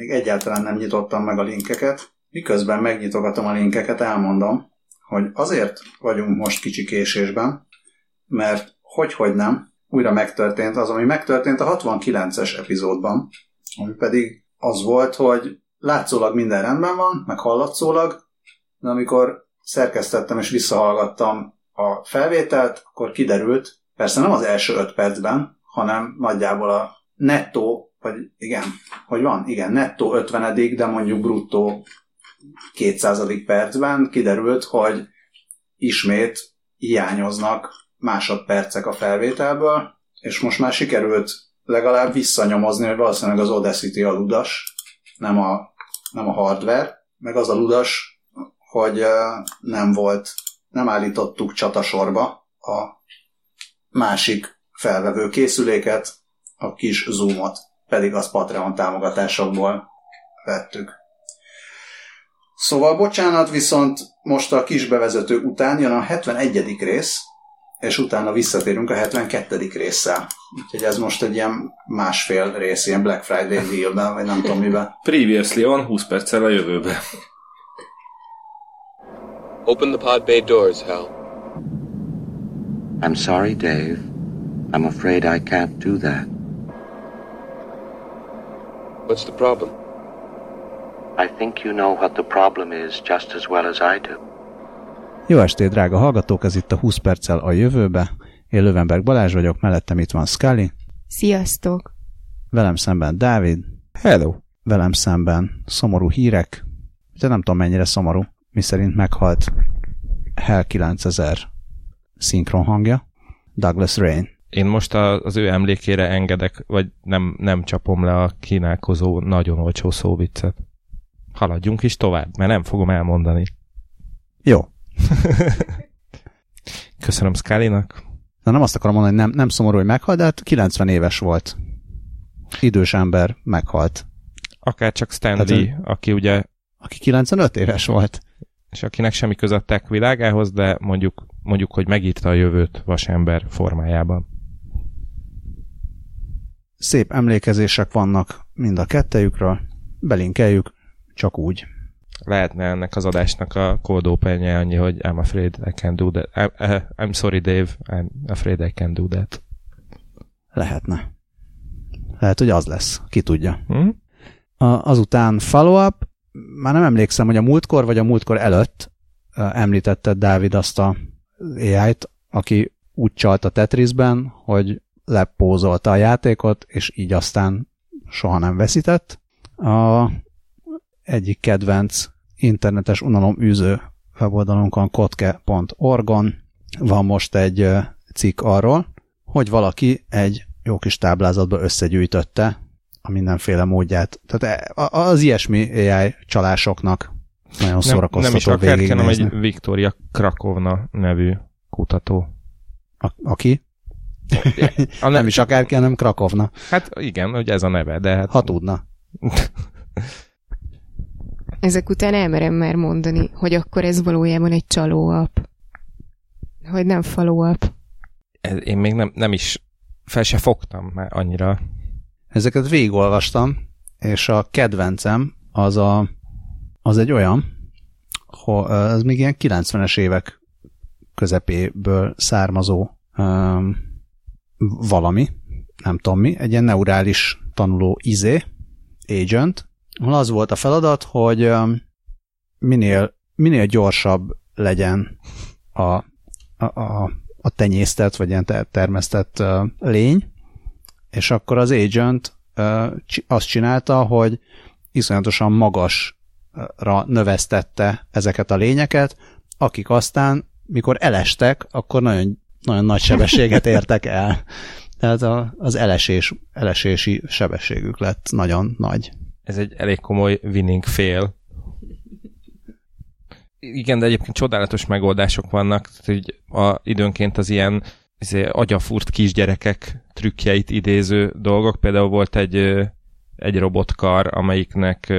még egyáltalán nem nyitottam meg a linkeket. Miközben megnyitogatom a linkeket, elmondom, hogy azért vagyunk most kicsi késésben, mert hogy-hogy nem, újra megtörtént az, ami megtörtént a 69-es epizódban, ami pedig az volt, hogy látszólag minden rendben van, meg hallatszólag, de amikor szerkesztettem és visszahallgattam a felvételt, akkor kiderült, persze nem az első öt percben, hanem nagyjából a nettó, vagy igen, hogy van? Igen, nettó 50 de mondjuk bruttó 200. percben kiderült, hogy ismét hiányoznak másodpercek a felvételből, és most már sikerült legalább visszanyomozni, hogy valószínűleg az Audacity a ludas, nem a, nem a hardware, meg az a ludas, hogy nem volt, nem állítottuk csatasorba a másik felvevő készüléket, a kis Zoomot, pedig az Patreon támogatásokból vettük. Szóval bocsánat, viszont most a kis bevezető után jön a 71. rész, és utána visszatérünk a 72. résszel. Úgyhogy ez most egy ilyen másfél rész, ilyen Black Friday dealben, vagy nem tudom miben. Previously on 20 perccel a jövőbe. Open the pod bay doors, Hal. I'm sorry, Dave. I'm afraid I can't do that. What's the problem? I think you know what the problem is just as well as I do. Jó estét, drága hallgatók, ez itt a 20 perccel a jövőbe. Én Lövenberg Balázs vagyok, mellettem itt van Scully. Sziasztok! Velem szemben Dávid. Hello! Velem szemben szomorú hírek. De nem tudom mennyire szomorú, miszerint meghalt Hell 9000 szinkron hangja. Douglas Rain. Én most a, az ő emlékére engedek, vagy nem, nem csapom le a kínálkozó nagyon olcsó szóviccet. Haladjunk is tovább, mert nem fogom elmondani. Jó. Köszönöm Scully-nak. Na nem azt akarom mondani, hogy nem, nem szomorú, hogy meghalt, de hát 90 éves volt. Idős ember meghalt. Akár csak Stanley, Tehát aki ugye, Aki 95 éves volt. és akinek semmi köze a világához, de mondjuk, mondjuk, hogy megírta a jövőt vasember formájában. Szép emlékezések vannak mind a kettejükről. Belinkeljük, csak úgy. Lehetne ennek az adásnak a open annyi, hogy I'm afraid I can't do that. I'm, I'm sorry Dave, I'm afraid I can't do that. Lehetne. Lehet, hogy az lesz. Ki tudja. Hm? A, azután follow-up, már nem emlékszem, hogy a múltkor vagy a múltkor előtt említette Dávid azt a AI-t, aki úgy csalt a Tetrisben, hogy lepózolta a játékot, és így aztán soha nem veszített. A egyik kedvenc internetes unaloműző weboldalunkon kotke.org-on van most egy cikk arról, hogy valaki egy jó kis táblázatba összegyűjtötte a mindenféle módját. Tehát e- a- az ilyesmi AI csalásoknak nagyon Nem, nem szórakoztató is akár, hanem végignézni. egy Victoria Krakovna nevű kutató. A, aki? A Nem is akárki, hanem Krakovna. Hát igen, hogy ez a neve, de hát... Ha tudna. Ezek után elmerem már mondani, hogy akkor ez valójában egy csaló-app. Hogy nem ez- én még nem, nem is fel se fogtam már annyira. Ezeket végigolvastam, és a kedvencem az, a, az egy olyan, hogy ez még ilyen 90-es évek közepéből származó um, valami, nem tudom mi, egy ilyen neurális tanuló izé, agent, ahol az volt a feladat, hogy minél, minél gyorsabb legyen a, a, a, a tenyésztett, vagy ilyen ter- termesztett lény, és akkor az agent azt csinálta, hogy iszonyatosan magasra növesztette ezeket a lényeket, akik aztán, mikor elestek, akkor nagyon, nagyon nagy sebességet értek el. Tehát a, az elesés, elesési sebességük lett nagyon nagy. Ez egy elég komoly winning fail. Igen, de egyébként csodálatos megoldások vannak, hogy a, időnként az ilyen izé, agyafúrt kisgyerekek trükkjeit idéző dolgok. Például volt egy, egy robotkar, amelyiknek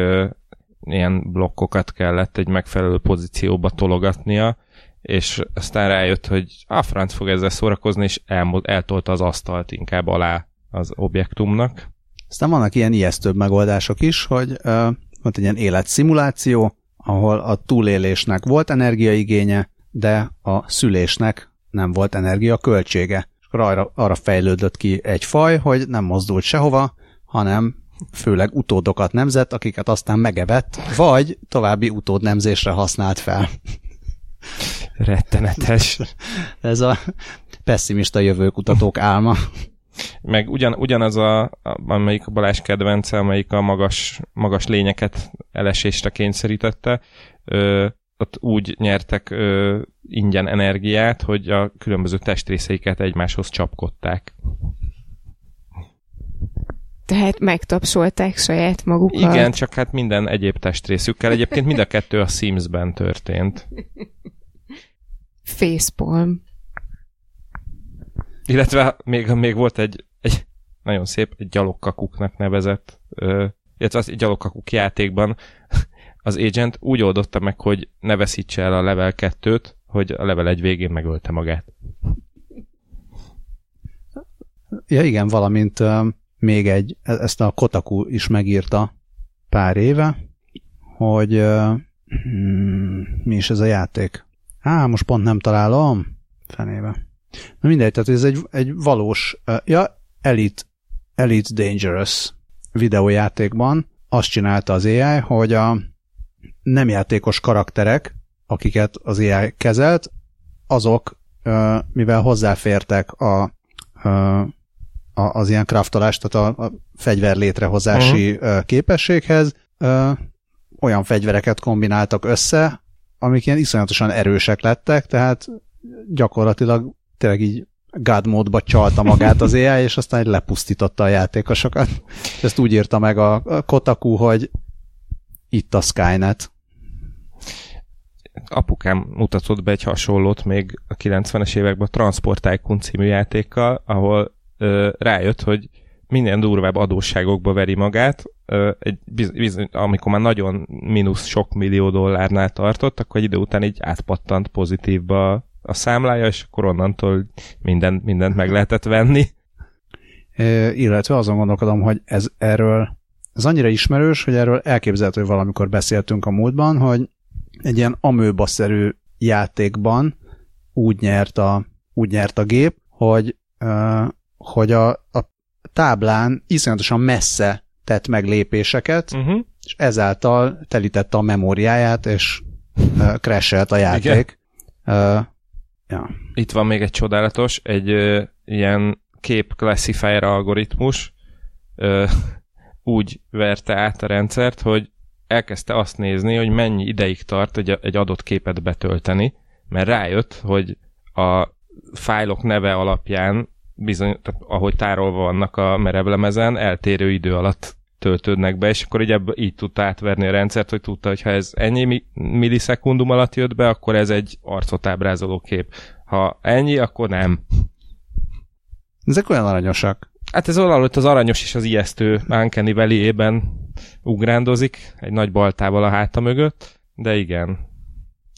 ilyen blokkokat kellett egy megfelelő pozícióba tologatnia, és aztán rájött, hogy a franc fog ezzel szórakozni, és elmo- eltolta az asztalt inkább alá az objektumnak. Aztán vannak ilyen ijesztőbb megoldások is, hogy uh, volt egy ilyen életszimuláció, ahol a túlélésnek volt energiaigénye, de a szülésnek nem volt energia költsége. És akkor arra, arra fejlődött ki egy faj, hogy nem mozdult sehova, hanem főleg utódokat nemzett, akiket aztán megevett, vagy további utódnemzésre használt fel. Rettenetes. Ez a pessimista jövőkutatók álma. Meg ugyan, ugyanaz a, amelyik a Balázs kedvence, amelyik a magas, magas lényeket elesésre kényszerítette, ö, ott úgy nyertek ö, ingyen energiát, hogy a különböző testrészeiket egymáshoz csapkodták. Tehát megtapsolták saját magukat. Igen, csak hát minden egyéb testrészükkel. Egyébként mind a kettő a Sims-ben történt. Facepalm. Illetve még, még volt egy, egy nagyon szép, egy gyalogkakuknak nevezett, ö, illetve az egy gyalogkakuk játékban az agent úgy oldotta meg, hogy ne veszítse el a level 2-t, hogy a level 1 végén megölte magát. Ja igen, valamint uh, még egy, e- ezt a Kotaku is megírta pár éve, hogy uh, mi is ez a játék? Á, most pont nem találom. Fenébe. Na mindegy, tehát ez egy, egy valós, uh, ja, Elite, Elite Dangerous videójátékban azt csinálta az AI, hogy a nem játékos karakterek, akiket az AI kezelt, azok, uh, mivel hozzáfértek a, uh, a, az ilyen kraftolás, tehát a, a fegyver létrehozási uh-huh. képességhez, uh, olyan fegyvereket kombináltak össze, amik ilyen iszonyatosan erősek lettek, tehát gyakorlatilag tényleg így God módba csalta magát az AI, és aztán lepusztította a játékosokat. Ezt úgy írta meg a Kotaku, hogy itt a Skynet. Apukám mutatott be egy hasonlót még a 90-es években a Transport Tycoon című játékkal, ahol ö, rájött, hogy minden durvább adósságokba veri magát, egy biz, biz, amikor már nagyon mínusz sok millió dollárnál tartott, akkor egy idő után így átpattant pozitívba a számlája, és akkor onnantól minden, mindent meg lehetett venni. É, illetve azon gondolkodom, hogy ez erről ez annyira ismerős, hogy erről elképzelhető, valamikor beszéltünk a múltban, hogy egy ilyen amőbaszerű játékban úgy nyert a, úgy nyert a gép, hogy, hogy a, a táblán iszonyatosan messze tett meg lépéseket, uh-huh. és ezáltal telítette a memóriáját, és uh, crashelt a játék. Uh, ja. Itt van még egy csodálatos, egy uh, ilyen kép classifier algoritmus, uh, úgy verte át a rendszert, hogy elkezdte azt nézni, hogy mennyi ideig tart egy, egy adott képet betölteni, mert rájött, hogy a fájlok neve alapján bizony, tehát ahogy tárolva vannak a merevlemezen, eltérő idő alatt töltődnek be, és akkor így, ebből, így tudta átverni a rendszert, hogy tudta, hogy ha ez ennyi millisekundum alatt jött be, akkor ez egy arcot ábrázoló kép. Ha ennyi, akkor nem. Ezek olyan aranyosak. Hát ez valahogy az aranyos és az ijesztő Uncanny valley ugrándozik, egy nagy baltával a háta mögött, de igen.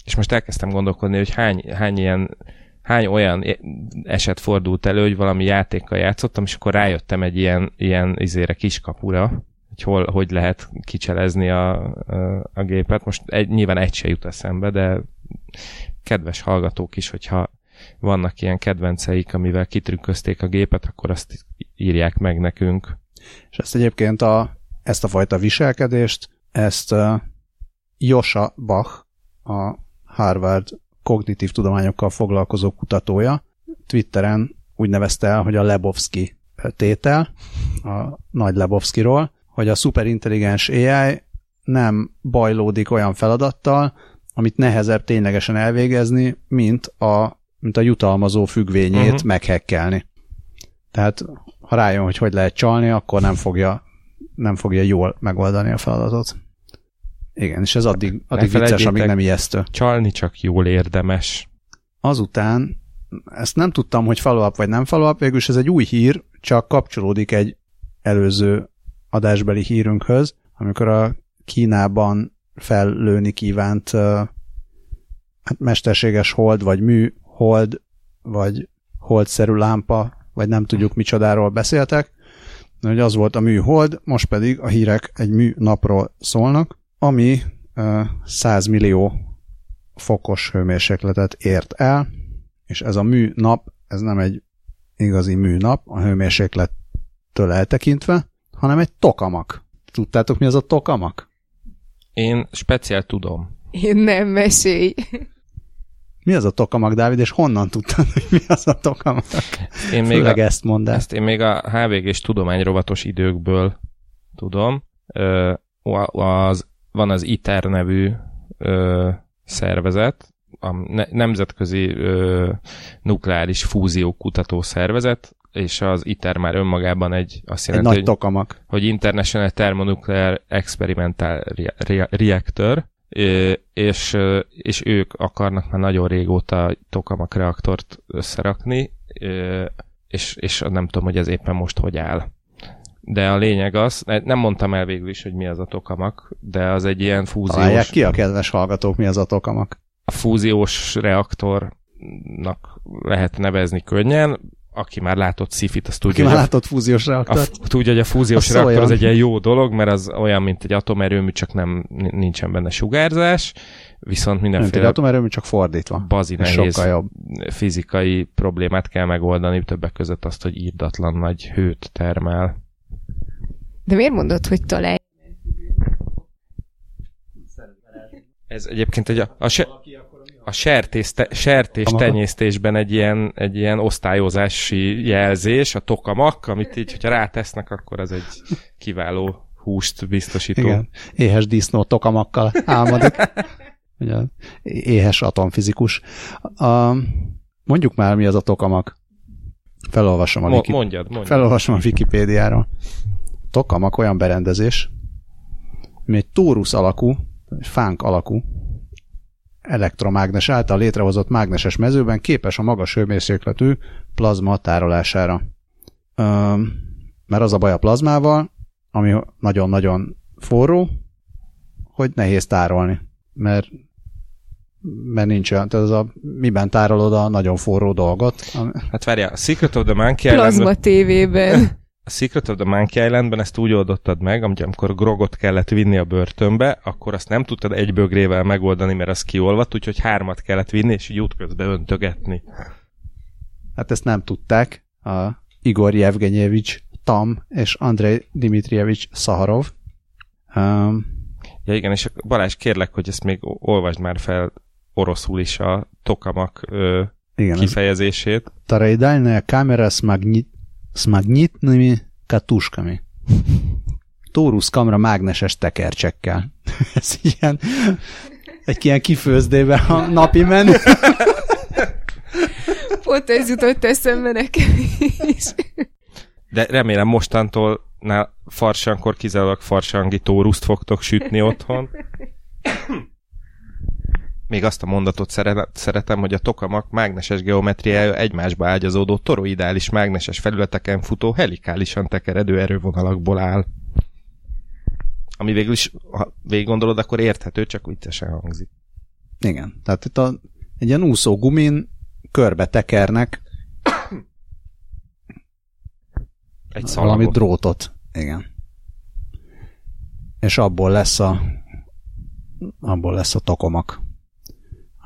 És most elkezdtem gondolkodni, hogy hány, hány ilyen hány olyan eset fordult elő, hogy valami játékkal játszottam, és akkor rájöttem egy ilyen, ilyen izére kiskapura, hogy hol, hogy lehet kicselezni a, a, a gépet. Most egy, nyilván egy se jut eszembe, de kedves hallgatók is, hogyha vannak ilyen kedvenceik, amivel kitrükközték a gépet, akkor azt írják meg nekünk. És ezt egyébként a, ezt a fajta viselkedést, ezt uh, Josa Bach, a Harvard kognitív tudományokkal foglalkozó kutatója, Twitteren úgy nevezte el, hogy a Lebowski tétel, a nagy Lebowskiról, hogy a szuperintelligens AI nem bajlódik olyan feladattal, amit nehezebb ténylegesen elvégezni, mint a, mint a jutalmazó függvényét uh-huh. meghekkelni. Tehát ha rájön, hogy hogy lehet csalni, akkor nem fogja, nem fogja jól megoldani a feladatot. Igen, és ez addig, addig vicces, amíg nem ijesztő. Csalni csak jól érdemes. Azután, ezt nem tudtam, hogy follow vagy nem follow végülis ez egy új hír, csak kapcsolódik egy előző adásbeli hírünkhöz, amikor a Kínában fellőni kívánt hát mesterséges hold, vagy mű hold, vagy holdszerű lámpa vagy nem tudjuk micsodáról beszéltek, hogy az volt a műhold, most pedig a hírek egy műnapról szólnak, ami ö, 100 millió fokos hőmérsékletet ért el, és ez a műnap, ez nem egy igazi műnap a hőmérséklettől eltekintve, hanem egy tokamak. Tudtátok, mi az a tokamak? Én speciál tudom. Én nem mesélj. Mi az a tokamak, Dávid, és honnan tudtad, hogy mi az a tokamak? Én még Főleg a, ezt mondd el. ezt én még a HVG-s tudományrovatos időkből tudom. Ö, az, van az ITER nevű ö, szervezet, a ne, Nemzetközi ö, Nukleáris Fúzió Kutató Szervezet, és az ITER már önmagában egy, azt Egy jelenti, nagy hogy, tokamak. hogy International Thermonuclear Experimental Re- Re- Reactor, és, és ők akarnak már nagyon régóta tokamak reaktort összerakni, és, és nem tudom, hogy ez éppen most hogy áll. De a lényeg az, nem mondtam el végül is, hogy mi az a tokamak, de az egy ilyen Találják fúziós, ki a kedves hallgatók, mi az a tokamak. a fúziós reaktornak lehet nevezni könnyen, aki már látott szifit, azt Aki tudja, már hogy a látott fúziós a, reaktort? tudja, hogy a fúziós Az reaktor az egy ilyen jó dolog, mert az olyan, mint egy atomerőmű, csak nem nincsen benne sugárzás, viszont mindenféle tudom, atomerőmű csak fordítva. bazi nehéz sokkal jobb. fizikai problémát kell megoldani, többek között azt, hogy írdatlan nagy hőt termel. De miért mondod, hogy találj? Ez egyébként egy a, a, se, a sertés, te, sertés tenyésztésben egy ilyen, egy ilyen osztályozási jelzés, a tokamak, amit így, hogyha rátesznek, akkor az egy kiváló húst biztosító. Igen. Éhes disznó tokamakkal álmodik. Ugye, éhes atomfizikus. A, mondjuk már, mi az a tokamak. Felolvasom a, Mo- Wiki- mondjad, mondjad. felolvasom a Wikipédiáról. Tokamak olyan berendezés, ami egy tórusz alakú, fánk alakú, elektromágnes által létrehozott mágneses mezőben képes a magas hőmérsékletű plazma tárolására. Öm, mert az a baj a plazmával, ami nagyon-nagyon forró, hogy nehéz tárolni, mert mert nincs olyan, tehát az a, miben tárolod a nagyon forró dolgot. Hát várjál, a Secret of the Monkey Island, Plazma tévében a Secret of the Monkey Islandben ezt úgy oldottad meg, amikor Grogot kellett vinni a börtönbe, akkor azt nem tudtad egy bögrével megoldani, mert az kiolvadt, úgyhogy hármat kellett vinni, és így útközben öntögetni. Hát ezt nem tudták a Igor Jevgenyevics Tam és Andrei Dimitrievics Szaharov. Um, ja igen, és Balázs, kérlek, hogy ezt még olvasd már fel oroszul is a tokamak ö, igen, kifejezését. Tarajdalnaya kamera s magnit с magnitnimi katuskami. Tóruszkamra mágneses tekercsekkel. Ez ilyen, egy ilyen kifőzdébe a napi menü. Pont ez jutott eszembe nekem is. De remélem mostantól farsankor kizárólag farsangi tóruszt fogtok sütni otthon. Még azt a mondatot szere- szeretem, hogy a tokamak mágneses geometriája egymásba ágyazódó toroidális mágneses felületeken futó helikálisan tekeredő erővonalakból áll. Ami végül is, ha végig gondolod, akkor érthető, csak viccesen hangzik. Igen, tehát itt a, egy ilyen úszó gumin körbe tekernek Egy valami szalagot. drótot. Igen. És abból lesz a abból lesz a tokomak.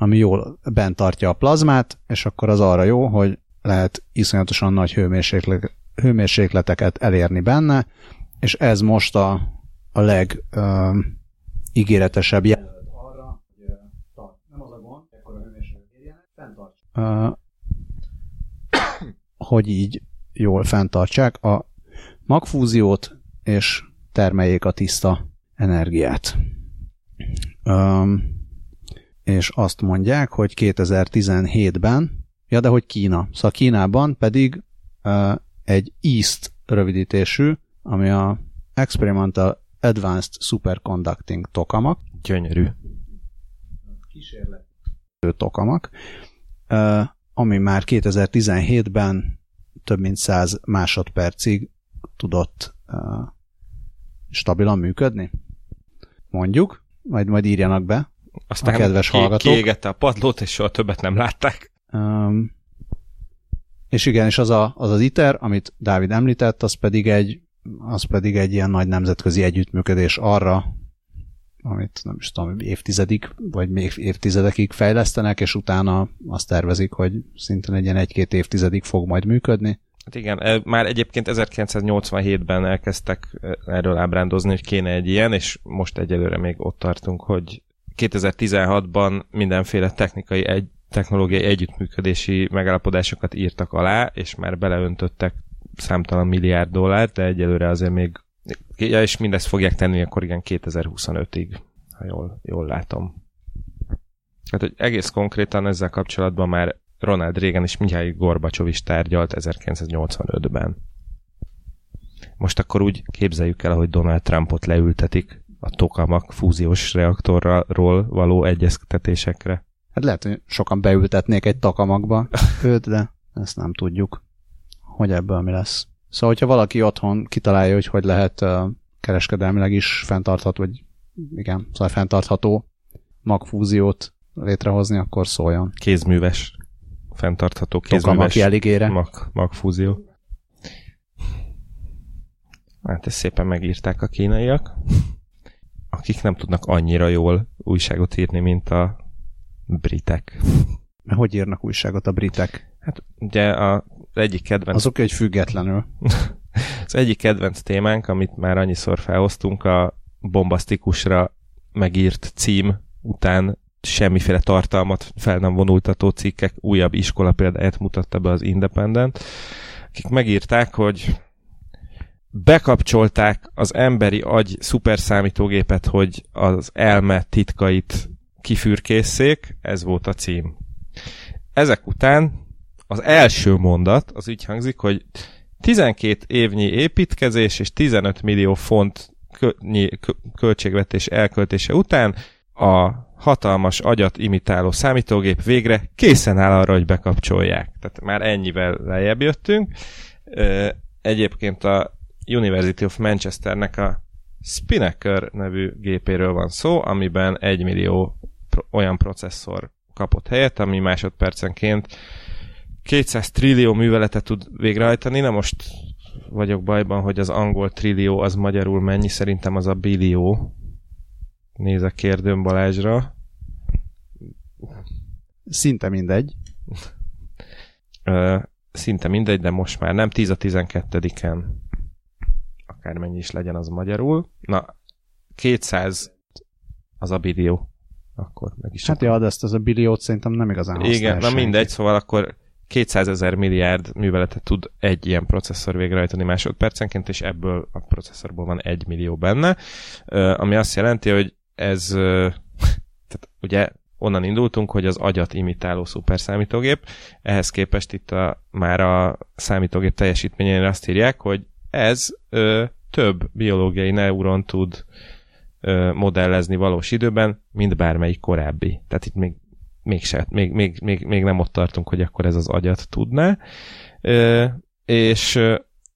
Ami jól bent tartja a plazmát, és akkor az arra jó, hogy lehet iszonyatosan nagy hőmérséklet, hőmérsékleteket elérni benne, és ez most a, a leg ö, ígéretesebb jel arra, hogy nem az a gond, akkor a hőmérséklet érjenek, fenntartsa. Ö, hogy így jól fenntartsák a magfúziót, és termeljék a tiszta energiát. Öm, és azt mondják, hogy 2017-ben, ja, de hogy Kína. Szóval Kínában pedig ö, egy EAST rövidítésű, ami a Experimental Advanced Superconducting Tokamak, Gyönyörű. kísérletű tokamak, ö, ami már 2017-ben több mint 100 másodpercig tudott ö, stabilan működni. Mondjuk, majd majd írjanak be. Aztán A kedves ki, hallgatók. kiégette a padlót, és soha többet nem látták. Um, és igen, és az, a, az az ITER, amit Dávid említett, az pedig egy az pedig egy ilyen nagy nemzetközi együttműködés arra, amit nem is tudom, évtizedig, vagy még évtizedekig fejlesztenek, és utána azt tervezik, hogy szintén egy ilyen egy-két évtizedig fog majd működni. Hát igen, e, már egyébként 1987-ben elkezdtek e, erről ábrándozni, hogy kéne egy ilyen, és most egyelőre még ott tartunk, hogy 2016-ban mindenféle technikai egy, technológiai együttműködési megállapodásokat írtak alá, és már beleöntöttek számtalan milliárd dollárt, de egyelőre azért még ja, és mindezt fogják tenni akkor igen 2025-ig, ha jól, jól látom. Hát, hogy egész konkrétan ezzel kapcsolatban már Ronald Reagan és Mihály Gorbacsov is tárgyalt 1985-ben. Most akkor úgy képzeljük el, hogy Donald Trumpot leültetik a tokamak fúziós reaktorról való egyeztetésekre. Hát lehet, hogy sokan beültetnék egy takamakba őt, de ezt nem tudjuk, hogy ebből mi lesz. Szóval, hogyha valaki otthon kitalálja, hogy hogy lehet uh, kereskedelmileg is fenntartható, vagy igen, szóval fenntartható magfúziót létrehozni, akkor szóljon. Kézműves, fenntartható Tokamak kézműves jeligére. mag, magfúzió. Hát ezt szépen megírták a kínaiak, akik nem tudnak annyira jól újságot írni, mint a britek. Mert hogy írnak újságot a britek? Hát ugye a az egyik kedvenc, Azok, hogy függetlenül. az egyik kedvenc témánk, amit már annyiszor felhoztunk, a bombasztikusra megírt cím után semmiféle tartalmat fel nem vonultató cikkek újabb iskola példáját mutatta be az Independent, akik megírták, hogy bekapcsolták az emberi agy szuperszámítógépet, hogy az elme titkait kifürkészszék, ez volt a cím. Ezek után az első mondat az így hangzik, hogy 12 évnyi építkezés és 15 millió font költségvetés elköltése után a hatalmas agyat imitáló számítógép végre készen áll arra, hogy bekapcsolják. Tehát már ennyivel lejjebb jöttünk. Egyébként a University of Manchesternek a Spinnaker nevű gépéről van szó, amiben 1 millió olyan processzor kapott helyet, ami másodpercenként 200 trillió műveletet tud végrehajtani, na most vagyok bajban, hogy az angol trillió az magyarul mennyi, szerintem az a billió. Nézek kérdőm Balázsra. Szinte mindegy. Ö, szinte mindegy, de most már nem 10 a 12-en. Akármennyi is legyen az magyarul. Na, 200 az a billió. Akkor meg is. Hát ja, de ezt az a billiót szerintem nem igazán Igen, na senki. mindegy, szóval akkor 200 ezer milliárd műveletet tud egy ilyen processzor végrehajtani másodpercenként, és ebből a processzorból van egy millió benne, ami azt jelenti, hogy ez, tehát ugye onnan indultunk, hogy az agyat imitáló szuperszámítógép, ehhez képest itt a, már a számítógép teljesítményén azt írják, hogy ez ö, több biológiai neuron tud ö, modellezni valós időben, mint bármelyik korábbi. Tehát itt még még, se, még, még, még, még nem ott tartunk, hogy akkor ez az agyat tudná. Ö, és,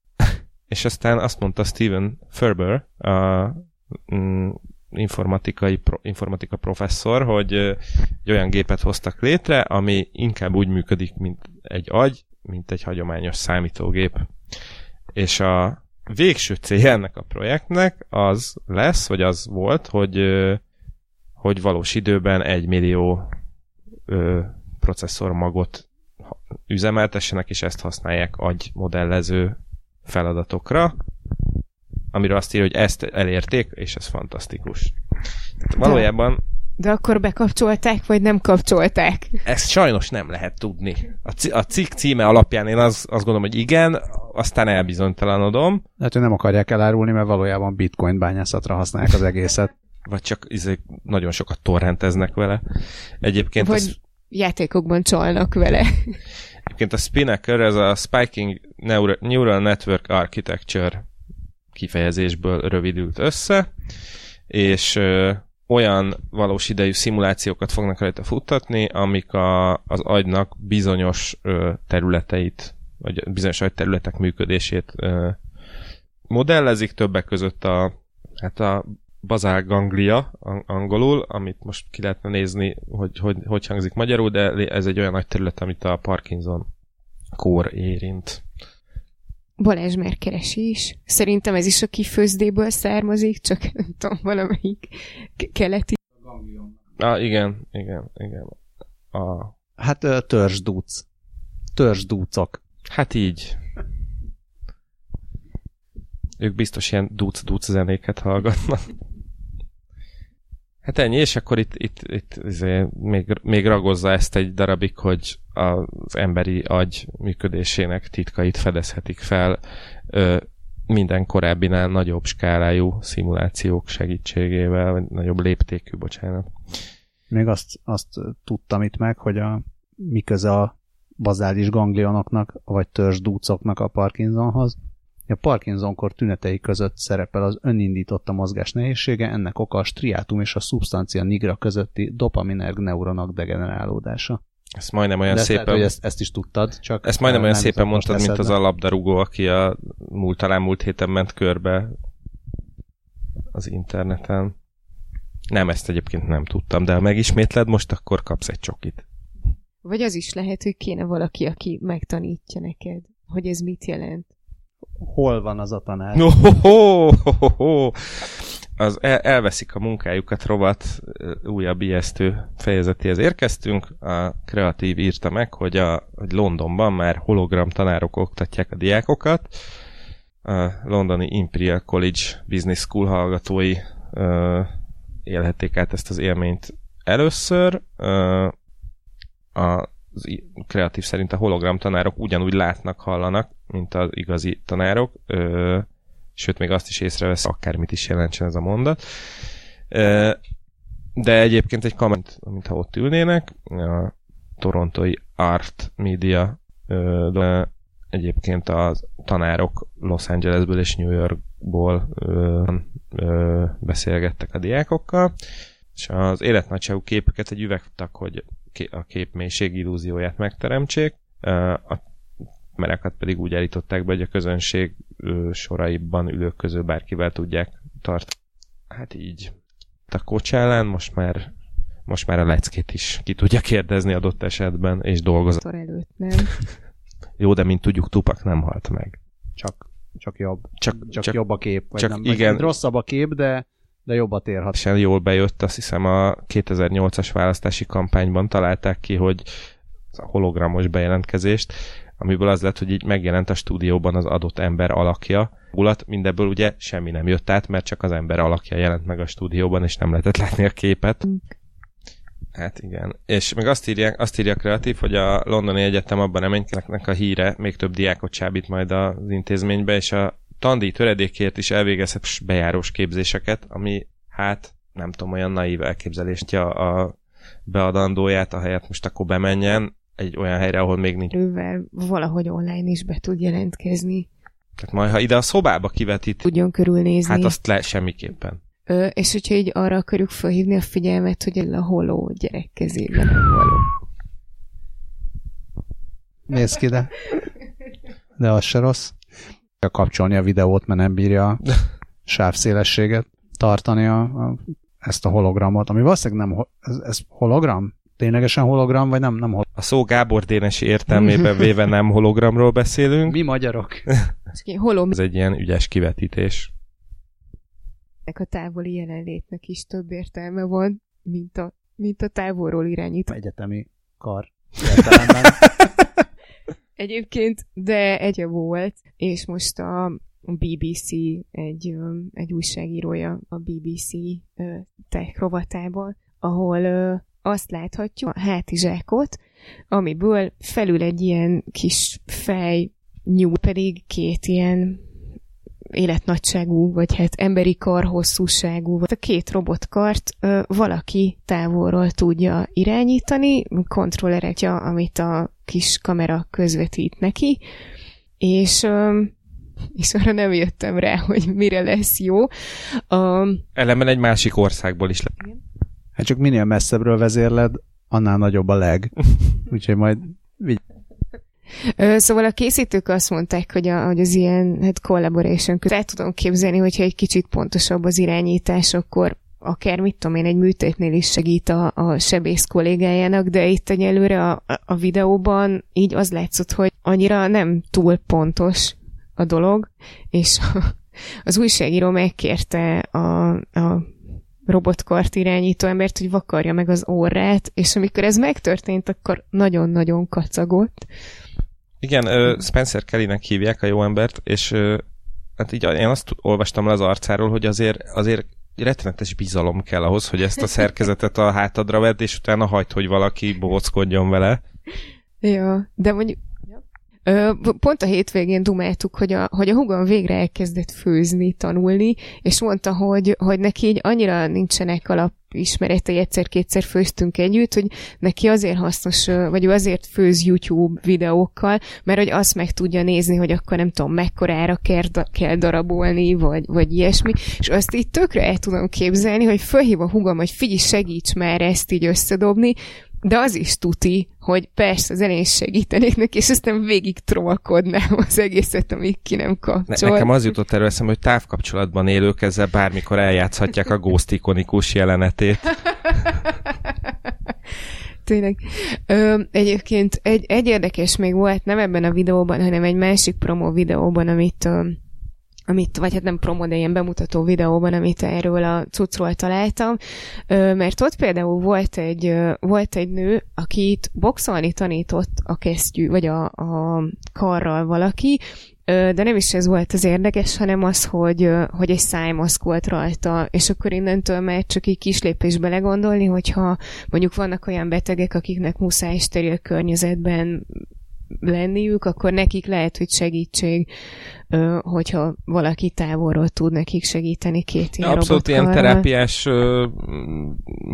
és aztán azt mondta Steven Ferber, a mm, informatikai, pro, informatika professzor, hogy egy olyan gépet hoztak létre, ami inkább úgy működik, mint egy agy, mint egy hagyományos számítógép. És a végső célja ennek a projektnek az lesz, vagy az volt, hogy, hogy valós időben egy millió processzor magot üzemeltessenek, és ezt használják agy modellező feladatokra, amiről azt írja, hogy ezt elérték, és ez fantasztikus. Tehát valójában De akkor bekapcsolták, vagy nem kapcsolták? ezt sajnos nem lehet tudni. A, ci- a cikk címe alapján én az, azt gondolom, hogy igen, aztán elbizonytalanodom, Lehet, hogy nem akarják elárulni, mert valójában bitcoin bányászatra használják az egészet. vagy csak izé, nagyon sokat torrenteznek vele. Egyébként Vagy az játékokban csalnak vele. Egyébként a Spinnaker, ez a Spiking Neural, Network Architecture kifejezésből rövidült össze, és olyan valós idejű szimulációkat fognak rajta futtatni, amik a, az agynak bizonyos ö, területeit, vagy bizonyos agyterületek működését ö, modellezik, többek között a, hát a bazál ganglia ang- angolul, amit most ki lehetne nézni, hogy, hogy hogy hangzik magyarul, de ez egy olyan nagy terület, amit a Parkinson kór érint. Balázs már keresi is. Szerintem ez is a kifőzdéből származik, csak nem tudom, valamelyik ke- keleti. Ah, igen, igen, igen. A, Hát törzsdúc. Törzsdúcok. hát így. Ők biztos ilyen duc-duc zenéket hallgatnak. Hát ennyi, és akkor itt, itt, itt izé, még, még ragozza ezt egy darabig, hogy az emberi agy működésének titkait fedezhetik fel ö, minden korábbinál nagyobb skálájú szimulációk segítségével, vagy nagyobb léptékű, bocsánat. Még azt, azt tudtam itt meg, hogy a, mi köze a bazális ganglionoknak, vagy törzsdúcoknak a Parkinsonhoz. A Parkinson-kor tünetei között szerepel az önindított a mozgás nehézsége, ennek oka a striátum és a szubstancia nigra közötti dopaminerg neuronok degenerálódása. Ezt majdnem olyan De ezt szépen... lehet, hogy ezt, ezt is tudtad, csak Ezt majdnem nem olyan szépen mondtad, mint az a labdarúgó, aki a múlt, talán múlt héten ment körbe az interneten. Nem, ezt egyébként nem tudtam, de ha megismétled most, akkor kapsz egy csokit. Vagy az is lehet, hogy kéne valaki, aki megtanítja neked, hogy ez mit jelent. Hol van az a tanár? No, ho, ho, ho. Az el, elveszik a munkájukat rovat újabb ijesztő fejezetéhez érkeztünk. A kreatív írta meg, hogy, a, hogy Londonban már hologram tanárok oktatják a diákokat. A londoni Imperial College Business School hallgatói ö, élhették át ezt az élményt először. Ö, a az kreatív szerint a hologram tanárok ugyanúgy látnak, hallanak, mint az igazi tanárok, ö, sőt, még azt is észrevesz, akármit is jelentsen ez a mondat. Ö, de egyébként egy kamerát, mintha ott ülnének, a torontói Art Media ö, de egyébként a tanárok Los Angelesből és New Yorkból ö, ö, beszélgettek a diákokkal, és az életnagyságú képeket egy üvegtak, hogy a kép mélység illúzióját megteremtsék, a mereket pedig úgy állították be, hogy a közönség soraiban ülők közül bárkivel tudják tartani. Hát így. A kocsálán most már most már a leckét is ki tudja kérdezni adott esetben, és dolgozott. Előtt, nem? Jó, de mint tudjuk, Tupak nem halt meg. Csak, csak jobb. Csak, Csak, csak, csak jobb a kép. Vagy csak nem, igen. Vagy rosszabb a kép, de, de jobbat érhat. teljesen jól bejött, azt hiszem a 2008-as választási kampányban találták ki, hogy a hologramos bejelentkezést, amiből az lett, hogy így megjelent a stúdióban az adott ember alakja. Ulat, mindebből ugye semmi nem jött át, mert csak az ember alakja jelent meg a stúdióban, és nem lehetett látni a képet. Hát igen. És meg azt, írják, azt írja kreatív, hogy a Londoni Egyetem abban reménykednek a híre, még több diákot csábít majd az intézménybe, és a tandíj töredékért is elvégezhet bejárós képzéseket, ami hát nem tudom, olyan naív elképzelést a beadandóját, ahelyett most akkor bemenjen egy olyan helyre, ahol még nincs. Ővel valahogy online is be tud jelentkezni. Tehát majd, ha ide a szobába kivetít, Tudjon körülnézni. hát azt le semmiképpen. Ö, és hogyha így arra akarjuk felhívni a figyelmet, hogy a holó gyerek kezében való. Nézd ki, de, de az se rossz. Kapcsolni a videót, mert nem bírja a sávszélességet tartani a, a, ezt a hologramot, ami valószínűleg nem, ez, ez hologram? Ténylegesen hologram, vagy nem, nem hologram? A szó Gábor Dénesi értelmében véve nem hologramról beszélünk. Mi magyarok? Ez egy ilyen ügyes kivetítés. ennek a távoli jelenlétnek is több értelme van, mint a, mint a távolról irányít. Egyetemi kar. Egyébként, de egy volt, és most a BBC, egy, egy újságírója a BBC tech rovatából, ahol azt láthatjuk, a hátizsákot, amiből felül egy ilyen kis fej nyúl, pedig két ilyen életnagyságú, vagy hát emberi kar hosszúságú, vagy a két robotkart ö, valaki távolról tudja irányítani, kontrollerekja, amit a kis kamera közvetít neki, és, és arra nem jöttem rá, hogy mire lesz jó. Um, Ellenben egy másik országból is le. Hát csak minél messzebbről vezérled, annál nagyobb a leg. Úgyhogy majd vigy. Szóval a készítők azt mondták, hogy, a, hogy az ilyen hát collaboration között el tudom képzelni, hogyha egy kicsit pontosabb az irányítás, akkor akár mit tudom én, egy műtétnél is segít a, a sebész kollégájának, de itt egyelőre a, a videóban így az látszott, hogy annyira nem túl pontos a dolog, és az újságíró megkérte a, a robotkart irányító embert, hogy vakarja meg az orrát, és amikor ez megtörtént, akkor nagyon-nagyon kacagott. Igen, Spencer Kellynek hívják a jó embert, és hát így én azt olvastam le az arcáról, hogy azért, azért rettenetes bizalom kell ahhoz, hogy ezt a szerkezetet a hátadra vedd, és utána hagyd, hogy valaki bóckodjon vele. Ja, de mondjuk pont a hétvégén dumáltuk, hogy a, hogy a hugom végre elkezdett főzni, tanulni, és mondta, hogy, hogy neki így annyira nincsenek alap ismeretei, egyszer-kétszer főztünk együtt, hogy neki azért hasznos, vagy ő azért főz YouTube videókkal, mert hogy azt meg tudja nézni, hogy akkor nem tudom, mekkorára kell, kell darabolni, vagy, vagy ilyesmi, és azt így tökre el tudom képzelni, hogy fölhív a hugom, hogy figyelj, segíts már ezt így összedobni, de az is tuti, hogy persze az elején segítenék neki, és aztán végig trollkodnám az egészet, amíg ki nem kapcsol. Ne, nekem az jutott erről eszembe, hogy távkapcsolatban élők ezzel bármikor eljátszhatják a Ghost ikonikus jelenetét. Tényleg. Ö, egyébként egy, egy érdekes még volt, nem ebben a videóban, hanem egy másik promo videóban, amit ö, amit, vagy hát nem promo, de ilyen bemutató videóban, amit erről a cuccról találtam, mert ott például volt egy, volt egy nő, akit boxolni tanított a kesztyű, vagy a, a karral valaki, de nem is ez volt az érdekes, hanem az, hogy, hogy egy szájmaszk volt rajta, és akkor innentől már csak így kis lépés belegondolni, hogyha mondjuk vannak olyan betegek, akiknek muszáj steril környezetben lenniük, akkor nekik lehet, hogy segítség, hogyha valaki távolról tud nekik segíteni két ilyen Abszolút ilyen terápiás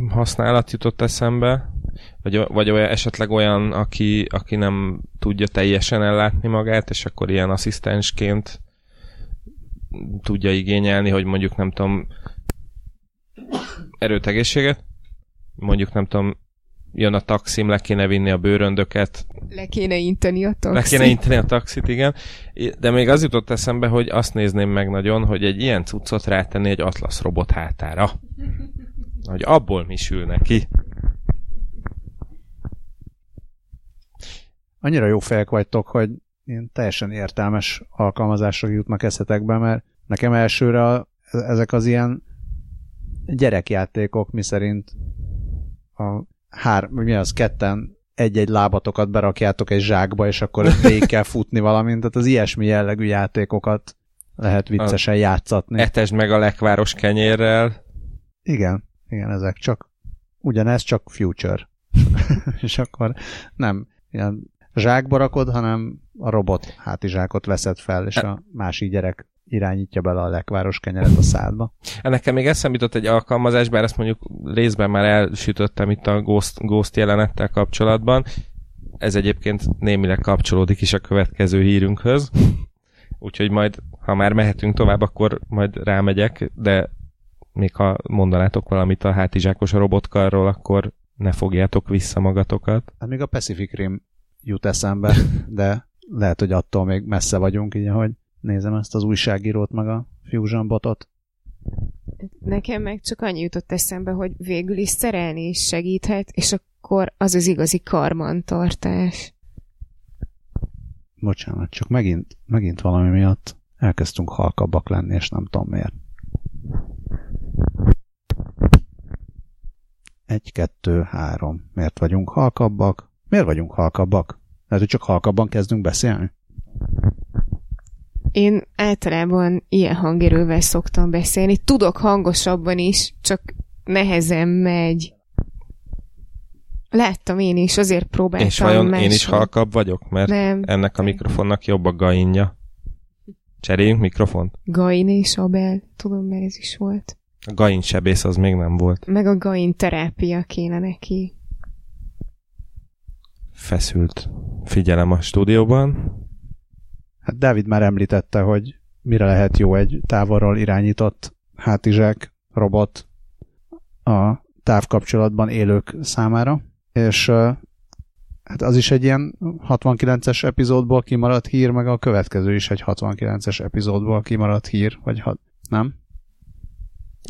használat jutott eszembe, vagy, vagy olyan, esetleg olyan, aki, aki nem tudja teljesen ellátni magát, és akkor ilyen asszisztensként tudja igényelni, hogy mondjuk nem tudom erőt egészséget, mondjuk nem tudom jön a taxim, le kéne vinni a bőröndöket. Le kéne inteni a taxit. Le kéne inteni a taxit, igen. De még az jutott eszembe, hogy azt nézném meg nagyon, hogy egy ilyen cuccot rátenni egy Atlas robot hátára. Hogy abból mi sül neki. Annyira jó fejek vagytok, hogy én teljesen értelmes alkalmazásra jutnak eszetekbe, mert nekem elsőre a, ezek az ilyen gyerekjátékok, miszerint a hár, mi az, ketten egy-egy lábatokat berakjátok egy zsákba, és akkor végig kell futni valamint, tehát az ilyesmi jellegű játékokat lehet viccesen a játszatni. Etesd meg a lekváros kenyérrel. Igen, igen, ezek csak ugyanez, csak future. és akkor nem ilyen zsákba rakod, hanem a robot hátizsákot veszed fel, és a másik gyerek irányítja bele a lekváros kenyeret a szádba. Nekem még eszembe jutott egy alkalmazás, bár ezt mondjuk részben már elsütöttem itt a Ghost, Ghost jelenettel kapcsolatban. Ez egyébként némileg kapcsolódik is a következő hírünkhöz. Úgyhogy majd, ha már mehetünk tovább, akkor majd rámegyek, de még ha mondanátok valamit a hátizsákos robotkarról, akkor ne fogjátok vissza magatokat. Hát még a Pacific Rim jut eszembe, de lehet, hogy attól még messze vagyunk, így ahogy nézem ezt az újságírót, meg a Fusion botot. Nekem meg csak annyi jutott eszembe, hogy végül is szerelni is segíthet, és akkor az az igazi karmantartás. Bocsánat, csak megint, megint valami miatt elkezdtünk halkabbak lenni, és nem tudom miért. Egy, kettő, három. Miért vagyunk halkabbak? Miért vagyunk halkabbak? Lehet, hogy csak halkabban kezdünk beszélni? Én általában ilyen hangerővel szoktam beszélni. Tudok hangosabban is, csak nehezen megy. Láttam én is, azért próbáltam. És vajon máson. én is halkabb vagyok? Mert Nem. ennek a mikrofonnak jobb a gainja. Cseréljünk mikrofont? Gain és Abel. Tudom, mert ez is volt. A gain sebész az még nem volt. Meg a gain terápia kéne neki. Feszült figyelem a stúdióban. Hát Dávid már említette, hogy mire lehet jó egy távolról irányított hátizsák robot a távkapcsolatban élők számára, és hát az is egy ilyen 69-es epizódból kimaradt hír, meg a következő is egy 69-es epizódból kimaradt hír, vagy ha, nem?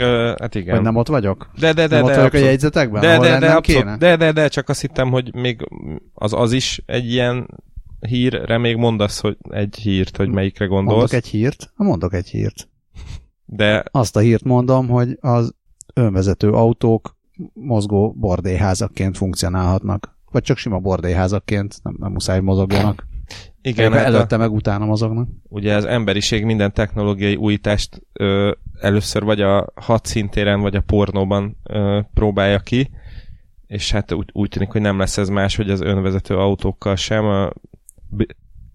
Ö, hát igen. Vagy nem ott vagyok? De, de, de. Nem de, ott vagyok abszolút. a jegyzetekben? De, de, de, abszolút, kéne? de, de, de, csak azt hittem, hogy még az az is egy ilyen hírre még mondasz, hogy egy hírt, hogy melyikre gondolsz. Mondok egy hírt? Mondok egy hírt. De Azt a hírt mondom, hogy az önvezető autók mozgó bordélyházakként funkcionálhatnak. Vagy csak sima bordélyházakként, nem, nem muszáj, mozogjanak. igen, hát előtte a, meg utána mozognak. ugye az emberiség minden technológiai újítást ö, először vagy a hat szintéren, vagy a pornóban ö, próbálja ki, és hát úgy, úgy tűnik, hogy nem lesz ez más, hogy az önvezető autókkal sem. A,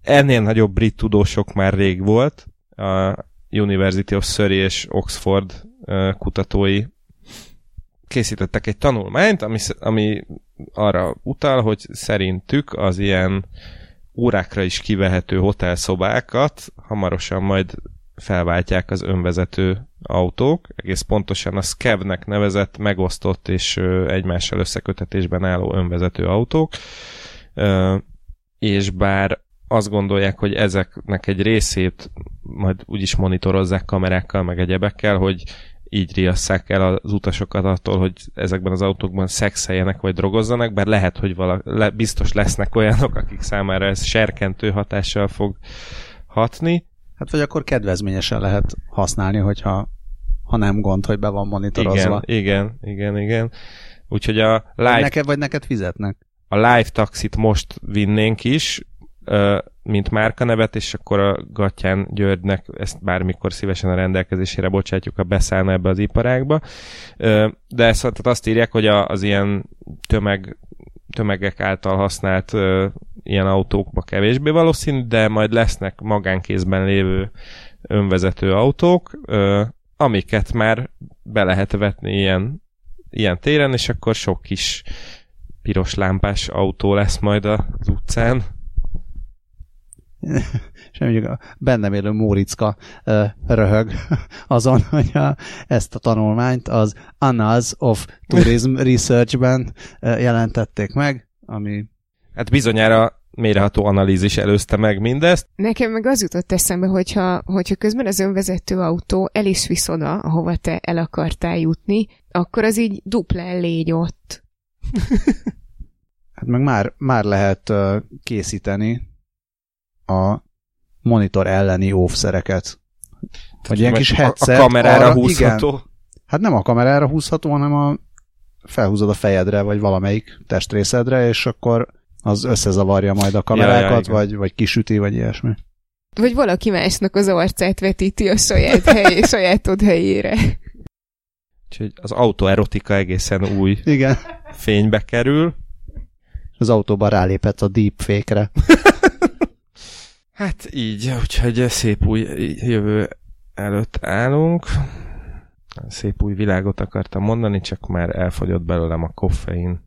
ennél nagyobb brit tudósok már rég volt, a University of Surrey és Oxford kutatói készítettek egy tanulmányt, ami, ami arra utal, hogy szerintük az ilyen órákra is kivehető hotelszobákat hamarosan majd felváltják az önvezető autók, egész pontosan a SCAV-nek nevezett, megosztott és egymással összekötetésben álló önvezető autók, és bár azt gondolják, hogy ezeknek egy részét majd úgyis monitorozzák kamerákkal, meg egyebekkel, hogy így riasszák el az utasokat attól, hogy ezekben az autókban szexeljenek vagy drogozzanak, bár lehet, hogy vala, le, biztos lesznek olyanok, akik számára ez serkentő hatással fog hatni. Hát vagy akkor kedvezményesen lehet használni, hogyha ha nem gond, hogy be van monitorozva. Igen, igen, igen, igen. Úgyhogy a Vagy live, neked, vagy neked fizetnek. A live taxit most vinnénk is, mint márkanevet, és akkor a Gatyán Györgynek ezt bármikor szívesen a rendelkezésére bocsátjuk, ha beszállna ebbe az iparágba. De ezt azt írják, hogy a- az ilyen tömeg, tömegek által használt ilyen autókba kevésbé valószínű, de majd lesznek magánkézben lévő önvezető autók, amiket már be lehet vetni ilyen, ilyen téren, és akkor sok kis piros lámpás autó lesz majd az utcán. És mondjuk a bennem élő Móriczka röhög azon, hogy a, ezt a tanulmányt az Annals of Tourism Research-ben jelentették meg, ami Hát bizonyára mélyreható analízis előzte meg mindezt. Nekem meg az jutott eszembe, hogyha, hogyha közben az önvezető autó el is visz oda, ahova te el akartál jutni, akkor az így duplán légy ott. hát meg már, már lehet készíteni a monitor elleni óvszereket. Vagy ilyen kis a, headset. a kamerára arra- húzható. Igen, hát nem a kamerára húzható, hanem a felhúzod a fejedre, vagy valamelyik testrészedre, és akkor az összezavarja majd a kamerákat, igen. vagy, vagy kisüti, vagy ilyesmi. Vagy valaki másnak az arcát vetíti a saját, hely, sajátod helyére. Úgyhogy az autoerotika egészen új Igen. fénybe kerül. Az autóban rálépett a deepfake-re. Hát így, úgyhogy szép új jövő előtt állunk. Szép új világot akartam mondani, csak már elfogyott belőlem a koffein.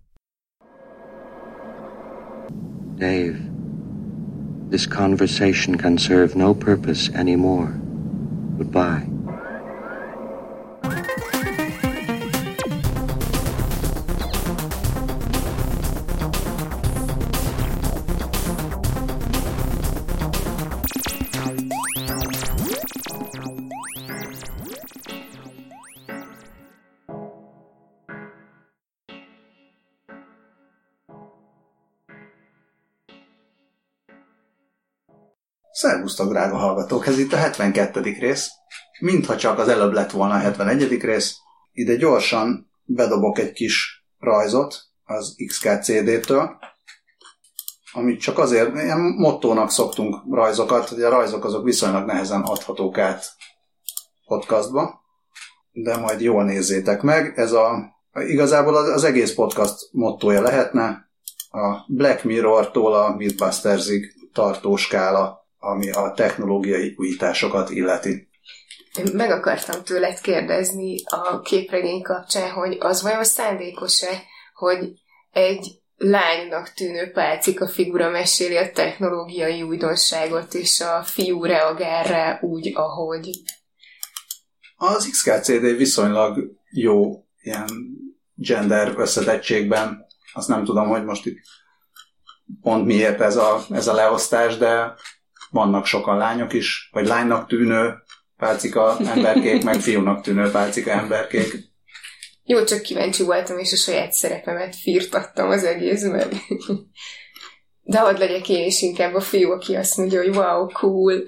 Dave, this conversation can serve no purpose anymore. Goodbye. Szervusztok, drága hallgatók! Ez itt a 72. rész. Mintha csak az előbb lett volna a 71. rész. Ide gyorsan bedobok egy kis rajzot az XKCD-től, amit csak azért, ilyen mottónak szoktunk rajzokat, hogy a rajzok azok viszonylag nehezen adhatók át podcastba, de majd jól nézzétek meg. Ez a, igazából az, egész podcast mottója lehetne, a Black Mirror-tól a Mythbustersig tartó skála, ami a technológiai újításokat illeti. Meg akartam tőled kérdezni a képregény kapcsán, hogy az vajon szándékos-e, hogy egy lánynak tűnő pálcika figura meséli a technológiai újdonságot, és a fiú reagál rá úgy, ahogy. Az XKCD viszonylag jó ilyen gender összetettségben, azt nem tudom, hogy most itt pont miért ez a, ez a leosztás, de vannak sokan lányok is, vagy lánynak tűnő pálcika emberkék, meg fiúnak tűnő pálcika emberkék. Jó, csak kíváncsi voltam, és a saját szerepemet firtattam az egészben. De hadd legyek én is inkább a fiú, aki azt mondja, hogy wow, cool.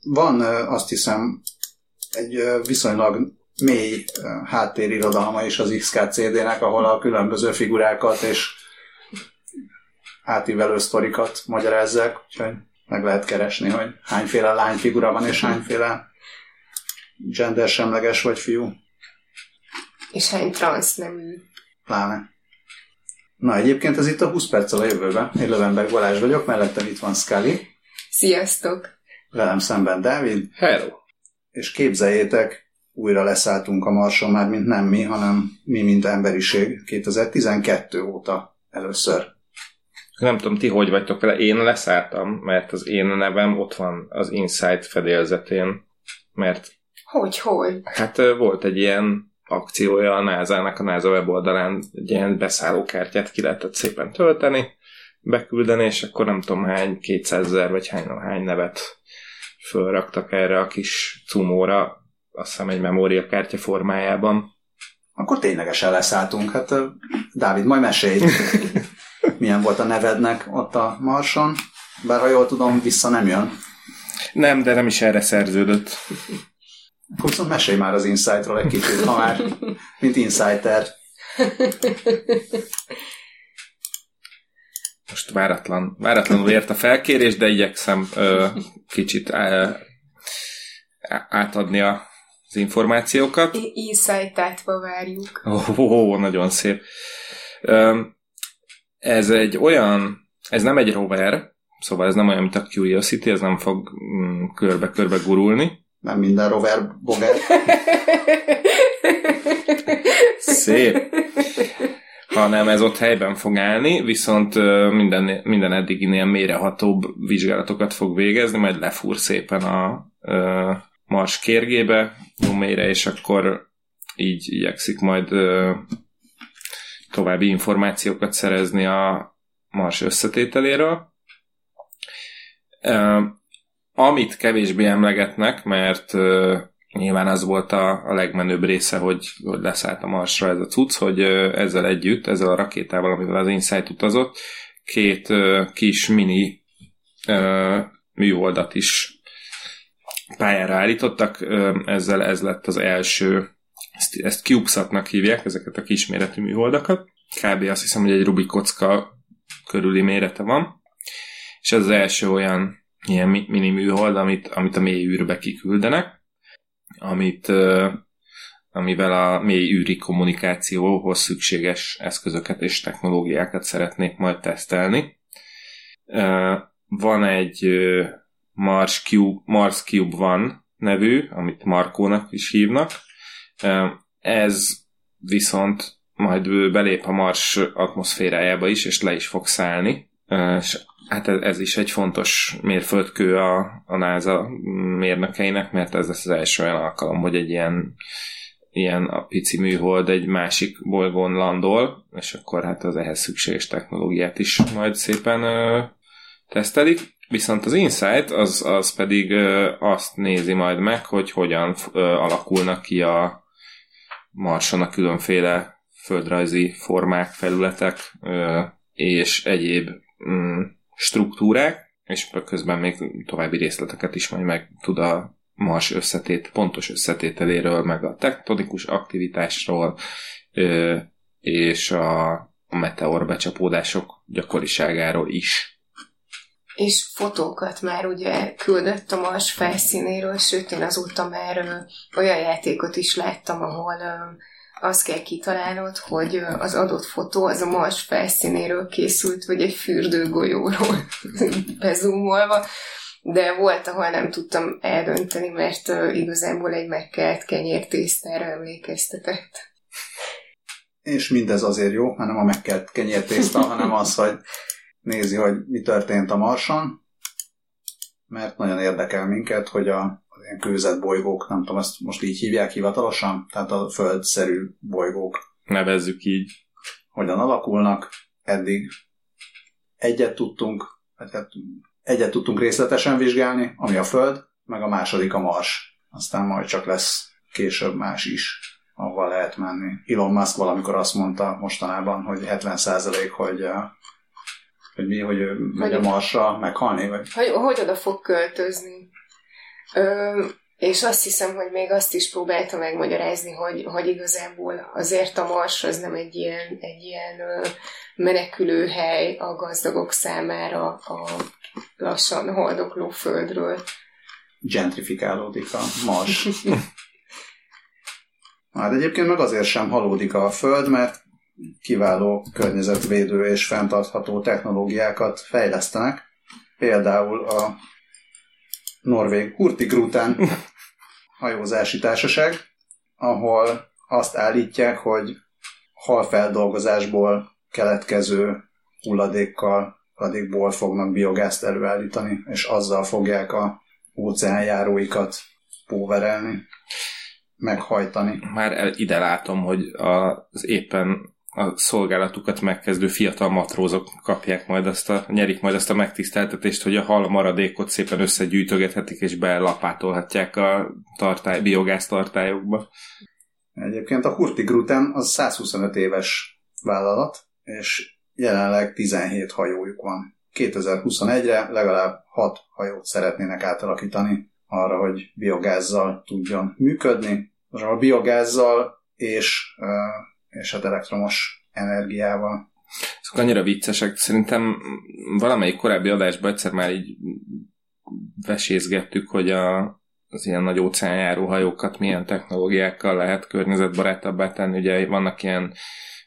Van azt hiszem egy viszonylag mély háttérirodalma is az XKCD-nek, ahol a különböző figurákat és átívelő sztorikat magyarázzák, úgyhogy meg lehet keresni, hogy hányféle lányfigura van, és hányféle gendersemleges vagy fiú, És hány transz nemű. pláne. Na, egyébként ez itt a 20 perccel a jövőben. Én Lövenberg Balázs vagyok, mellettem itt van Scully, Sziasztok! velem szemben Dávid, Hello! és képzeljétek, újra leszálltunk a Marson, már mint nem mi, hanem mi, mint emberiség 2012 óta először. Nem tudom, ti hogy vagytok vele. Én leszálltam, mert az én nevem ott van az Insight fedélzetén, mert Hogy, hogy? hát volt egy ilyen akciója a NASA-nak a NASA weboldalán, egy ilyen beszállókártyát ki lehetett szépen tölteni, beküldeni, és akkor nem tudom hány, 200 ezer vagy hány, hány nevet fölraktak erre a kis cumóra, azt hiszem egy memóriakártya formájában. Akkor ténylegesen leszálltunk. Hát Dávid, majd mesélj, milyen volt a nevednek ott a Marson. Bár ha jól tudom, vissza nem jön. Nem, de nem is erre szerződött. Akkor viszont mesélj már az Insightról egy kicsit, ha már, mint Insighter. Most váratlan, váratlanul ért a felkérés, de igyekszem ö, kicsit á, á- átadni a, az információkat. Insight átva várjuk. Ó, oh, oh, nagyon szép. Ö, ez egy olyan, ez nem egy rover, szóval ez nem olyan, mint a Curiosity, ez nem fog mm, körbe-körbe gurulni. Nem minden rover boger. Szép. hanem ez ott helyben fog állni, viszont minden, minden eddiginél mérehatóbb vizsgálatokat fog végezni, majd lefúr szépen a ö, Mars kérgébe, nyomére, és akkor így igyekszik majd ö, további információkat szerezni a Mars összetételéről. Amit kevésbé emlegetnek, mert nyilván az volt a, legmenőbb része, hogy, hogy leszállt a Marsra ez a cucc, hogy ezzel együtt, ezzel a rakétával, amivel az Insight utazott, két kis mini műholdat is pályára állítottak, ezzel ez lett az első, ezt, ezt CubeSatnak hívják, ezeket a kisméretű műholdakat. Kb. azt hiszem, hogy egy Rubik kocka körüli mérete van, és ez az első olyan ilyen mi- mini műhold, amit, amit a mély űrbe kiküldenek, amit, amivel a mély űri kommunikációhoz szükséges eszközöket és technológiákat szeretnék majd tesztelni. Van egy Mars Cube, Mars Cube van nevű, amit Markónak is hívnak. Ez viszont majd belép a Mars atmoszférájába is, és le is fog szállni. És hát ez, ez is egy fontos mérföldkő a, a NASA mérnökeinek, mert ez lesz az első olyan alkalom, hogy egy ilyen, ilyen a pici műhold egy másik bolygón landol, és akkor hát az ehhez szükséges technológiát is majd szépen ö, tesztelik. Viszont az Insight az, az pedig ö, azt nézi majd meg, hogy hogyan ö, alakulnak ki a Marson a különféle földrajzi formák, felületek és egyéb mm, struktúrák, és közben még további részleteket is majd meg tud a Mars összetét, pontos összetételéről, meg a tektonikus aktivitásról, és a meteor becsapódások gyakoriságáról is. És fotókat már ugye küldött a Mars felszínéről, sőt én azóta már ö, olyan játékot is láttam, ahol ö, azt kell kitalálnod, hogy ö, az adott fotó az a Mars felszínéről készült, vagy egy fürdőgolyóról bezumolva, de volt, ahol nem tudtam eldönteni, mert ö, igazából egy megkelt kenyértésztára emlékeztetett. És mindez azért jó, hanem a megkelt kenyértészta, hanem az, hogy nézi, hogy mi történt a Marson, mert nagyon érdekel minket, hogy a, ilyen kőzet bolygók, nem tudom, ezt most így hívják hivatalosan, tehát a földszerű bolygók Nevezzük így. hogyan alakulnak. Eddig egyet tudtunk, hát egyet tudtunk részletesen vizsgálni, ami a Föld, meg a második a Mars. Aztán majd csak lesz később más is, ahova lehet menni. Elon Musk valamikor azt mondta mostanában, hogy 70% hogy, uh, hogy mi, hogy ő megy a Marsra meghalni, vagy hogy, hogy oda fog költözni. Ö, és azt hiszem, hogy még azt is próbálta megmagyarázni, hogy, hogy igazából azért a Mars az nem egy ilyen, egy ilyen ö, menekülőhely a gazdagok számára a lassan haldokló földről. gentrifikálódik a Mars. Hát egyébként meg azért sem halódik a Föld, mert kiváló környezetvédő és fenntartható technológiákat fejlesztenek. Például a norvég Hurtigruten hajózási társaság, ahol azt állítják, hogy halfeldolgozásból keletkező hulladékkal, hulladékból fognak biogázt előállítani, és azzal fogják a óceánjáróikat póverelni, meghajtani. Már ide látom, hogy az éppen a szolgálatukat megkezdő fiatal matrózok kapják majd azt a, nyerik majd azt a megtiszteltetést, hogy a hal maradékot szépen összegyűjtögethetik és belapátolhatják a tartály, biogáz tartályokba. Egyébként a Hurtigruten az 125 éves vállalat, és jelenleg 17 hajójuk van. 2021-re legalább 6 hajót szeretnének átalakítani arra, hogy biogázzal tudjon működni. A biogázzal és, és hát elektromos energiával. Ezek annyira viccesek. Szerintem valamelyik korábbi adásban egyszer már így vesézgettük, hogy a, az ilyen nagy óceánjáró hajókat milyen technológiákkal lehet környezetbarátabbá tenni. Ugye vannak ilyen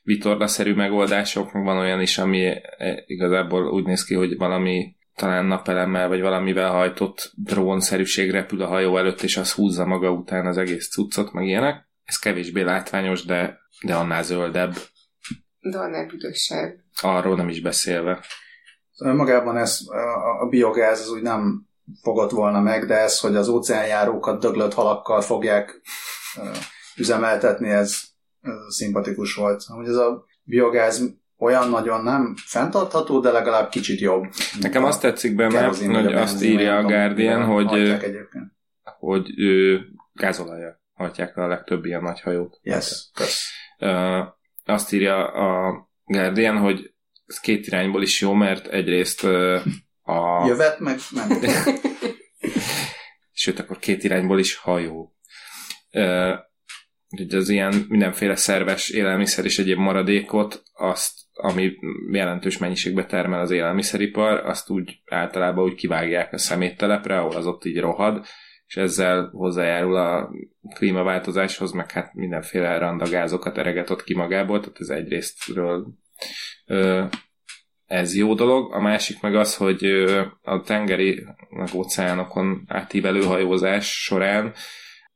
vitorlaszerű megoldások, meg van olyan is, ami eh, igazából úgy néz ki, hogy valami talán napelemmel vagy valamivel hajtott drónszerűség repül a hajó előtt, és az húzza maga után az egész cuccot, meg ilyenek. Ez kevésbé látványos, de, de annál zöldebb. De annál büdösebb. Arról nem is beszélve. Magában ez, a- a biogáz az úgy nem fogott volna meg, de ez, hogy az óceánjárókat döglött halakkal fogják üzemeltetni, ez, ez szimpatikus volt. Hogy ez a biogáz olyan nagyon nem fenntartható, de legalább kicsit jobb. Nekem azt tetszik benne, hogy a azt írja a Guardian, hogy, hogy ő gázolajjal hajtják a legtöbb ilyen nagy hajót. Yes. Ö, azt írja a Guardian, hogy ez két irányból is jó, mert egyrészt ö, a... Jövet, meg nem. Sőt, akkor két irányból is hajó. Ö, Úgyhogy az ilyen mindenféle szerves élelmiszer és egyéb maradékot, azt, ami jelentős mennyiségbe termel az élelmiszeripar, azt úgy általában úgy kivágják a szeméttelepre, ahol az ott így rohad, és ezzel hozzájárul a klímaváltozáshoz, meg hát mindenféle randagázokat ereget ott ki magából, tehát ez egyrésztről ö, ez jó dolog. A másik meg az, hogy a tengeri, meg óceánokon átívelő hajózás során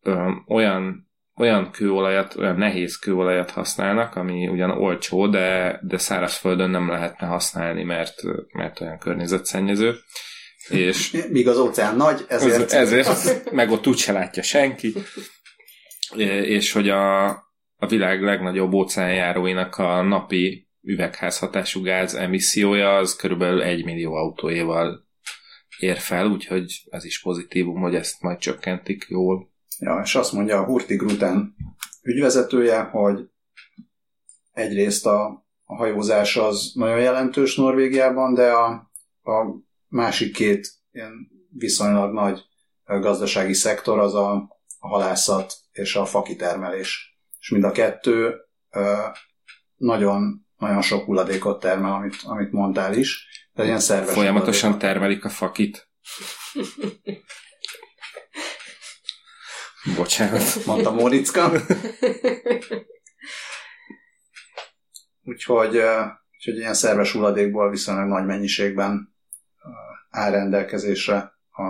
ö, olyan olyan kőolajat, olyan nehéz kőolajat használnak, ami ugyan olcsó, de, de szárazföldön nem lehetne használni, mert, mert olyan környezetszennyező. És Míg az óceán nagy, ezért... ezért, ezért meg ott úgyse látja senki. És hogy a, a világ legnagyobb óceánjáróinak a napi üvegházhatású gáz emissziója az körülbelül egy millió autóéval ér fel, úgyhogy ez is pozitívum, hogy ezt majd csökkentik jól. Ja, és azt mondja a Hurtigruten ügyvezetője, hogy egyrészt a, a hajózás az nagyon jelentős Norvégiában, de a, a másik két ilyen viszonylag nagy gazdasági szektor az a, a halászat és a fakitermelés. És mind a kettő nagyon, nagyon sok hulladékot termel, amit, amit mondtál is. De ilyen szerves Folyamatosan hulladékot. termelik a fakit. Bocsánat. mondta Móriczka. Úgyhogy, úgyhogy ilyen szerves hulladékból viszonylag nagy mennyiségben áll rendelkezésre a,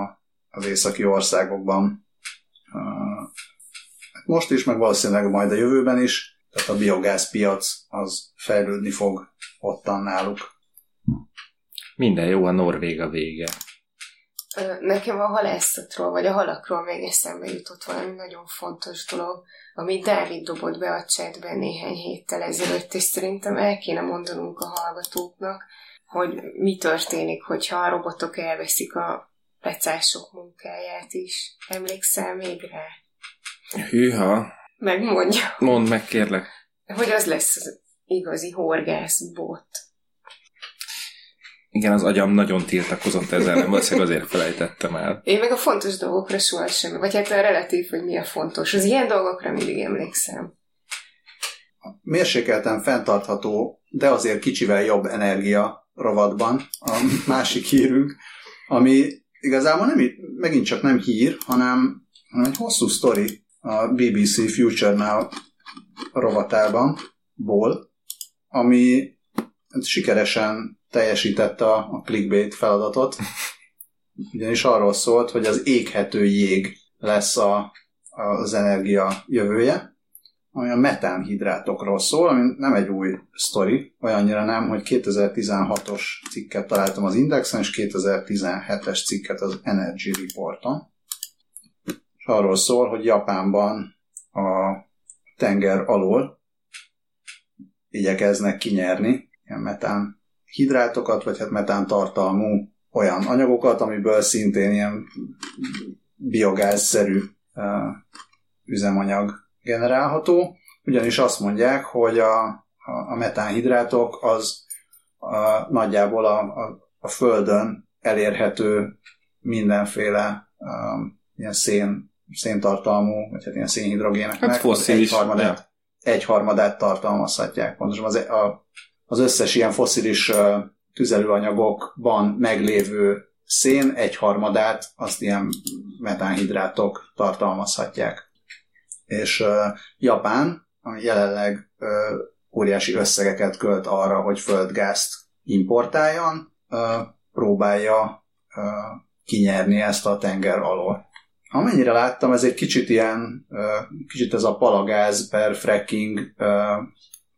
az északi országokban. Hát Most is, meg valószínűleg majd a jövőben is, tehát a biogázpiac az fejlődni fog ottan náluk. Minden jó, a Norvég a vége. Nekem a halászatról, vagy a halakról még eszembe jutott valami nagyon fontos dolog, amit Dávid dobott be a chatben néhány héttel ezelőtt, és szerintem el kéne mondanunk a hallgatóknak, hogy mi történik, hogyha a robotok elveszik a pecások munkáját is. Emlékszel még rá? Hűha, megmondja, Mondd meg, kérlek. hogy az lesz az igazi horgászbot. Igen, az agyam nagyon tiltakozott ezzel, nem valószínűleg azért felejtettem el. Én meg a fontos dolgokra sohasem, vagy hát a relatív, hogy mi a fontos. Az ilyen dolgokra mindig emlékszem. Mérsékelten fenntartható, de azért kicsivel jobb energia rovatban a másik hírünk, ami igazából nem, megint csak nem hír, hanem, hanem egy hosszú sztori a BBC Future Now rovatában, ból, ami sikeresen teljesítette a clickbait feladatot, ugyanis arról szólt, hogy az éghető jég lesz a, az energia jövője, ami a metánhidrátokról szól, ami nem egy új sztori, olyannyira nem, hogy 2016-os cikket találtam az Indexen, és 2017-es cikket az Energy Reporton. És arról szól, hogy Japánban a tenger alól igyekeznek kinyerni ilyen metán hidrátokat, vagy hát metán tartalmú olyan anyagokat, amiből szintén ilyen biogázszerű üzemanyag generálható, ugyanis azt mondják, hogy a, a, a metánhidrátok az a, nagyjából a, a, a Földön elérhető mindenféle um, ilyen szén, széntartalmú, vagy hát ilyen szénhidrogéneknek Hát fosszilis, egyharmadát, egyharmadát tartalmazhatják. Pontosan az, a, az összes ilyen fosszilis uh, tüzelőanyagokban meglévő szén egyharmadát azt ilyen metánhidrátok tartalmazhatják és uh, Japán, ami jelenleg uh, óriási összegeket költ arra, hogy földgázt importáljon, uh, próbálja uh, kinyerni ezt a tenger alól. Amennyire láttam, ez egy kicsit ilyen, uh, kicsit ez a palagáz per fracking uh,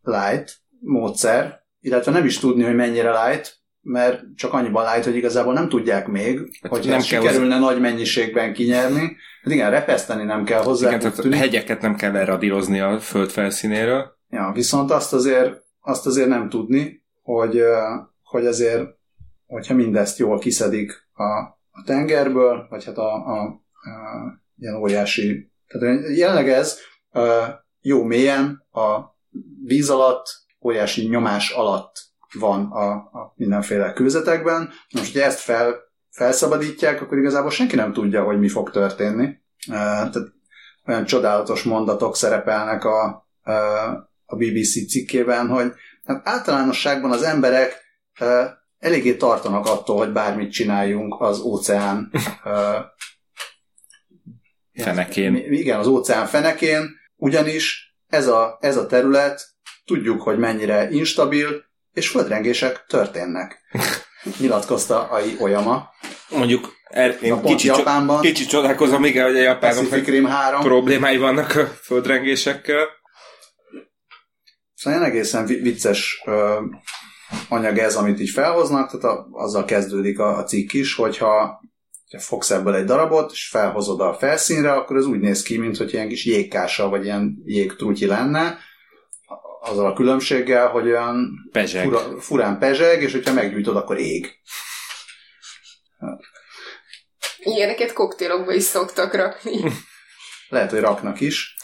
light módszer, illetve nem is tudni, hogy mennyire light, mert csak annyiban light, hogy igazából nem tudják még, Hát hogy nem sikerülne nagy mennyiségben kinyerni. Hát igen, repeszteni nem kell hozzá. Igen, tehát tűnik. hegyeket nem kell leradírozni a föld felszínéről. Ja, viszont azt azért, azt azért nem tudni, hogy, hogy azért, hogyha mindezt jól kiszedik a, a tengerből, vagy hát a, a, a ilyen óriási, tehát jelenleg ez jó mélyen a víz alatt, óriási nyomás alatt van a, a mindenféle kőzetekben. Most, hogyha ezt fel, felszabadítják, akkor igazából senki nem tudja, hogy mi fog történni. Tehát olyan csodálatos mondatok szerepelnek a, a BBC cikkében, hogy hát általánosságban az emberek eléggé tartanak attól, hogy bármit csináljunk az óceán Fenekén. Igen, az óceán fenekén, ugyanis ez a, ez a terület tudjuk, hogy mennyire instabil, és földrengések történnek. Nyilatkozta Ai Oyama. Mondjuk er, én kicsit, Japánban. kicsit csodálkozom, igen, hogy a japánoknak Rim 3. problémái vannak a földrengésekkel. Szóval ilyen egészen vi- vicces ö, anyag ez, amit így felhoznak, tehát a, azzal kezdődik a, a cikk is, hogyha, hogyha fogsz ebből egy darabot, és felhozod a felszínre, akkor ez úgy néz ki, mint hogy ilyen kis jégkása, vagy ilyen jégtrutyi lenne, azzal a különbséggel, hogy olyan Pezseg. fura, furán pezseg, és hogyha meggyújtod, akkor ég. Ilyeneket koktélokba is szoktak rakni. Lehet, hogy raknak is.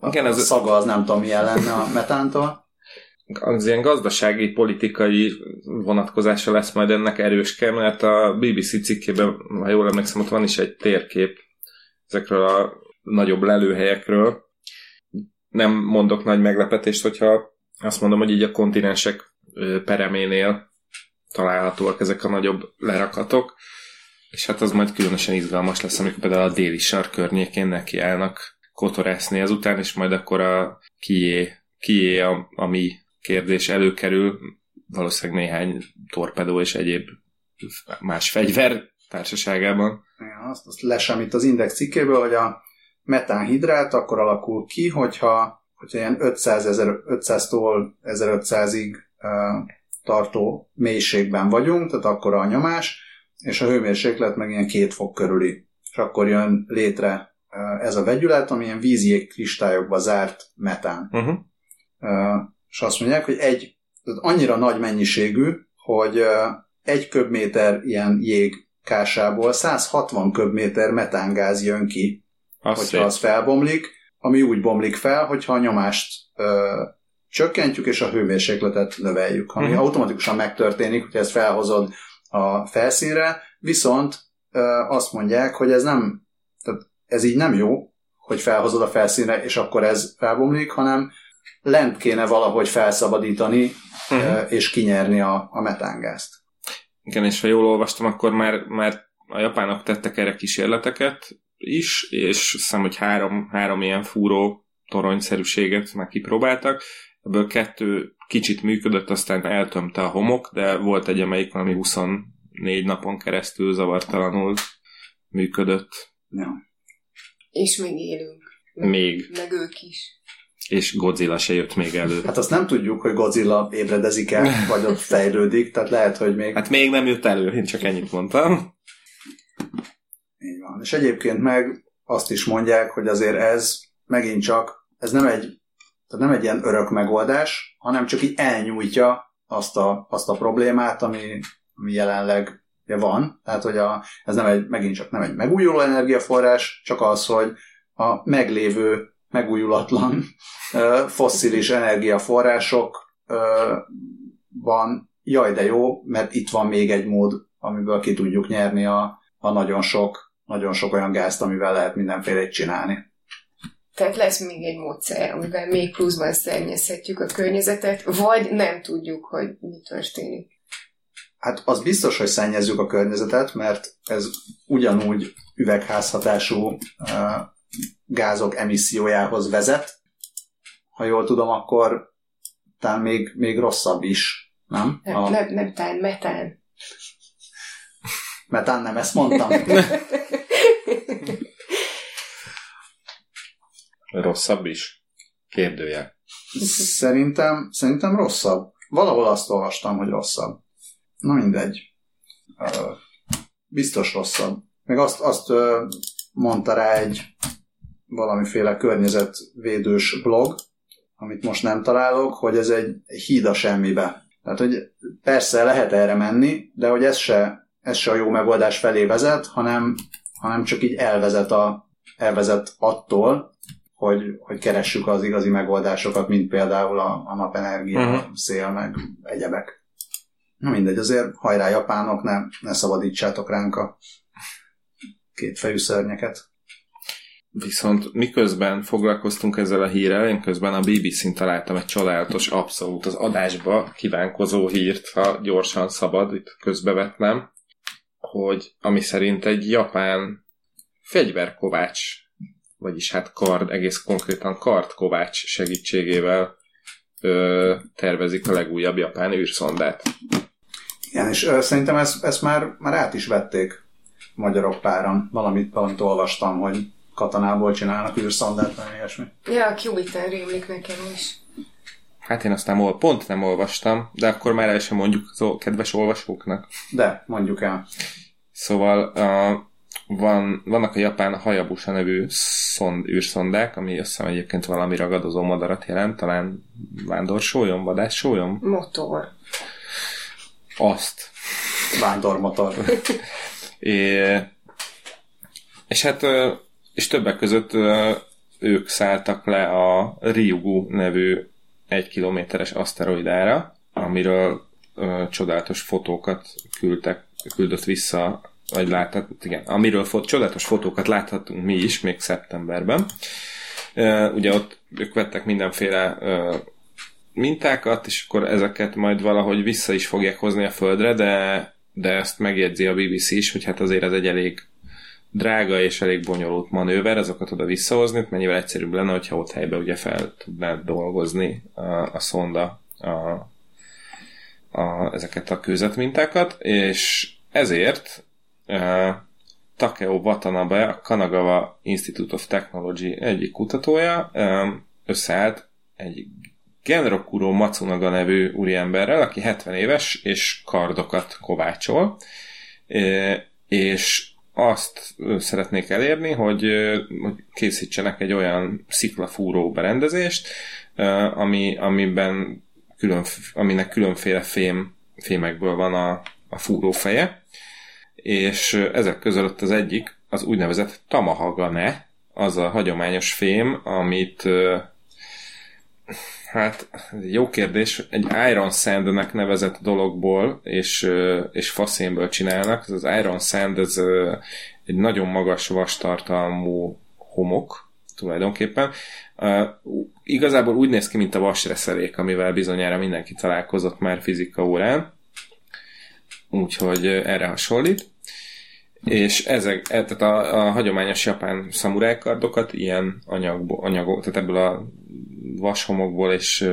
A, Igen, a ez- szaga az nem tudom milyen lenne a metántól. Az ilyen gazdasági, politikai vonatkozása lesz majd ennek erőske, mert a BBC cikkében, ha jól emlékszem, ott van is egy térkép ezekről a nagyobb lelőhelyekről. Nem mondok nagy meglepetést, hogyha azt mondom, hogy így a kontinensek pereménél találhatóak ezek a nagyobb lerakatok, és hát az majd különösen izgalmas lesz, amikor például a déli sar környékén nekiállnak kotorászni ezután, és majd akkor a kié, kié a, a mi kérdés előkerül, valószínűleg néhány torpedó és egyéb más fegyver társaságában. Igen, azt, azt lesem itt az Index cikkéből, hogy a metánhidrát akkor alakul ki, hogyha, hogyha ilyen 500 500-tól 1500-ig uh, tartó mélységben vagyunk, tehát akkor a nyomás, és a hőmérséklet meg ilyen két fok körüli. És akkor jön létre ez a vegyület, ami ilyen vízjég kristályokba zárt metán. Uh-huh. Uh, és azt mondják, hogy egy, tehát annyira nagy mennyiségű, hogy egy köbméter ilyen jég kásából 160 köbméter metángáz jön ki, Azt hogyha szép. az felbomlik, ami úgy bomlik fel, hogyha a nyomást ö, csökkentjük, és a hőmérsékletet növeljük, ami Mhm. automatikusan megtörténik, hogyha ezt felhozod a felszínre, viszont ö, azt mondják, hogy ez nem, tehát ez így nem jó, hogy felhozod a felszínre, és akkor ez felbomlik, hanem lent kéne valahogy felszabadítani, ö, és kinyerni a, a metángázt. Igen, és ha jól olvastam, akkor már, már a japánok tettek erre kísérleteket is, és azt hiszem, hogy három, három ilyen fúró toronyszerűséget már kipróbáltak. Ebből kettő kicsit működött, aztán eltömte a homok, de volt egy, amelyik valami 24 napon keresztül zavartalanul működött. Ja. És még élünk. Még. Meg ők is. És Godzilla se jött még elő. Hát azt nem tudjuk, hogy Godzilla ébredezik el, vagy ott fejlődik, tehát lehet, hogy még Hát még nem jött elő, én csak ennyit mondtam. Így van. És egyébként meg azt is mondják, hogy azért ez megint csak, ez nem egy, tehát nem egy ilyen örök megoldás, hanem csak így elnyújtja azt a, azt a problémát, ami, ami jelenleg van. Tehát, hogy a, ez nem egy, megint csak nem egy megújuló energiaforrás, csak az, hogy a meglévő megújulatlan fosszilis energiaforrások van, jaj de jó, mert itt van még egy mód, amiből ki tudjuk nyerni a, a nagyon sok, nagyon sok olyan gázt, amivel lehet mindenfélét csinálni. Tehát lesz még egy módszer, amivel még pluszban szennyezhetjük a környezetet, vagy nem tudjuk, hogy mi történik. Hát az biztos, hogy szennyezzük a környezetet, mert ez ugyanúgy üvegházhatású gázok emissziójához vezet. Ha jól tudom, akkor talán még, még rosszabb is, nem? Nem, A nem, nem tán, metán. metán nem ezt mondtam. Rosszabb is? Kérdője. Szerintem, szerintem rosszabb. Valahol azt olvastam, hogy rosszabb. Na mindegy. Biztos rosszabb. Meg azt, azt mondta rá egy valamiféle környezetvédős blog, amit most nem találok, hogy ez egy híd a semmibe. Tehát, hogy persze lehet erre menni, de hogy ez se, ez se a jó megoldás felé vezet, hanem, hanem csak így elvezet, a, elvezet attól, hogy, hogy keressük az igazi megoldásokat, mint például a, a napenergia, Mhm. uh-huh. szél, meg egyebek. Na mindegy, azért hajrá japánok, ne, ne szabadítsátok ránk a kétfejű szörnyeket. Viszont miközben foglalkoztunk ezzel a hírrel, én közben a BBC-n találtam egy csodálatos, abszolút az adásba kívánkozó hírt, ha gyorsan szabad, itt közbevetnem, hogy ami szerint egy japán fegyverkovács, vagyis hát kard, egész konkrétan kardkovács segítségével ö, tervezik a legújabb japán űrszondát. Igen, és ö, szerintem ezt, ezt már, már át is vették magyarok páran. Valamit, valamit olvastam, hogy katonából csinálnak űrszondát, vagy ilyesmi. Ja, a Qubiten rémlik nekem is. Hát én azt nem, ol- pont nem olvastam, de akkor már el sem mondjuk az kedves olvasóknak. De, mondjuk el. Szóval uh, van, vannak a japán Hayabusa nevű szond, űrszondák, ami azt hiszem egyébként valami ragadozó madarat jelent, talán vándorsólyom, vadássólyom? Motor. Azt. Vándormotor. É, és hát és többek között ők szálltak le a Ryugu nevű egy kilométeres aszteroidára, amiről ö, csodálatos fotókat küldtek, küldött vissza, vagy láthat, igen, amiről fot, csodálatos fotókat láthatunk mi is, még szeptemberben. Ugye ott ők vettek mindenféle mintákat, és akkor ezeket majd valahogy vissza is fogják hozni a földre, de, de ezt megjegyzi a BBC is, hogy hát azért ez egy elég drága és elég bonyolult manőver, azokat oda visszahozni, mennyivel egyszerűbb lenne, hogyha ott helyben ugye fel tudná dolgozni a, a szonda a, a, ezeket a kőzetmintákat, és ezért uh, Takeo Watanabe, a Kanagawa Institute of Technology egyik kutatója um, összeállt egy Genrokuro Matsunaga nevű úriemberrel, aki 70 éves, és kardokat kovácsol, E, és azt szeretnék elérni, hogy, hogy készítsenek egy olyan sziklafúró berendezést, ami, amiben külön, aminek különféle fém, fémekből van a, a fúrófeje, és ezek között az egyik az úgynevezett Tamahagane, az a hagyományos fém, amit hát jó kérdés, egy Iron Sandnek nevezett dologból és, és faszénből csinálnak. Ez az Iron Sand ez egy nagyon magas vastartalmú homok tulajdonképpen. Igazából úgy néz ki, mint a vasreszelék, amivel bizonyára mindenki találkozott már fizika órán. Úgyhogy erre hasonlít. És ezek, e- tehát a, a hagyományos japán szamurájkardokat ilyen anyagból, anyagok, tehát ebből a vashomokból és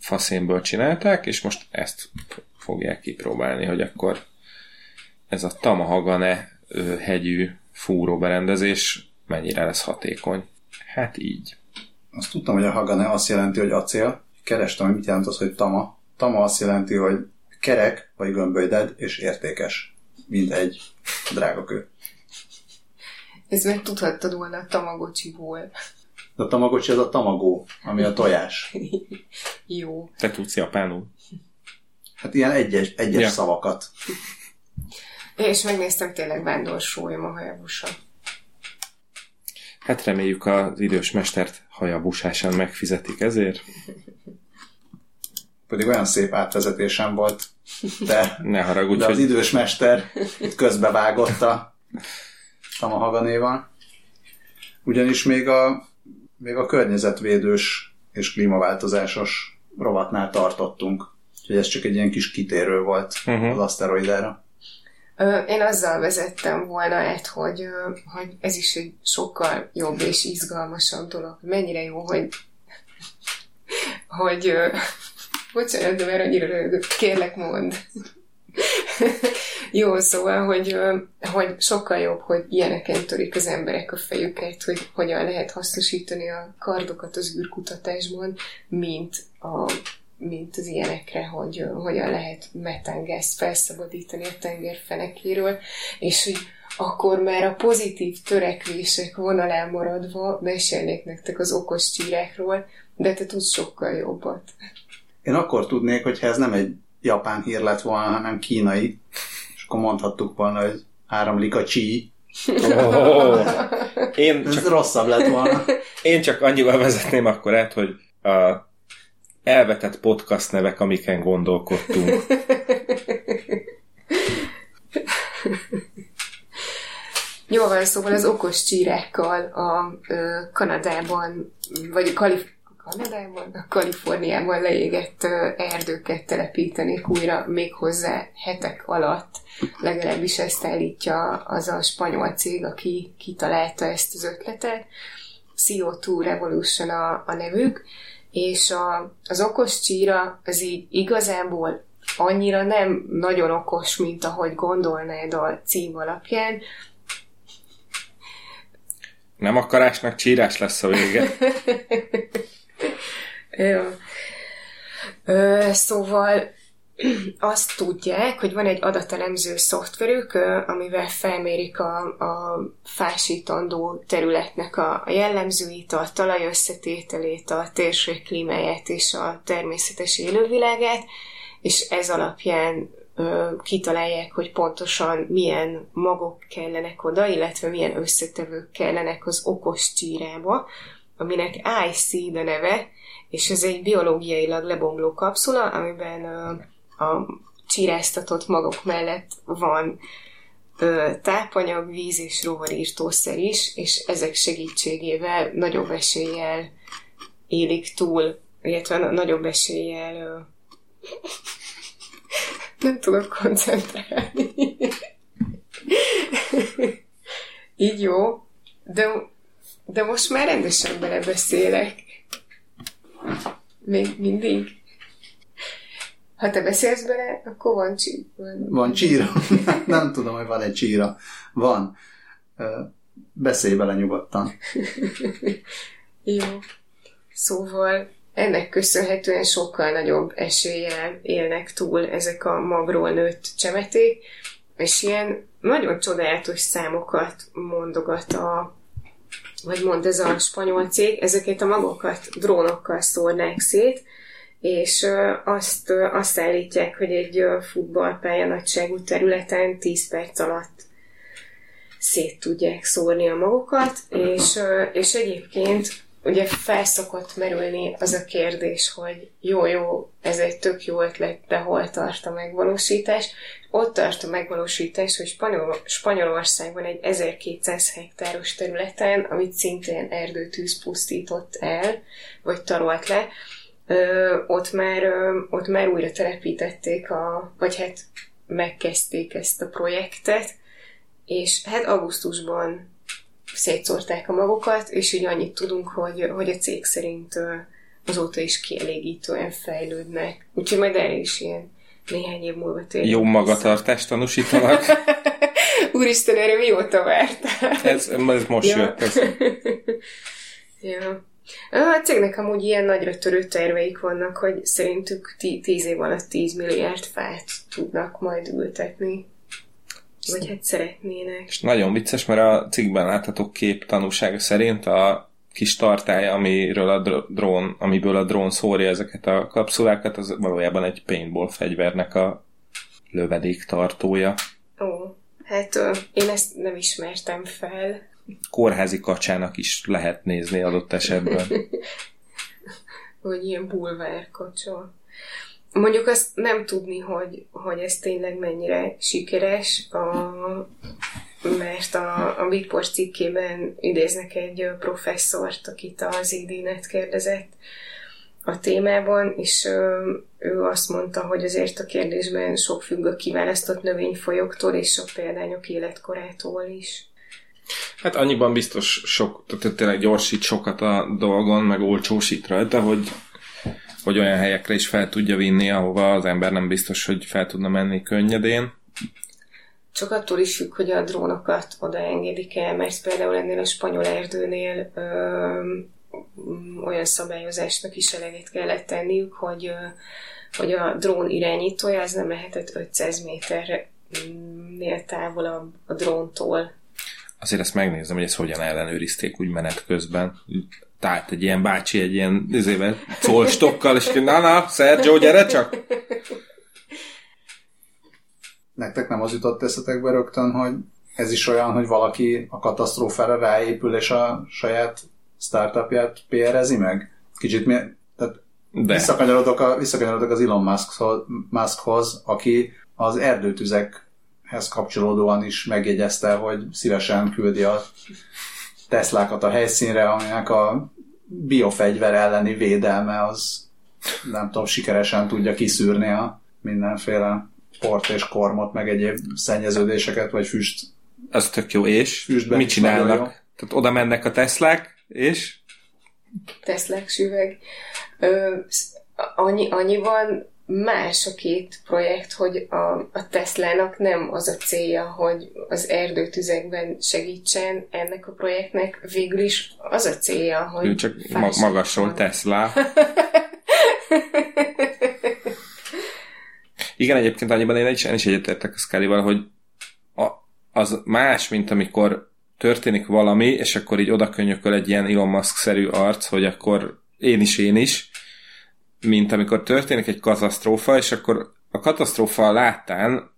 faszénből csinálták, és most ezt fogják kipróbálni, hogy akkor ez a Tamahagane hegyű fúróberendezés mennyire lesz hatékony. Hát így. Azt tudtam, hogy a Hagane azt jelenti, hogy acél. Kerestem, hogy mit jelent az, hogy tama. Tama azt jelenti, hogy kerek, vagy gömbölyded, és értékes. Mint egy drága kő. Ez meg tudhattad volna a Tamagocsiból. De a tamagocsi az a tamagó, ami a tojás. Jó. Te tudsz japánul? Hát ilyen egyes, egyes Ja. szavakat. És megnéztem tényleg Vándor Sólyom a hajabusa. Hát reméljük az idős mestert hajabusásán megfizetik ezért. Pedig olyan szép átvezetésem volt. De, Ne haragudj, de az hogy idős mester itt közbevágott a Tama Haganéval. Ugyanis még a, még a környezetvédős és klímaváltozásos rovatnál tartottunk. Úgyhogy ez csak egy ilyen kis kitérő volt uh-huh. az aszteroidára. Én azzal vezettem volna át, hogy, hogy ez is egy sokkal jobb és izgalmasabb dolog. Mennyire jó, hogy hogy bocsánat, de mert annyira rögök. Kérlek, mondd. Jó, szóval, hogy, hogy sokkal jobb, hogy ilyeneken törik az emberek a fejüket, hogy hogyan lehet hasznosítani a kardokat az űrkutatásban, mint a mint az ilyenekre, hogy hogyan lehet metángázt felszabadítani a tenger fenekéről, és hogy akkor már a pozitív törekvések vonalán maradva mesélnék nektek az okos csírákról, de te tudsz sokkal jobbat. Én akkor tudnék, hogyha ez nem egy japán hír lett volna, hanem kínai, és akkor mondhattuk volna, hogy áramlik a csí. Oh, én, Ez csak, rosszabb lett volna. én csak annyival vezetném akkor át, hogy a elvetett podcast nevek, amiken gondolkodtunk. Jó van, szóval az okos csírákkal a ö, Kanadában, vagy Kalif- Kanadában, a Kaliforniában leégett erdőket telepítenék újra méghozzá hetek alatt. Legalábbis ezt állítja az a spanyol cég, aki kitalálta ezt az ötletet. CO2 Revolution a, a nevük, és a, az okos csíra az így igazából annyira nem nagyon okos, mint ahogy gondolnád a cím alapján, Nem akarásnak csírás lesz a vége. Jó. Ö, szóval azt tudják, hogy van egy adatelemző szoftverük, amivel felmérik a, a fásítandó területnek a, a jellemzőit, a talaj összetételét, a térség klímáját és a természetes élővilágát, és ez alapján ö, kitalálják, hogy pontosan milyen magok kellenek oda, illetve milyen összetevők kellenek az okos csírába, aminek IC a neve, és ez egy biológiailag lebomló kapszula, amiben a csíráztatott magok mellett van tápanyag, víz és rovarírtószer is, és ezek segítségével nagyobb eséllyel élik túl, illetve na- nagyobb eséllyel nem tudok koncentrálni. Így jó, de, de most már rendesen belebeszélek. Még mindig. Ha te beszélsz bele, akkor van csí. Van, Van csíra? nem tudom, hogy van egy csíra. Van. Beszélj bele nyugodtan. Jó. Szóval ennek köszönhetően sokkal nagyobb eséllyel élnek túl ezek a magról nőtt csemeték, és ilyen nagyon csodálatos számokat mondogat a vagy mond ez a spanyol cég, ezeket a magokat drónokkal szórnák szét, és azt, azt állítják, hogy egy futballpálya nagyságú területen 10 perc alatt szét tudják szórni a magukat, és, és egyébként ugye felszokott merülni az a kérdés, hogy jó-jó, ez egy tök jó ötlet, de hol tart a megvalósítás? Ott tart a megvalósítás, hogy Spanyol, Spanyolországban egy 1200 hektáros területen, amit szintén erdőtűz pusztított el, vagy tarolt le, ö, ott, már, ö, ott már újra telepítették, a, vagy hát megkezdték ezt a projektet, és hát augusztusban szétszórták a magukat, és így annyit tudunk, hogy, hogy a cég szerint azóta is kielégítően fejlődnek. Úgyhogy majd erre is ilyen néhány év múlva térjünk Jó magatartást tanúsítanak. Úristen, erre mióta vártál? Ez, ez most Ja. jött. Ez. ja. A cégnek amúgy ilyen nagyra törő terveik vannak, hogy szerintük tí- 10 év alatt 10 milliárd fát tudnak majd ültetni. Vagy hát szeretnének. És nagyon vicces, mert a cikkben látható kép tanúsága szerint a kis tartály, amiről a dr- drón, amiből a drón szórja ezeket a kapszulákat, az valójában egy paintball fegyvernek a lövedék tartója. Ó, hát én ezt nem ismertem fel. Kórházi kacsának is lehet nézni adott esetben. hogy ilyen bulvár kocsa. Mondjuk azt nem tudni, hogy, hogy ez tényleg mennyire sikeres, a, mert a, a Bitport cikkében idéznek egy professzort, akit az idénet kérdezett a témában, és ő azt mondta, hogy azért a kérdésben sok függ a kiválasztott növényfajoktól, és sok példányok életkorától is. Hát annyiban biztos sok, tehát tényleg gyorsít sokat a dolgon, meg olcsósít rajta, hogy, hogy olyan helyekre is fel tudja vinni, ahova az ember nem biztos, hogy fel tudna menni könnyedén. Csak attól is függ, hogy a drónokat odaengedik el, mert például ennél a spanyol erdőnél ö, m, olyan szabályozásnak is eleget kellett tenniük, hogy, ö, hogy a drón irányítója az nem lehetett 500 méternél távolabb a dróntól. Azért ezt megnézem, hogy ezt hogyan ellenőrizték úgy menet közben. Tehát egy ilyen bácsi egy ilyen izével, szólstokkal, és na, na, Sergio, gyere csak! Nektek nem az jutott eszetekbe rögtön, hogy ez is olyan, hogy valaki a katasztrófára ráépül, és a saját startupját PR-ezi meg? Kicsit mi... Tehát De. visszakanyarodok, a, visszakanyarodok az Elon Muskhoz, Muskhoz, aki az erdőtüzekhez kapcsolódóan is megjegyezte, hogy szívesen küldi a Teslákat a helyszínre, aminek a biofegyver elleni védelme az nem tudom, sikeresen tudja kiszűrni a mindenféle port és kormot, meg egyéb szennyeződéseket, vagy füst. Az tök jó, és Füstben mit csinálnak? Tehát oda mennek a Teslák, és Teslák süveg. Ö, annyi, annyiban más a két projekt, hogy a, a Teslának nem az a célja, hogy az erdőtüzekben segítsen ennek a projektnek, végül is az a célja, hogy ő csak ma- magasról Tesla. Igen, egyébként annyiban én is, én is egyetértek a Scully-val, hogy a, az más, mint amikor történik valami, és akkor így oda egy ilyen Elon Musk-szerű arc, hogy akkor én is, én is, mint amikor történik egy katasztrófa, és akkor a katasztrófa láttán,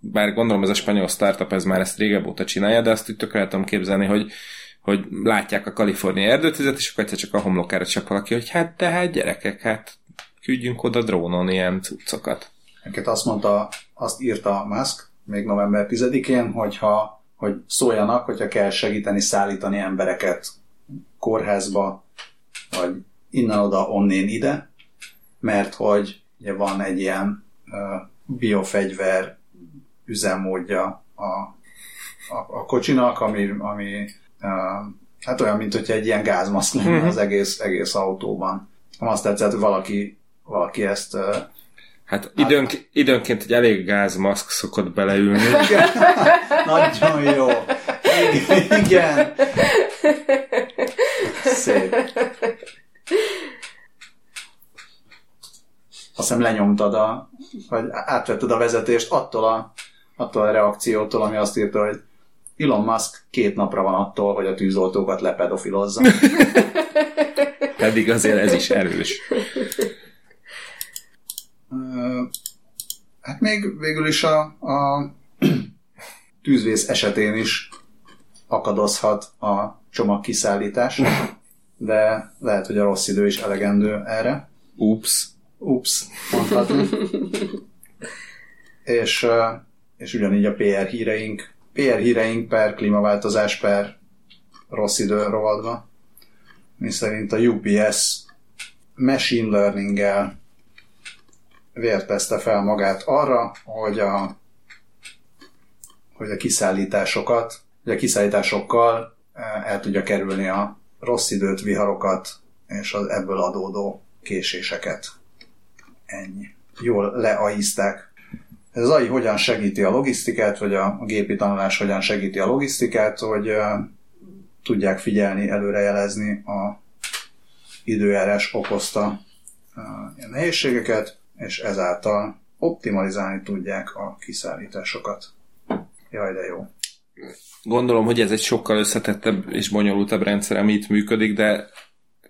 bár gondolom ez a spanyol startup, ez már ezt régebb óta csinálja, de azt úgy tökre tudom képzelni, hogy hogy látják a kaliforniai erdőtüzet, és akkor egyszer csak a homlokára csap valaki, hogy hát tehát gyerekek, hát küldjünk oda drónon ilyen cuccokat. Egyébként azt mondta, azt írta Musk még november 10-én, hogyha, hogy szóljanak, hogyha kell segíteni szállítani embereket kórházba, vagy innen-oda, onnén ide, mert hogy ugye van egy ilyen biofegyver üzemmódja a, a, a kocsinak, ami, ami hát olyan, mint hogyha egy ilyen gázmaszk lenne az egész, egész autóban. Azt tetszett, hogy valaki, valaki ezt Hát időnk, időnként egy elég gázmaszk szokott beleülni. Nagyon jó. Igen. Szép. Azt hiszem lenyomtad a, vagy átvetted a vezetést attól a, attól a reakciótól, ami azt írta, hogy Elon Musk két napra van attól, hogy a tűzoltókat lepedofilozza. Pedig azért ez is erős. Hát még végül is a, a tűzvész esetén is akadozhat a csomag kiszállítás, de lehet, hogy a rossz idő is elegendő erre. Ups. Ups, mondhatni. és, és ugyanígy a PR híreink, PR híreink per klímaváltozás per rossz idő rovadva, mi szerint a UPS machine learning-gel vértezte fel magát arra, hogy a, hogy a kiszállításokat, hogy a kiszállításokkal el tudja kerülni a rossz időt, viharokat és az ebből adódó késéseket. Ennyi. Jól leaizták. Ez az AI hogyan segíti a logisztikát, vagy a gépi tanulás hogyan segíti a logisztikát, hogy tudják figyelni, előrejelezni a időjárás okozta ilyen nehézségeket, és ezáltal optimalizálni tudják a kiszállításokat. Jaj, de jó. Gondolom, hogy ez egy sokkal összetettebb és bonyolultabb rendszer, ami itt működik, de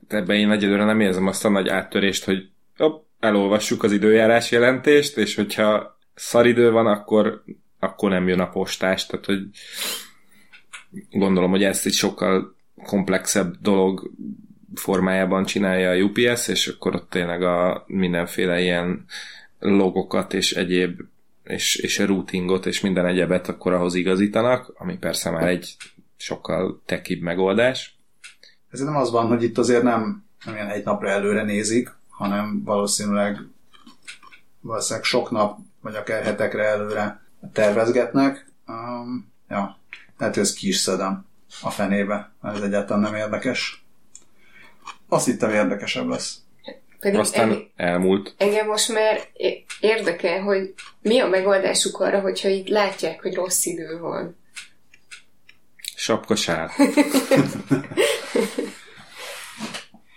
ebben én egyelőre nem érzem azt a nagy áttörést, hogy hopp, elolvassuk az időjárás jelentést, és hogyha szaridő van, akkor, akkor nem jön a postás. Tehát, hogy gondolom, hogy ezt egy sokkal komplexebb dolog formájában csinálja a UPS, és akkor ott tényleg a mindenféle ilyen logokat és egyéb és, és a routingot és minden egyebet akkor ahhoz igazítanak, ami persze már egy sokkal tekibb megoldás. Ez nem az van, hogy itt azért nem, nem ilyen egy napra előre nézik, hanem valószínűleg valószínűleg sok nap, vagy akár hetekre előre tervezgetnek. Um, ja, lehet, hogy ezt ki is szedem a fenébe, mert ez egyáltalán nem érdekes. Azt hittem érdekesebb lesz. Pedig Aztán engem, elmúlt. engem most már érdekel, hogy mi a megoldásuk arra, hogyha itt látják, hogy rossz idő van. Sapkasár.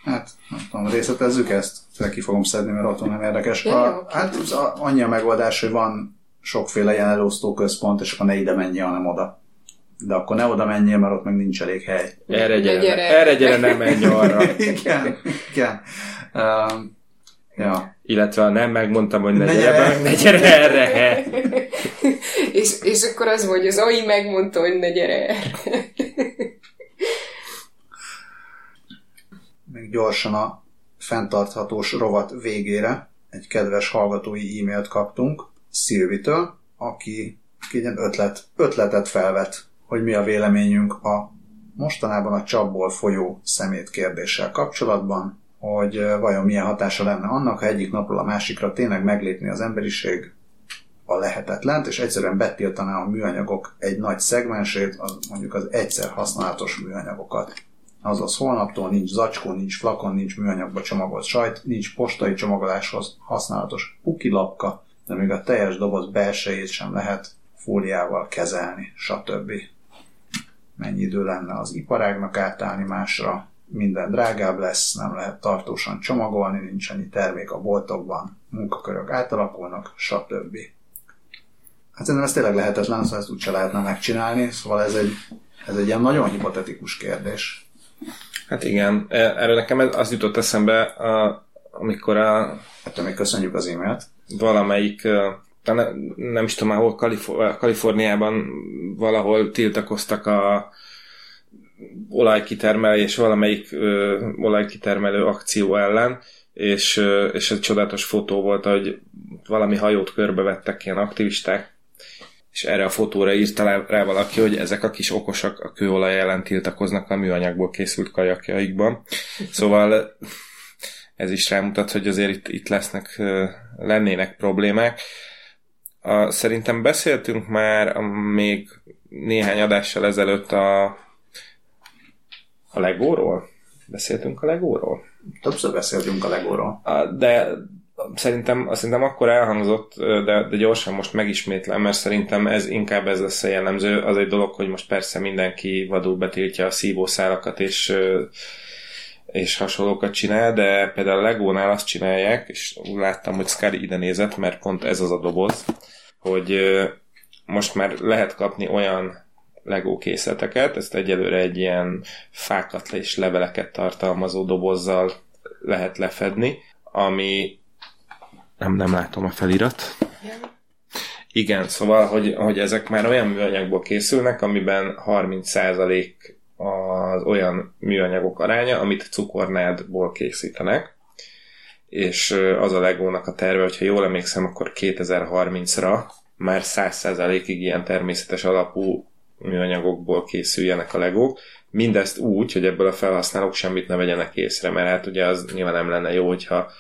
Hát, nem tudom, részletezzük ezt? Ki fogom szedni, mert otthon nem érdekes. Ja, A, oké. hát az a, annyi a megoldás, hogy van sokféle ilyen elosztó központ, és akkor ne ide menjél, hanem oda. De akkor ne oda menjél, mert ott meg nincs elég hely. Erre Ne gyere, gyere. erre gyere, nem menj arra. igen, igen. Um, ja. Illetve ha nem megmondtam, hogy ne, Ne gyere, gyere. be, ne gyere erre, he. és, és akkor az volt, hogy az AI megmondta, hogy ne gyere. Még gyorsan a fenntarthatós rovat végére egy kedves hallgatói e-mailt kaptunk Szilvitől, aki, egy ötlet, ötletet felvet, hogy mi a véleményünk a mostanában a csapból folyó szemét kérdéssel kapcsolatban, hogy eh, vajon milyen hatása lenne annak, ha egyik napról a másikra tényleg meglépni az emberiség a lehetetlent, és egyszerűen betiltaná a műanyagok egy nagy szegmensét, az mondjuk az egyszer használatos műanyagokat. Azaz holnaptól nincs zacskó, nincs flakon, nincs műanyagba csomagolt sajt, nincs postai csomagoláshoz használatos pukilapka, de még a teljes doboz belsejét sem lehet fóliával kezelni, stb. Mennyi idő lenne az iparágnak átállni másra, minden drágább lesz, nem lehet tartósan csomagolni, nincs annyi termék a boltokban, munkakörök átalakulnak, stb. Hát szerintem ez tényleg lehetetlen, szóval ezt úgyse lehetne megcsinálni, szóval ez egy, ez egy ilyen nagyon hipotetikus kérdés. Hát igen, e- erről nekem az jutott eszembe, a, amikor a Hát még köszönjük az e-mailt. valamelyik, ö, talán nem is tudom már hol, Kalifor- Kaliforniában valahol tiltakoztak a olajkitermelés, valamelyik ö, olajkitermelő akció ellen, és, és egy csodálatos fotó volt, hogy valami hajót körbevettek ilyen aktivisták, és erre a fotóra írta rá- valaki, hogy ezek a kis okosak a kőolaj ellen tiltakoznak a műanyagból készült kajakjaikban. Szóval ez is rámutat, hogy azért itt, itt lesznek, lennének problémák. A, szerintem beszéltünk már a, még néhány adással ezelőtt a, a Legóról? Beszéltünk a Legóról? Többször beszéltünk a Legóról. A, de szerintem, szerintem akkor elhangzott, de, de gyorsan most megismétlem, mert szerintem ez inkább ez lesz a jellemző. Az egy dolog, hogy most persze mindenki vadul betiltja a szívószálakat és és hasonlókat csinál, de például a Legónál azt csinálják, és úgy láttam, hogy Scary ide nézett, mert pont ez az a doboz, hogy most már lehet kapni olyan Lego készleteket, ezt egyelőre egy ilyen fákat és leveleket tartalmazó dobozzal lehet lefedni, ami nem, nem látom a felirat. Igen, szóval, hogy, hogy ezek már olyan műanyagból készülnek, amiben 30% az olyan műanyagok aránya, amit cukornádból készítenek, és az a Legónak a terve, hogyha jól emlékszem, akkor 2030-ra már 100%-ig ilyen természetes alapú műanyagokból készüljenek a legók. Mindezt úgy, hogy ebből a felhasználók semmit ne vegyenek észre, mert hát ugye az nyilván nem lenne jó, hogyha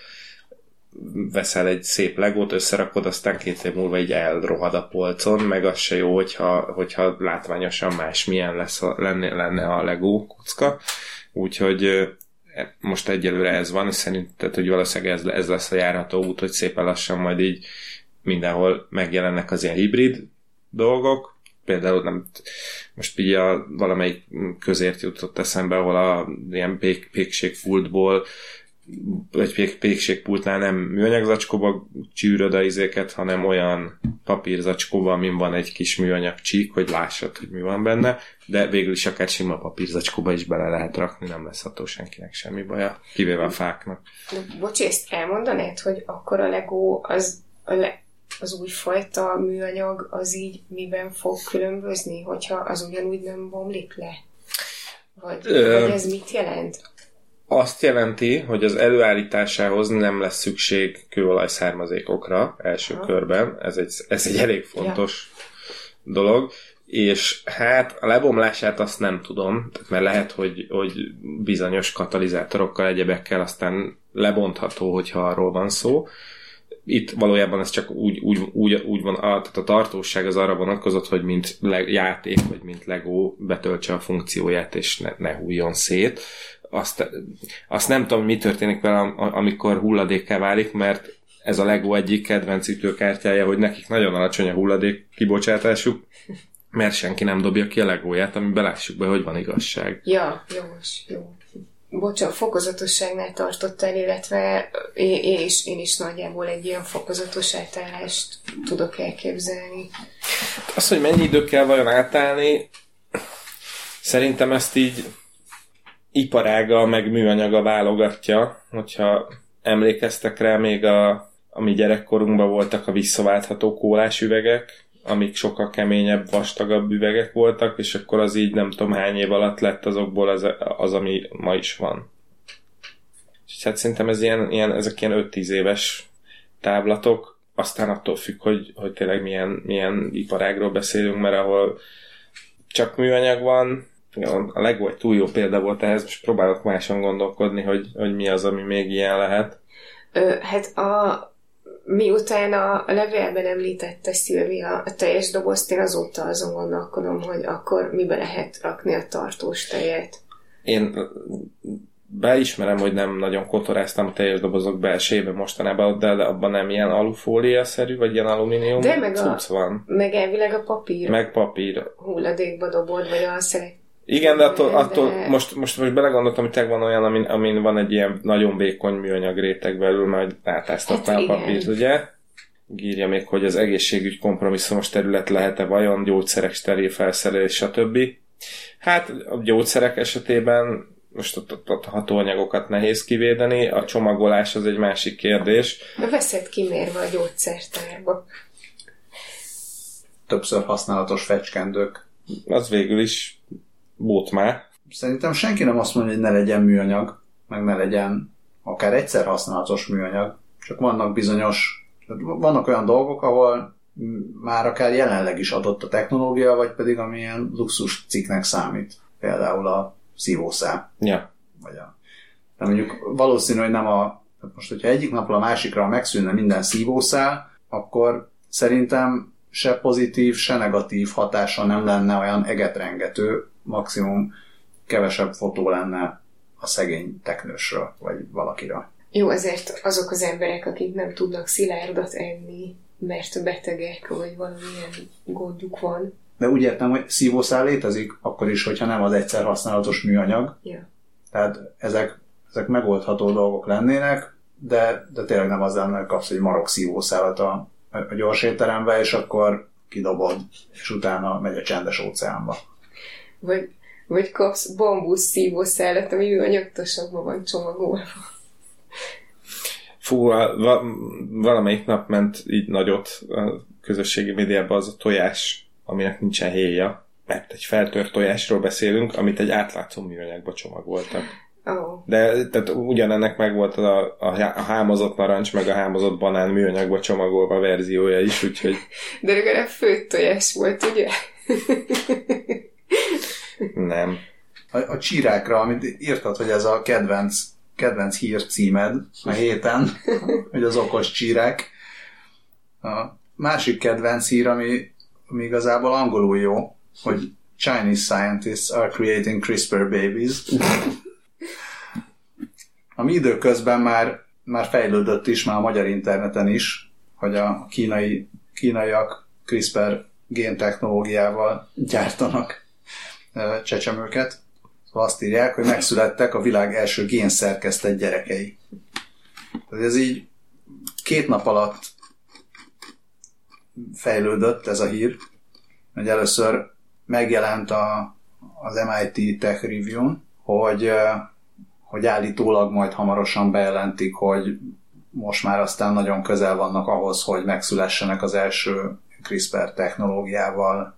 veszel egy szép legót, összerakod, aztán két év múlva így elrohad a polcon, meg az se jó, hogyha, hogyha látványosan más milyen lesz a, lenne, lenne a legó kocka. Úgyhogy most egyelőre ez van, és szerintem, hogy valószínűleg ez, ez lesz a járható út, hogy szépen lassan majd így mindenhol megjelennek az ilyen hibrid dolgok, például nem, most így a, valamelyik közért jutott eszembe, ahol a ilyen pék, pékségpultból egy pék, pékségpultnál nem műanyag zacskóba csűröd a izéket, hanem olyan papírzacskóba, amin van egy kis műanyag csík, hogy lássad, hogy mi van benne, de végül is akár sima papírzacskóba is bele lehet rakni, nem lesz attól senkinek semmi baja, kivéve a fáknak. De, bocsi, ezt elmondanád, hogy akkor a Lego az a le, az újfajta műanyag az így miben fog különbözni, hogyha az ugyanúgy nem bomlik le? Vagy, Ö... vagy ez mit jelent? Azt jelenti, hogy az előállításához nem lesz szükség kőolaj származékokra első ha. körben. Ez egy, ez egy elég fontos ja. dolog. És hát a lebomlását azt nem tudom, mert lehet, hogy, hogy bizonyos katalizátorokkal, egyebekkel aztán lebontható, hogyha arról van szó. Itt valójában ez csak úgy, úgy, úgy, úgy van, a, tehát a tartóság az arra vonatkozott, hogy mint le, játék, vagy mint Lego betöltse a funkcióját, és ne, ne hújjon szét azt, azt nem tudom, mi történik vele, amikor hulladékká válik, mert ez a Lego egyik kedvenc ütőkártyája, hogy nekik nagyon alacsony a hulladék kibocsátásuk, mert senki nem dobja ki a legóját, ami belássuk be, hogy van igazság. Ja, jó, jó. Bocsa, fokozatosságnál tartottál, illetve én is, én is nagyjából egy ilyen fokozatos átállást tudok elképzelni. Az, hogy mennyi idő kell vajon átállni, szerintem ezt így iparága meg műanyaga válogatja, hogyha emlékeztek rá, még a, a mi gyerekkorunkban voltak a visszaváltható kólás üvegek, amik sokkal keményebb, vastagabb üvegek voltak, és akkor az így nem tudom hány év alatt lett azokból az, az ami ma is van. És hát szerintem ez ilyen, ilyen, ezek ilyen 5-10 éves táblatok, aztán attól függ, hogy, hogy tényleg milyen, milyen iparágról beszélünk, mert ahol csak műanyag van, a egy túl jó példa volt ehhez, most próbálok máson gondolkodni, hogy, hogy mi az, ami még ilyen lehet. Ö, hát a, miután a levélben említette Szilvia a teljes dobozt, én azóta azon gondolkodom, hogy akkor mibe lehet rakni a tartós tejet. Én beismerem, hogy nem nagyon kotoráztam a teljes dobozok belsébe mostanában, de abban nem ilyen alufólia-szerű, vagy ilyen alumínium de meg a, van. Meg elvileg a papír. Meg papír. Hulladékba dobod, vagy a szeret igen, de attól, attól de... most, most, most belegondoltam, hogy te van olyan, amin, amin van egy ilyen nagyon vékony műanyag réteg belül, majd átáztatnál hát, a papírt, ugye? Írja még, hogy az egészségügy kompromisszumos terület lehet-e vajon, gyógyszerek steril felszerelés, stb. Hát a gyógyszerek esetében most ott, ott, ott hatóanyagokat nehéz kivédeni, a csomagolás az egy másik kérdés. De veszed kimérve a gyógyszertárba. Többször használatos fecskendők. Az végül is már. Szerintem senki nem azt mondja, hogy ne legyen műanyag, meg ne legyen akár egyszer használatos műanyag. Csak vannak bizonyos, vannak olyan dolgok, ahol már akár jelenleg is adott a technológia, vagy pedig amilyen luxus cikknek számít. Például a szívószám. Ja. Vagy a, de mondjuk valószínű, hogy nem a most, hogyha egyik napra a másikra megszűnne minden szívószál, akkor szerintem se pozitív, se negatív hatása nem lenne olyan egetrengető, maximum kevesebb fotó lenne a szegény teknősről, vagy valakira. Jó, azért azok az emberek, akik nem tudnak szilárdat enni, mert betegek, vagy valamilyen gondjuk van. De úgy értem, hogy szívószál létezik, akkor is, hogyha nem az egyszer használatos műanyag. Ja. Tehát ezek, ezek megoldható dolgok lennének, de, de tényleg nem az lenne, hogy kapsz egy marok szívószálat a, a gyors étterembe, és akkor kidobod, és utána megy a csendes óceánba vagy, vagy kapsz bambusz szívószálat, ami műanyagtosakban van csomagolva. Fú, va, valamelyik nap ment így nagyot a közösségi médiában az a tojás, aminek nincsen héja, mert egy feltört tojásról beszélünk, amit egy átlátszó műanyagba csomagoltak. Oh. De tehát ugyanennek meg volt a, a, a hámozott narancs, meg a hámozott banán műanyagba csomagolva verziója is, úgyhogy De legalább főtt tojás volt, ugye? Nem. A, a csírákra, amit írtad, hogy ez a kedvenc, kedvenc hír címed a héten, hogy az okos csírák. A másik kedvenc hír, ami, ami igazából angolul jó, hogy Chinese scientists are creating CRISPR babies. Ami időközben már, már fejlődött is, már a magyar interneten is, hogy a kínai, kínaiak CRISPR géntechnológiával gyártanak csecsemőket. Azt írják, hogy megszülettek a világ első génszerkesztett gyerekei. Tehát ez így két nap alatt fejlődött ez a hír, hogy először megjelent a, az MIT Tech Review-n, hogy, hogy állítólag majd hamarosan bejelentik, hogy most már aztán nagyon közel vannak ahhoz, hogy megszülessenek az első CRISPR technológiával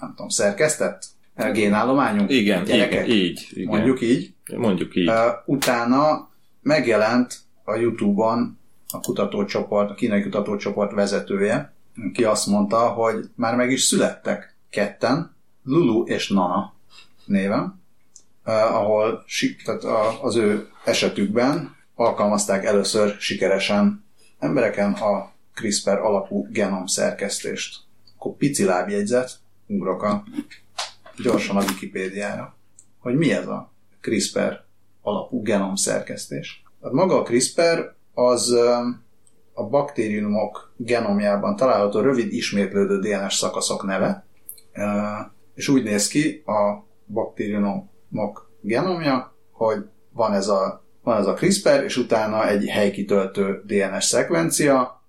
nem tudom, szerkesztett génállományunk Igen, gyerekek, igen, így. Igen. mondjuk így. Mondjuk így. Utána megjelent a Youtube-on a kutatócsoport, a kínai kutatócsoport vezetője, ki azt mondta, hogy már meg is születtek ketten, Lulu és Nana néven, ahol tehát az ő esetükben alkalmazták először sikeresen embereken a CRISPR alapú genomszerkesztést. Akkor pici lábjegyzet, ugrok a, gyorsan a Wikipédiára, hogy mi ez a CRISPR alapú genomszerkesztés. Tehát maga a CRISPR az a baktériumok genomjában található rövid ismétlődő DNS szakaszok neve, és úgy néz ki a baktériumok genomja, hogy van ez a, van ez a CRISPR, és utána egy helykitöltő DNS szekvencia,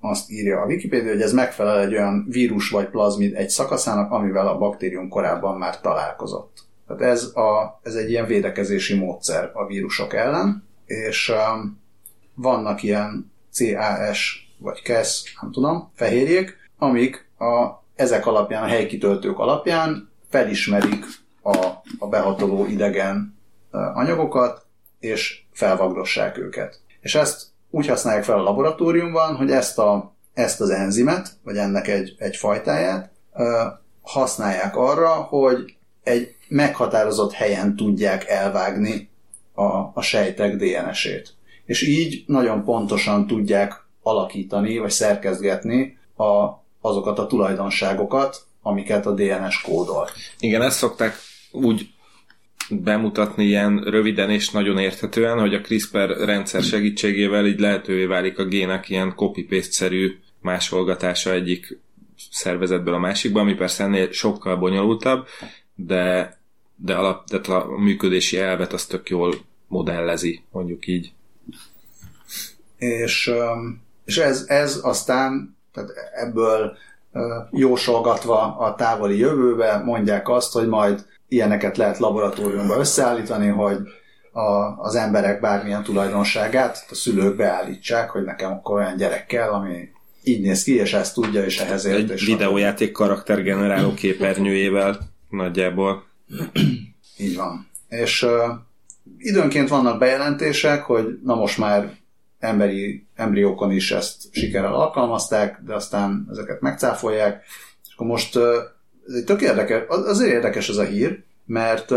azt írja a Wikipedia, hogy ez megfelel egy olyan vírus vagy plazmid egy szakaszának, amivel a baktérium korábban már találkozott. Tehát ez, a, ez egy ilyen védekezési módszer a vírusok ellen, és um, vannak ilyen CAS vagy CAS, nem tudom, fehérjék, amik a, ezek alapján, a helykitöltők alapján felismerik a, a behatoló idegen uh, anyagokat, és felvagdossák őket. És ezt úgy használják fel a laboratóriumban, hogy ezt, a, ezt az enzimet, vagy ennek egy, egy fajtáját használják arra, hogy egy meghatározott helyen tudják elvágni a, a sejtek DNS-ét. És így nagyon pontosan tudják alakítani, vagy szerkezgetni a, azokat a tulajdonságokat, amiket a DNS kódol. Igen, ezt szokták úgy bemutatni ilyen röviden és nagyon érthetően, hogy a CRISPR rendszer segítségével így lehetővé válik a gének ilyen copy-paste-szerű másolgatása egyik szervezetből a másikba, ami persze ennél sokkal bonyolultabb, de, de alap, tehát a működési elvet az tök jól modellezi, mondjuk így. És, és ez, ez aztán tehát ebből jósolgatva a távoli jövőbe mondják azt, hogy majd ilyeneket lehet laboratóriumban összeállítani, hogy a, az emberek bármilyen tulajdonságát a szülők beállítsák, hogy nekem akkor olyan gyerek kell, ami így néz ki, és ezt tudja, és ehhez ért. Egy és videójáték karaktergeneráló képernyőjével nagyjából. Így van. És uh, időnként vannak bejelentések, hogy na most már emberi embriókon is ezt sikerrel alkalmazták, de aztán ezeket megcáfolják. És akkor most uh, tök érdekes, az- azért érdekes ez a hír, mert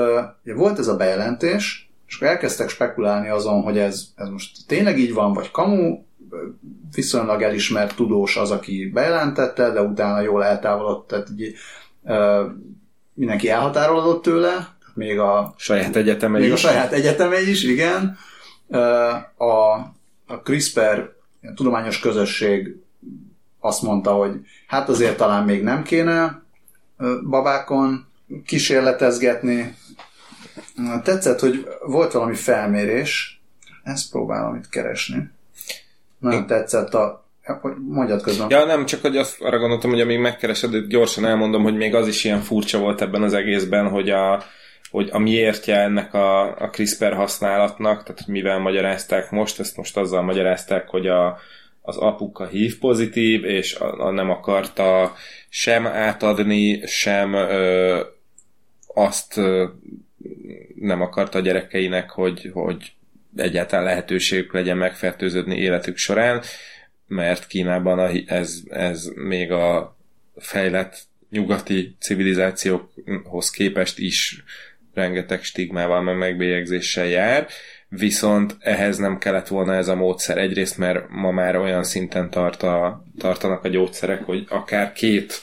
ugye volt ez a bejelentés, és akkor elkezdtek spekulálni azon, hogy ez, ez most tényleg így van, vagy kamu, viszonylag elismert tudós az, aki bejelentette, de utána jól eltávolodott, tehát így, uh, mindenki elhatárolódott tőle, még a, Saját egyeteme még a is. saját egyeteme is, igen. Ö, A, a CRISPR tudományos közösség azt mondta, hogy hát azért talán még nem kéne ö, babákon kísérletezgetni. Tetszett, hogy volt valami felmérés, ezt próbálom itt keresni. Nagyon tetszett a... Mondjad közben. Ja, nem, csak hogy azt arra gondoltam, hogy amíg megkeresed, gyorsan elmondom, hogy még az is ilyen furcsa volt ebben az egészben, hogy a, hogy a miértje ennek a, a CRISPR használatnak, tehát hogy mivel magyarázták most, ezt most azzal magyarázták, hogy a, az apuka hív pozitív, és a, a nem akarta sem átadni, sem ö, azt ö, nem akarta a gyerekeinek, hogy, hogy egyáltalán lehetőségük legyen megfertőződni életük során, mert Kínában a, ez, ez még a fejlett nyugati civilizációkhoz képest is rengeteg stigmával, meg megbélyegzéssel jár, viszont ehhez nem kellett volna ez a módszer. Egyrészt, mert ma már olyan szinten tart a, tartanak a gyógyszerek, hogy akár két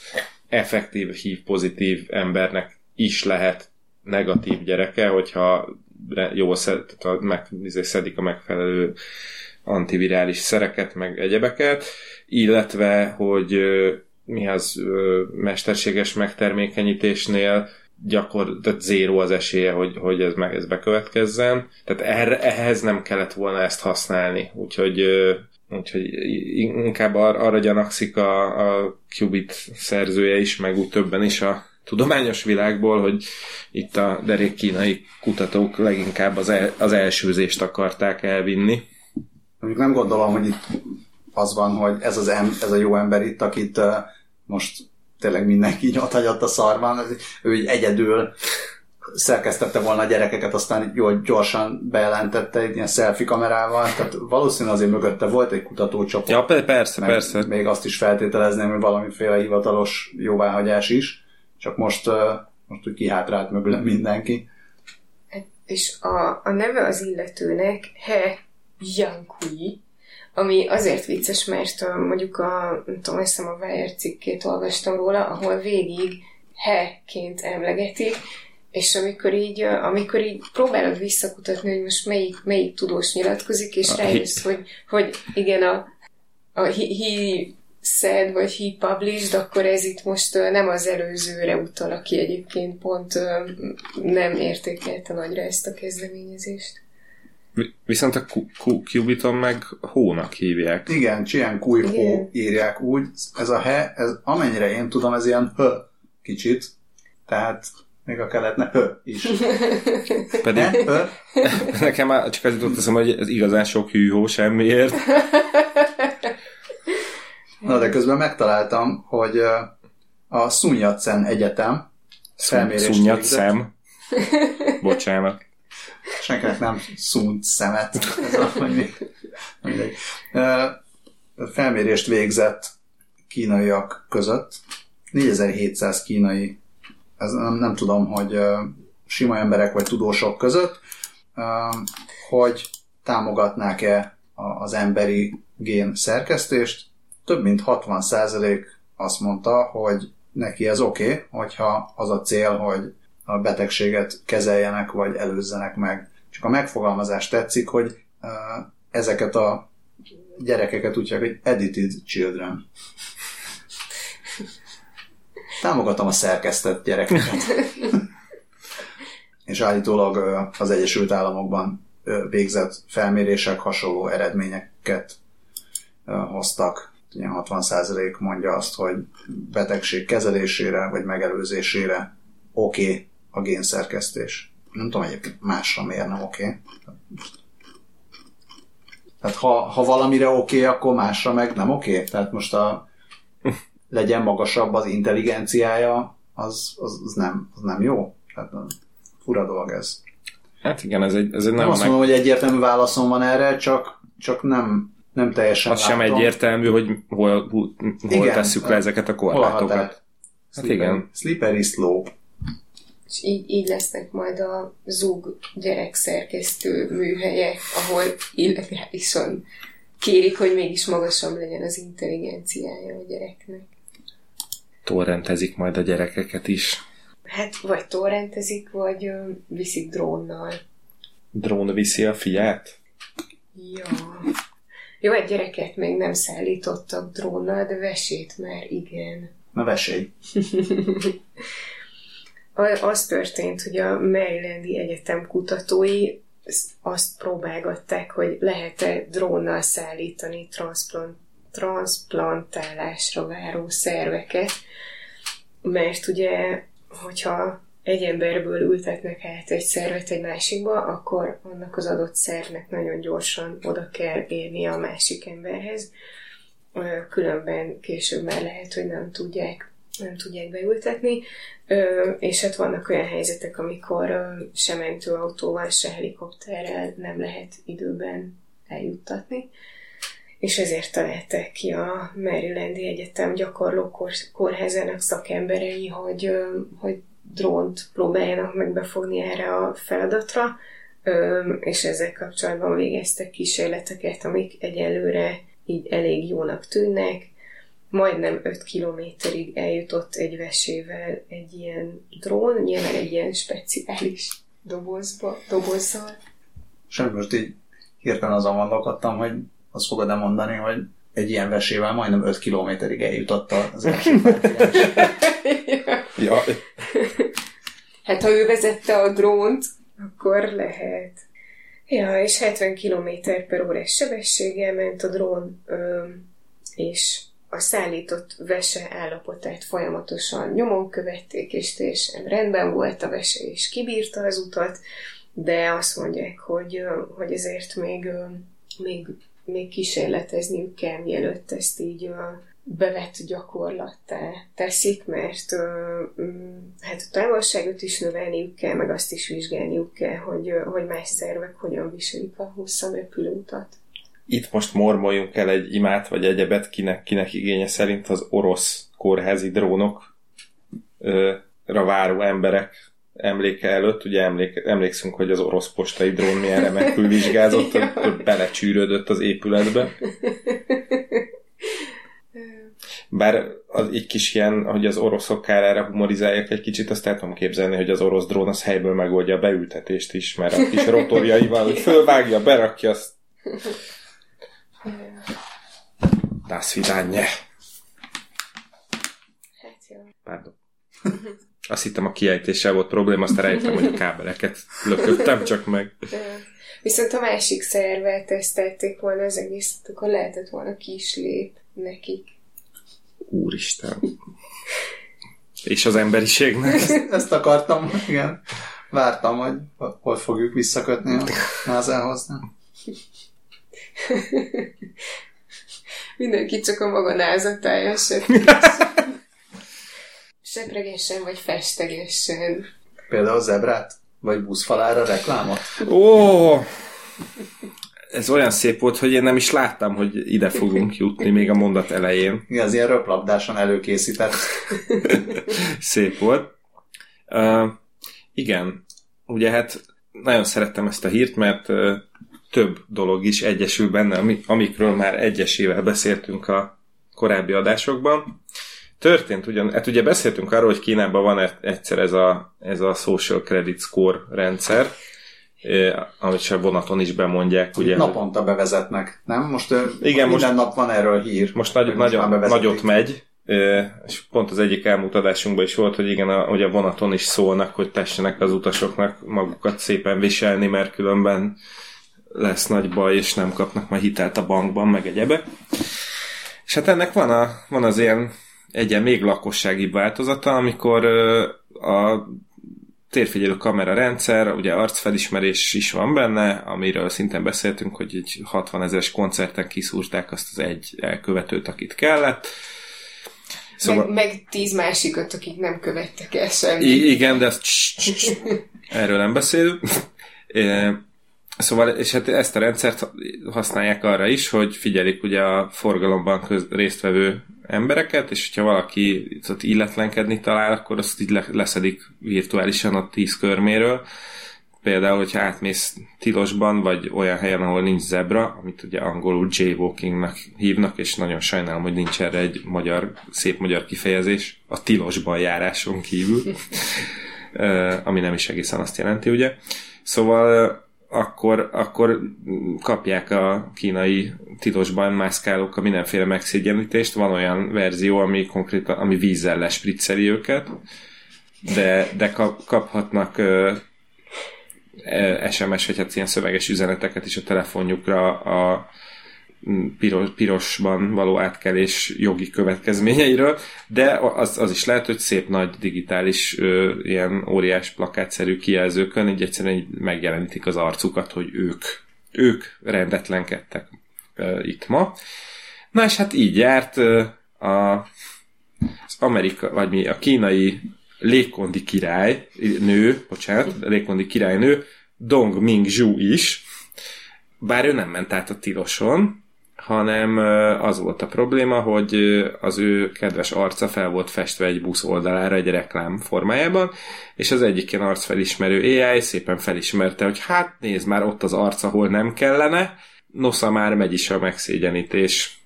effektív, hív pozitív embernek is lehet negatív gyereke, hogyha jól szed, meg, izé szedik a megfelelő antivirális szereket, meg egyebeket, illetve, hogy mi az mesterséges megtermékenyítésnél gyakor, tehát zéró az esélye, hogy, hogy ez, meg, ez bekövetkezzen. Tehát erre, ehhez nem kellett volna ezt használni. Úgyhogy, úgyhogy inkább ar, arra gyanakszik a, a Qubit szerzője is, meg úgy többen is a tudományos világból, hogy itt a derék kínai kutatók leginkább az, el, az elsőzést akarták elvinni. Mondjuk nem gondolom, hogy itt az van, hogy ez, az em, ez a jó ember itt, akit most tényleg mindenki hagyott a szarban, ő így egyedül szerkesztette volna a gyerekeket, aztán jól gyorsan bejelentette egy ilyen selfie kamerával, tehát valószínűleg azért mögötte volt egy kutatócsoport. Ja, persze, persze. Még azt is feltételezném, hogy valamiféle hivatalos jóváhagyás is, csak most, most úgy kihátrált mögül mindenki. És a, a neve az illetőnek He Yankui, ami azért vicces, mert uh, mondjuk a, nem tudom, hiszem a Wire cikkét olvastam róla, ahol végig he-ként emlegetik, és amikor így, uh, amikor így próbálod visszakutatni, hogy most melyik, melyik tudós nyilatkozik, és rájössz, hogy, hogy igen, a, a he, he said, vagy he published, akkor ez itt most uh, nem az előzőre utal, aki egyébként pont nem értékelte nagyra ezt a kezdeményezést. Viszont a Cubiton meg hónak hívják. Igen, Chien Kui Ho írják úgy. Ez a he, ez, amennyire én tudom, ez ilyen h kicsit. Tehát még a keletne h is. Pedig he, nekem már csak az jutott eszem, hogy ez igazán sok hűhó semmiért. Na, de közben megtaláltam, hogy a Sun Yat-sen Egyetem felmérést Sun Yat-sen. Bocsánat senkinek nem szúnt szemet. Ez a, mindegy. Felmérést végzett kínaiak között. 4700 kínai, ez nem, nem tudom, hogy sima emberek vagy tudósok között, hogy támogatnák-e az emberi gén szerkesztést. Több mint 60% azt mondta, hogy neki ez oké, okay, hogyha az a cél, hogy a betegséget kezeljenek, vagy előzzenek meg. Csak a megfogalmazás tetszik, hogy uh, ezeket a gyerekeket úgy hogy edited children. Támogatom a szerkesztett gyerekeket. És állítólag az Egyesült Államokban végzett felmérések hasonló eredményeket hoztak. Ilyen 60% mondja azt, hogy betegség kezelésére vagy megelőzésére oké okay a génszerkesztés. Nem tudom egyébként másra miért nem oké. Okay. Tehát ha, ha valamire oké, okay, akkor másra meg nem oké. Okay. Tehát most a legyen magasabb az intelligenciája, az, az, az, nem, az nem jó. Tehát fura dolog ez. Hát igen, ez egy, ez egy nem, azt meg... mondom, hogy egyértelmű válaszom van erre, csak, csak nem, nem teljesen Az látom. sem egyértelmű, hogy hol, hol, hol igen, tesszük le ezeket a korlátokat. Hát slippery, igen. Slippery slope és így, így lesznek majd a zug gyerekszerkesztő műhelyek, ahol illegálisan kérik, hogy mégis magasabb legyen az intelligenciája a gyereknek. Torrentezik majd a gyerekeket is. Hát, vagy torrentezik, vagy ö, viszik drónnal. Drón viszi a fiát? Ja. Jó, egy gyereket még nem szállítottak drónnal, de vesét már igen. Na vesélj. az történt, hogy a Marylandi Egyetem kutatói azt próbálgatták, hogy lehet-e drónnal szállítani transplant, transplantálásra váró szerveket, mert ugye, hogyha egy emberből ültetnek át egy szervet egy másikba, akkor annak az adott szervnek nagyon gyorsan oda kell érni a másik emberhez. Különben később már lehet, hogy nem tudják, nem tudják beültetni. És hát vannak olyan helyzetek, amikor se mentőautóval, se helikopterrel nem lehet időben eljuttatni és ezért találták ki a Marylandi Egyetem gyakorló kor- kórházának szakemberei, hogy, hogy drónt próbáljanak meg befogni erre a feladatra, és ezzel kapcsolatban végeztek kísérleteket, amik egyelőre így elég jónak tűnnek. Majdnem 5 kilométerig eljutott egy vesével egy ilyen drón, nyilván egy ilyen speciális dobozba, dobozzal. És most így hirtelen azon gondolkodtam, hogy azt fogod-e mondani, hogy egy ilyen vesével majdnem 5 kilométerig eljutott az első. Ja, Hát ha ő vezette a drónt, akkor lehet. Ja, és 70 km per órás sebességgel ment a drón, öm, és a szállított vese állapotát folyamatosan nyomon követték, és teljesen rendben volt a vese, és kibírta az utat, de azt mondják, hogy, hogy ezért még, még, még kísérletezniük kell, mielőtt ezt így bevett gyakorlattá teszik, mert hát a távolságot is növelniük kell, meg azt is vizsgálniuk kell, hogy, hogy más szervek hogyan viselik a hosszabb repülőutat. Itt most mormoljunk el egy imát, vagy egyebet, kinek, kinek igénye szerint az orosz kórházi drónok ö, ra váró emberek emléke előtt, ugye emléke, emlékszünk, hogy az orosz postai drón milyen remekül vizsgázott, hogy belecsűrődött az épületbe. Bár az egy kis ilyen, hogy az oroszok kárára humorizálják egy kicsit, azt el tudom képzelni, hogy az orosz drón az helyből megoldja a beültetést is, mert a kis rotorjaival, fölvágja, berakja, azt Das vidánye. Hát jó. Pardon. Azt hittem a kiejtéssel volt probléma, aztán rájöttem, hogy a kábeleket lököttem csak meg. Viszont a másik szervvel tesztelték volna az egészet, akkor lehetett volna kislép nekik. Úristen. És az emberiségnek. Ezt akartam, igen. Vártam, hogy hol fogjuk visszakötni a názához. nem? Mindenki csak a maga názatája Sepregessen vagy festegessen. Például zebrát? Vagy buszfalára reklámot? Ó! Ez olyan szép volt, hogy én nem is láttam, hogy ide fogunk jutni még a mondat elején. Igen, az ilyen röplabdáson előkészített. Szép volt. Uh, igen, ugye hát nagyon szerettem ezt a hírt, mert uh, több dolog is egyesül benne, ami, amikről már egyesével beszéltünk a korábbi adásokban. Történt ugyan, hát ugye beszéltünk arról, hogy Kínában van e- egyszer ez a, ez a social credit score rendszer, eh, amit se vonaton is bemondják, ugye. Naponta bevezetnek, nem? Most Igen, Igen, most- minden nap van erről hír. most nagy, nagyon, nagyot megy, ö, és pont az egyik elmúlt adásunkban is volt, hogy igen, a, hogy a vonaton is szólnak, hogy tessenek az utasoknak magukat szépen viselni, mert különben lesz nagy baj, és nem kapnak majd hitelt a bankban, meg egyebe. És hát ennek van, a, van az ilyen egyen még lakossági változata, amikor a térfigyelő kamera rendszer, ugye arcfelismerés is van benne, amiről szintén beszéltünk, hogy egy 60 ezeres koncerten kiszúrták azt az egy elkövetőt, akit kellett. Szóval... Meg, meg tíz másikat, akik nem követtek el semmit. I- igen, de ezt erről nem beszélünk. Szóval, és hát ezt a rendszert használják arra is, hogy figyelik ugye a forgalomban köz, résztvevő embereket, és hogyha valaki ott illetlenkedni talál, akkor azt így le, leszedik virtuálisan a tíz körméről. Például, hogyha átmész tilosban, vagy olyan helyen, ahol nincs zebra, amit ugye angolul jaywalkingnak hívnak, és nagyon sajnálom, hogy nincs erre egy magyar, szép magyar kifejezés, a tilosban járáson kívül, ami nem is egészen azt jelenti, ugye. Szóval akkor, akkor kapják a kínai tilosban mászkálók a mindenféle megszégyenítést. Van olyan verzió, ami konkrétan ami vízzel lespricceli őket, de, de kap, kaphatnak ö, e, SMS vagy hát ilyen szöveges üzeneteket is a telefonjukra a piros, pirosban való átkelés jogi következményeiről, de az, az is lehet, hogy szép nagy digitális ö, ilyen óriás plakátszerű kijelzőkön így egyszerűen így megjelenítik az arcukat, hogy ők, ők rendetlenkedtek ö, itt ma. Na és hát így járt ö, a, az Amerika, vagy mi, a kínai légkondi király, nő, bocsánat, légkondi királynő, Dong Mingzhu is, bár ő nem ment át a tiloson, hanem az volt a probléma, hogy az ő kedves arca fel volt festve egy busz oldalára egy reklám formájában, és az egyik ilyen arcfelismerő AI szépen felismerte, hogy hát nézd már ott az arca, ahol nem kellene, nosza már megy is a megszégyenítés.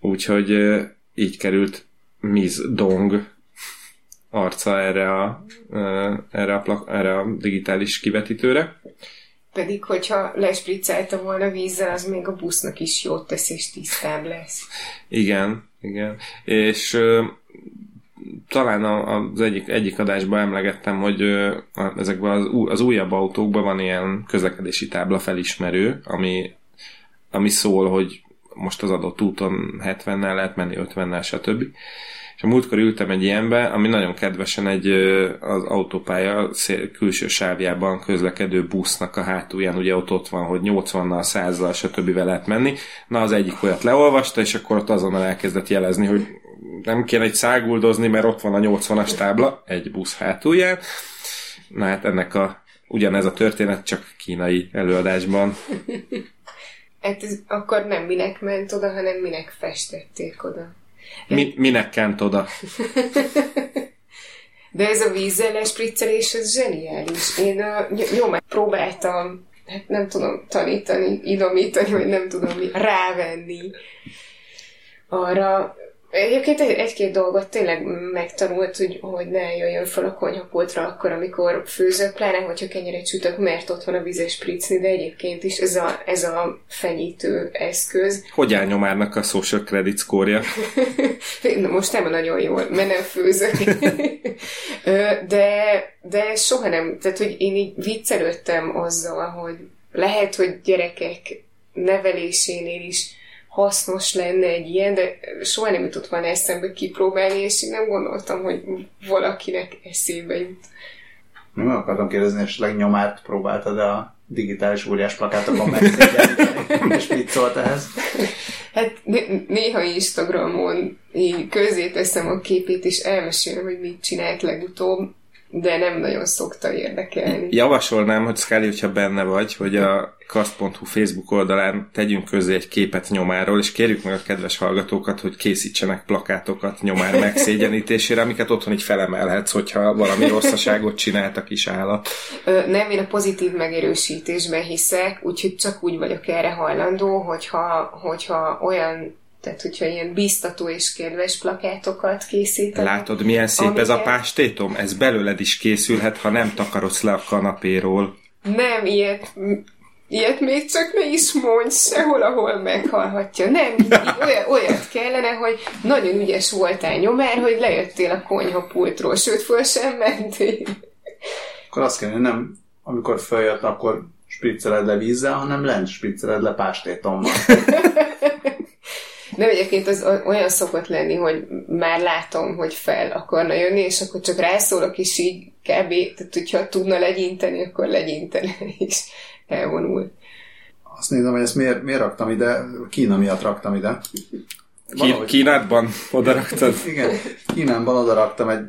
Úgyhogy így került Miss Dong arca erre a, erre a, erre a digitális kivetítőre. Pedig, hogyha lespriccelte volna vízzel, az még a busznak is jót tesz, és tisztább lesz. Igen, igen. És ö, talán az egyik, egyik adásban emlegettem, hogy ö, ezekben az, az újabb autókban van ilyen közlekedési tábla felismerő, ami, ami szól, hogy most az adott úton 70-nel lehet menni, 50-nel, stb. És a múltkor ültem egy ilyenbe, ami nagyon kedvesen egy az autópálya külső sávjában közlekedő busznak a hátulján, ugye ott ott van, hogy 80-nal, 100-zal, stb. lehet menni. Na, az egyik olyat leolvasta, és akkor ott azonnal elkezdett jelezni, hogy nem kéne egy száguldozni, mert ott van a 80-as tábla egy busz hátulján. Na hát ennek a ugyanez a történet, csak kínai előadásban. Hát ez akkor nem minek ment oda, hanem minek festették oda. Mi, minek kent oda? De ez a vízzel lespriccelés, ez zseniális. Én uh, nyomát próbáltam, hát nem tudom tanítani, idomítani, vagy nem tudom mi, rávenni arra, Egyébként egy-két dolgot tényleg megtanult, hogy, hogy ne jöjjön fel a konyhapultra akkor, amikor főzök, pláne, hogyha kenyeret sütök, mert ott van a vizes spricni, de egyébként is ez a, ez a fenyítő eszköz. Hogy áll nyomárnak a social credit score Na most nem nagyon jól, mert nem főzök. de, de soha nem, tehát hogy én így viccelődtem azzal, hogy lehet, hogy gyerekek nevelésénél is hasznos lenne egy ilyen, de soha nem jutott volna eszembe kipróbálni, és én nem gondoltam, hogy valakinek eszébe jut. Nem akartam kérdezni, és legnyomárt próbáltad a digitális óriás plakátokon megszégyeníteni, és mit szólt ehhez? Hát néha Instagramon így közé teszem a képét, és elmesélem, hogy mit csinált legutóbb, de nem nagyon szokta érdekelni. Javasolnám, hogy Scully, hogyha benne vagy, hogy a kast.hu Facebook oldalán tegyünk közé egy képet nyomáról, és kérjük meg a kedves hallgatókat, hogy készítsenek plakátokat nyomár megszégyenítésére, amiket otthon így felemelhetsz, hogyha valami rosszaságot csinált a kis állat. Ö, nem, én a pozitív megerősítésben hiszek, úgyhogy csak úgy vagyok erre hajlandó, hogyha, hogyha olyan tehát, hogyha ilyen biztató és kedves plakátokat készítenek. Látod, milyen szép amiket... ez a pástétom? Ez belőled is készülhet, ha nem takarodsz le a kanapéról. Nem, ilyet, ilyet még csak ne is mondj sehol, ahol meghallhatja. Nem, olyat, olyat kellene, hogy nagyon ügyes voltál nyomár, hogy lejöttél a konyhapultról, sőt, föl sem mentél. Akkor azt kellene, nem amikor följött, akkor spricceled le vízzel, hanem lent spricceled le pástétommal. Nem, egyébként az olyan szokott lenni, hogy már látom, hogy fel akarna jönni, és akkor csak rászólok, és így kb. Tehát, hogyha tudna legyinteni, akkor legyinteni, és elvonul. Azt nézem, hogy ezt miért, miért raktam ide, Kína miatt raktam ide. Valahogy... Kínádban oda raktad? Igen, Kínában oda raktam egy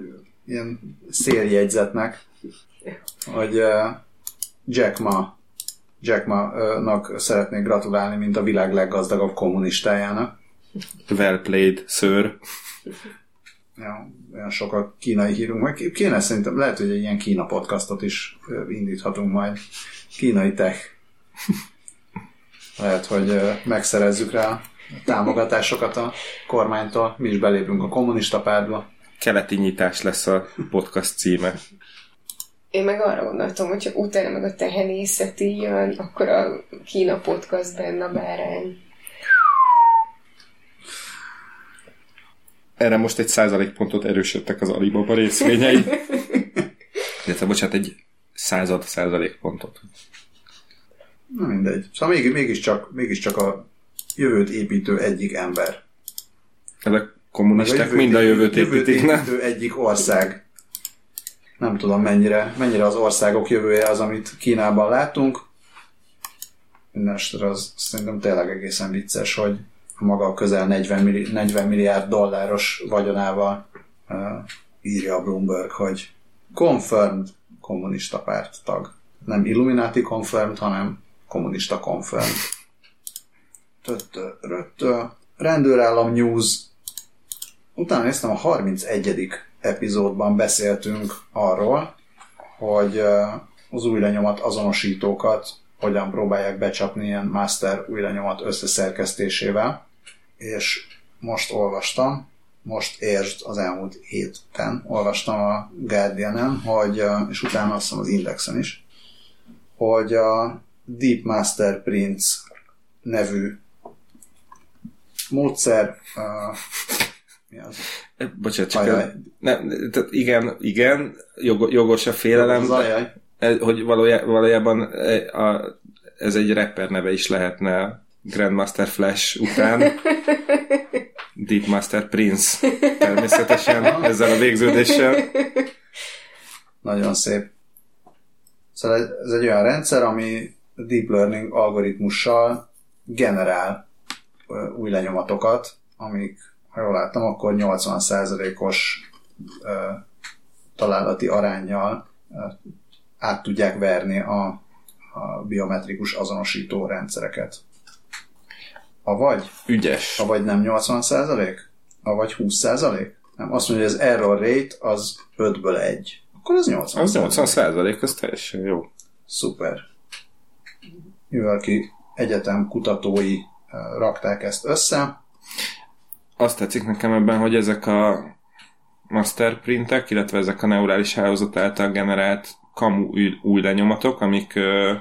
ilyen széljegyzetnek, hogy Jack Ma Jack Ma-nak szeretnék gratulálni, mint a világ leggazdagabb kommunistájának. Well played, sir. Ja, olyan sok a kínai hírunk. Meg kéne szerintem, lehet, hogy egy ilyen Kína podcastot is indíthatunk majd. Kínai tech. Lehet, hogy megszerezzük rá a támogatásokat a kormánytól, mi is belépünk a kommunista pártba. Keleti nyitás lesz a podcast címe. Én meg arra gondoltam, hogyha utána meg a tehenészeti jön, akkor a Kína podcast benne a bárány. Erre most egy százalékpontot erősödtek az Alibaba részvényei. Illetve, bocsánat, egy század százalékpontot. Na mindegy. Szóval még, mégiscsak, mégiscsak a jövőt építő egyik ember. Ezek kommunisták mind a jövőt építik, nem? építő egyik ország. Nem tudom mennyire, mennyire az országok jövője az, amit Kínában látunk. Mindenesetre az szerintem tényleg egészen vicces, hogy maga a közel 40, milli, 40 milliárd dolláros vagyonával uh, írja Bloomberg, hogy confirmed kommunista párt tag. Nem Illuminati confirmed, hanem kommunista confirmed. Töttö, röttö. Rendőrállam news. Utána néztem a 31. epizódban beszéltünk arról, hogy az új lenyomat azonosítókat hogyan próbálják becsapni ilyen master új lenyomat összeszerkesztésével, és most olvastam, most értsd az elmúlt héten olvastam a Guardian-en, hogy, és utána azt hiszem az Indexen is, hogy a Deep Master Prince nevű módszer uh, mi az? Bocsánat, csak a, ne, tehát igen, igen, jog, jogos a félelem, Zajaj. de- hogy valójá, valójában e, a, ez egy rapper neve is lehetne Grandmaster Flash után. Deep Master Prince természetesen ezzel a végződéssel. Nagyon szép. Szóval ez- egy olyan rendszer, ami deep learning algoritmussal generál új lenyomatokat, amik, ha jól láttam, akkor 80%-os ö, találati arányjal át tudják verni a, a biometrikus azonosító rendszereket. Avagy, Ügyes. avagy nem 80%, avagy 20%. Nem, azt mondja, hogy az error rate az 5-ből 1. Akkor az 80 Az 80 százalék, az teljesen jó. Szuper. Mivel ki egyetem kutatói rakták ezt össze, Azt tetszik nekem ebben, hogy ezek a masterprintek, illetve ezek a neurális hálózat által generált kamu új, új lenyomatok, amik ö,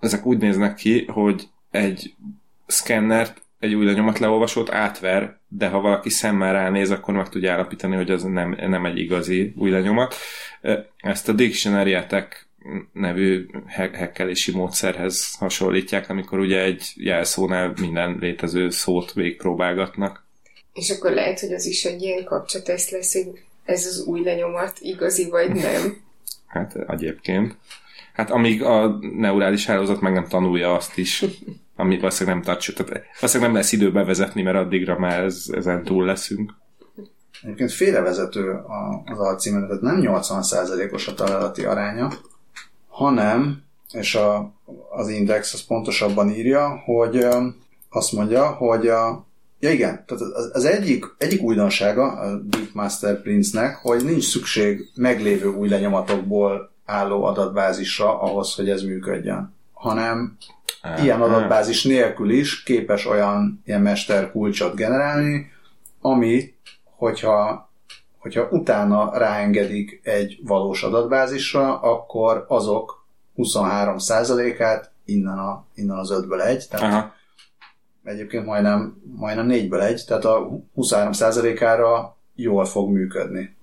ezek úgy néznek ki, hogy egy szkennert, egy új lenyomat leolvasót átver, de ha valaki szemmel ránéz, akkor meg tudja állapítani, hogy az nem, nem egy igazi új lenyomat. Ezt a Dictionary Attack nevű hackelési módszerhez hasonlítják, amikor ugye egy jelszónál minden létező szót végigpróbálgatnak. És akkor lehet, hogy az is egy ilyen kapcsateszt lesz, hogy ez az új lenyomat igazi vagy nem. Hát egyébként. Hát amíg a neurális hálózat meg nem tanulja azt is, ami valószínűleg nem tart, tehát valószínűleg nem lesz idő bevezetni, mert addigra már ez, ezen túl leszünk. egyébként félrevezető az alcímen, tehát nem 80%-os a találati aránya, hanem, és a, az index az pontosabban írja, hogy azt mondja, hogy a, ja igen, tehát az, az egyik, egyik újdonsága a Deep Master Prince-nek, hogy nincs szükség meglévő új lenyomatokból álló adatbázisra ahhoz, hogy ez működjön, hanem ilyen adatbázis nélkül is képes olyan ilyen mesterkulcsot generálni, ami, hogyha, hogyha utána ráengedik egy valós adatbázisra, akkor azok 23%-át innen, a, innen az 5-ből egy, tehát Aha. egyébként majdnem, majdnem 4-ből egy, tehát a 23%-ára jól fog működni.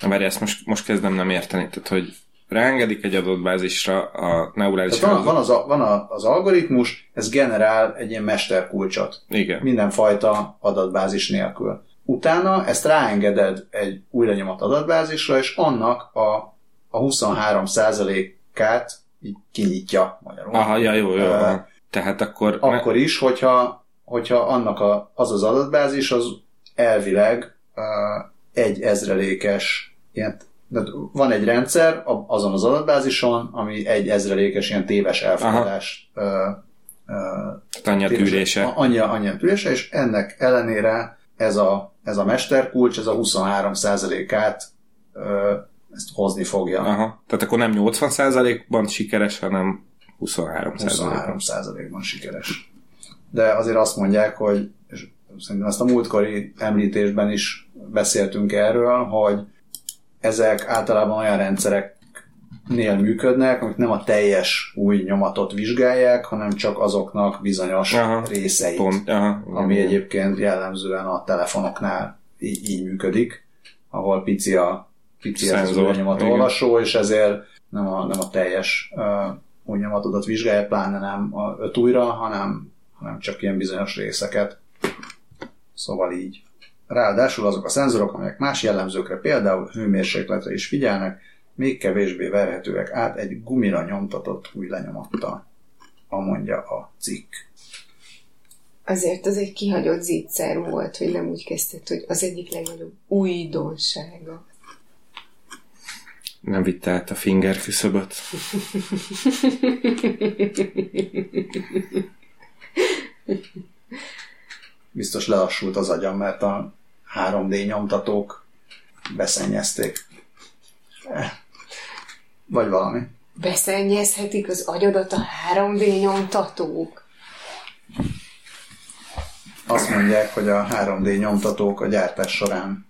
Na várj, ezt most, most kezdem nem érteni. Tehát, hogy ráengedik egy adatbázisra a neurális Tehát van, van, az, a, van a, az algoritmus, ez generál egy ilyen mesterkulcsot. Igen. mindenfajta adatbázis nélkül. Utána ezt ráengeded egy új lenyomat adatbázisra, és annak a, a 23%-át így kinyitja magyarul. Aha, ja, jó, jó. Aha. Tehát akkor... Akkor is, hogyha, hogyha annak a, az az adatbázis, az elvileg uh, egy ezrelékes ilyen tehát van egy rendszer azon az adatbázison, ami egy ezrelékes ilyen téves elfogadás uh, uh, annyi a tűrése. Annyi, annyi a tűrése, és ennek ellenére ez a, ez a mesterkulcs, ez a 23%-át ö, ezt hozni fogja. Aha. Tehát akkor nem 80%-ban sikeres, hanem 23%-ban. 23%-ban sikeres. De azért azt mondják, hogy és szerintem ezt a múltkori említésben is beszéltünk erről, hogy ezek általában olyan rendszereknél működnek, amik nem a teljes új nyomatot vizsgálják, hanem csak azoknak bizonyos Aha. részeit. Pont, aha. ami egyébként jellemzően a telefonoknál így, így működik, ahol pici a pici az Szenzor, újnyomat igen. olvasó, és ezért nem a, nem a teljes uh, újnyomatodat vizsgálja, pláne nem a öt újra, hanem hanem csak ilyen bizonyos részeket. Szóval így. Ráadásul azok a szenzorok, amelyek más jellemzőkre, például hőmérsékletre is figyelnek, még kevésbé verhetőek át egy gumira nyomtatott új lenyomattal, amondja a cikk. Azért az egy kihagyott zicser volt, hogy nem úgy kezdted, hogy az egyik legnagyobb újdonsága. Nem vitte át a finger küszöböt. Biztos lelassult az agyam, mert a 3D nyomtatók beszennyezték. Eh, Vagy valami. Beszennyezhetik az agyadat a 3D nyomtatók. Azt mondják, hogy a 3D nyomtatók a gyártás során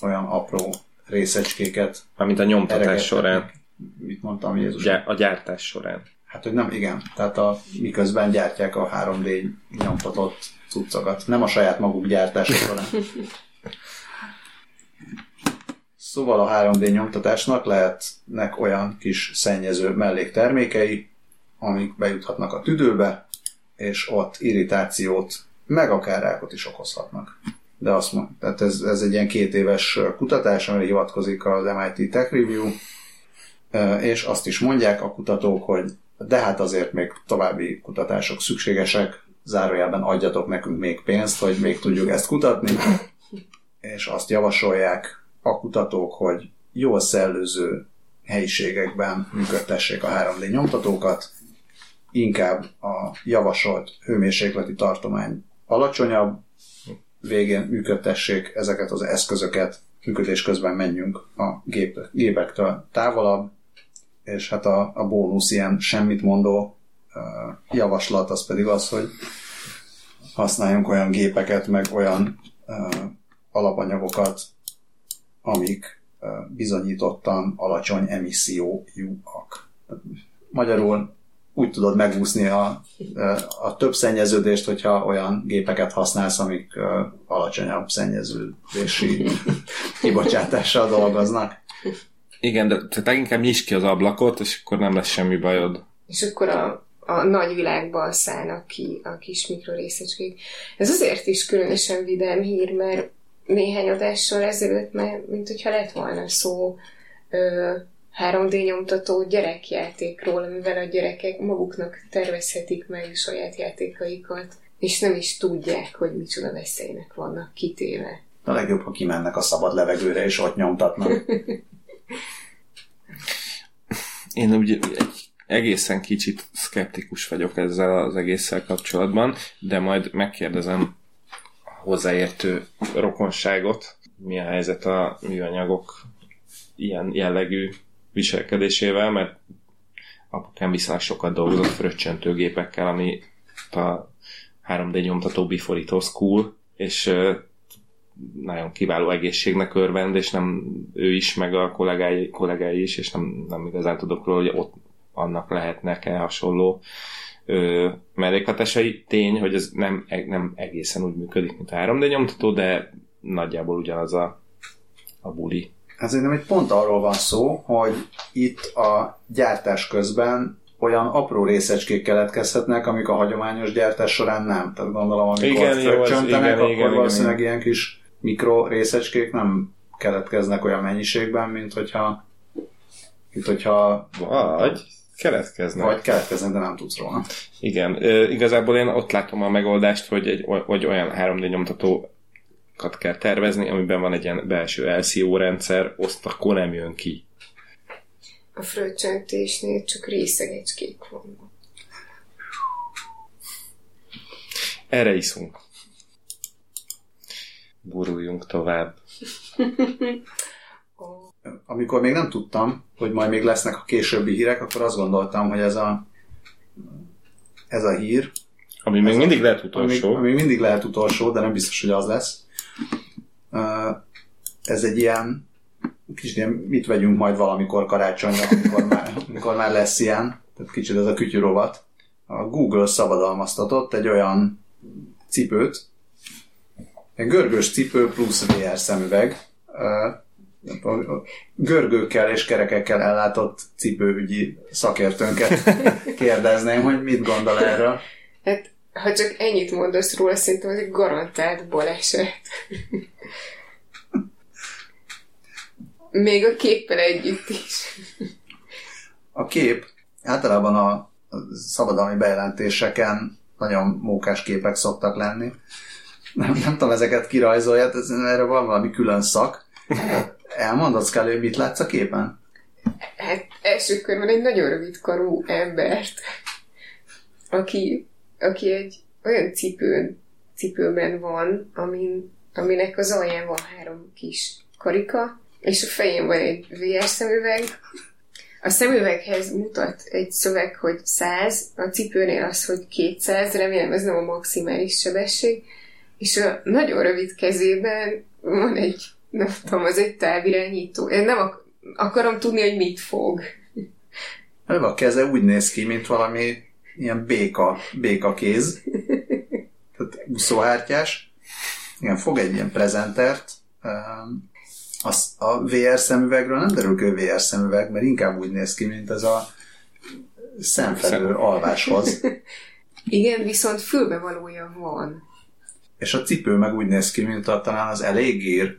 olyan apró részecskéket Mármint a nyomtatás eregetnek. során. Mit mondtam, Jézus? Gyá- a gyártás során. Hát, hogy nem, igen. Tehát a, miközben gyártják a 3D nyomtatott cuccokat. Nem a saját maguk gyártása során. Szóval a 3D nyomtatásnak lehetnek olyan kis szennyező melléktermékei, amik bejuthatnak a tüdőbe, és ott irritációt, meg akár rákot is okozhatnak. De azt mond, tehát ez, ez egy ilyen két éves kutatás, amire hivatkozik az MIT Tech Review, és azt is mondják a kutatók, hogy de hát azért még további kutatások szükségesek, zárójelben adjatok nekünk még pénzt, hogy még tudjuk ezt kutatni, és azt javasolják a kutatók, hogy jól szellőző helyiségekben működtessék a 3D nyomtatókat, inkább a javasolt hőmérsékleti tartomány alacsonyabb, végén működtessék ezeket az eszközöket, működés közben menjünk a gép, gépektől távolabb, és hát a, a bónusz ilyen semmit mondó javaslat az pedig az, hogy használjunk olyan gépeket, meg olyan alapanyagokat, amik bizonyítottan alacsony emissziójúak. Magyarul úgy tudod megúszni a, a több szennyeződést, hogyha olyan gépeket használsz, amik alacsonyabb szennyeződési kibocsátással dolgoznak. Igen, de te leginkább nyisd ki az ablakot, és akkor nem lesz semmi bajod. És akkor a, a nagy világban szállnak ki a kis mikrorészecskék. Ez azért is különösen vidám hír, mert néhány adással ezelőtt már, mint hogyha lett volna szó ö, 3D nyomtató gyerekjátékról, amivel a gyerekek maguknak tervezhetik meg a saját játékaikat, és nem is tudják, hogy micsoda veszélynek vannak kitéve. A legjobb, ha kimennek a szabad levegőre, és ott nyomtatnak. Én úgy egy egészen kicsit szkeptikus vagyok ezzel az egésszel kapcsolatban, de majd megkérdezem hozzáértő rokonságot, mi a helyzet a műanyagok ilyen jellegű viselkedésével, mert apukám viszonylag sokat dolgozott fröccsöntőgépekkel, ami a 3D nyomtató Before It Was Cool, és nagyon kiváló egészségnek örvend, és nem ő is, meg a kollégái, kollégái is, és nem, nem igazán tudok róla, hogy ott annak lehetnek-e hasonló ö, mellékhatásai. Tény, hogy ez nem, e- nem egészen úgy működik, mint a 3D nyomtató, de nagyjából ugyanaz a, a buli. Hát szerintem egy pont arról van szó, hogy itt a gyártás közben olyan apró részecskék keletkezhetnek, amik a hagyományos gyártás során nem. Tehát gondolom, amikor Igen, fröccsöntenek, akkor igen, valószínűleg igen. ilyen kis mikro részecskék nem keletkeznek olyan mennyiségben, mint hogyha mint hogyha Vagy keletkeznek. vagy keletkeznek, de nem tudsz róla. Igen, ö, igazából én ott látom a megoldást, hogy, egy, hogy olyan 3D nyomtatókat kell tervezni, amiben van egy ilyen belső LCO rendszer, azt akkor nem jön ki. A fröccsöntésnél csak részegecskék vannak. Erre iszunk. Buruljunk tovább. Amikor még nem tudtam, hogy majd még lesznek a későbbi hírek, akkor azt gondoltam, hogy ez a ez a hír, Ami még Ez mindig a- lehet utolsó. Ami, ami mindig lehet utolsó, de nem biztos, hogy az lesz. Ez egy ilyen kicsit ilyen, mit vegyünk majd valamikor karácsonyra, amikor már, amikor már lesz ilyen, tehát kicsit ez a kütyürovat. A Google szabadalmaztatott egy olyan cipőt, egy görgős cipő plusz VR szemüveg, görgőkkel és kerekekkel ellátott cipőügyi szakértőnket kérdezném, hogy mit gondol erről. Hát ha csak ennyit mondasz róla, szerintem ez egy garantált baleset. Még a képpel együtt is. A kép általában a szabadalmi bejelentéseken nagyon mókás képek szoktak lenni. Nem, nem tudom, ezeket kirajzolja, ez, erre van valami külön szak. Elmondod, Scully, hogy mit látsz a képen? Hát első körben egy nagyon rövid karú embert, aki, aki egy olyan cipőn, cipőben van, amin, aminek az alján van három kis karika, és a fején van egy VR szemüveg. A szemüveghez mutat egy szöveg, hogy 100, a cipőnél az, hogy 200, remélem ez nem a maximális sebesség, és a nagyon rövid kezében van egy, nem tudom, az egy távirányító. Én nem ak- akarom tudni, hogy mit fog. Eleve a keze úgy néz ki, mint valami ilyen béka, béka kéz. Tehát úszóhártyás. Igen, fog egy ilyen prezentert. Um, az, a VR szemüvegről nem derül ki, hogy VR szemüveg, mert inkább úgy néz ki, mint ez a szemfelő alváshoz. Igen, viszont fülbevalója van. És a cipő meg úgy néz ki, mint a, talán az elégír,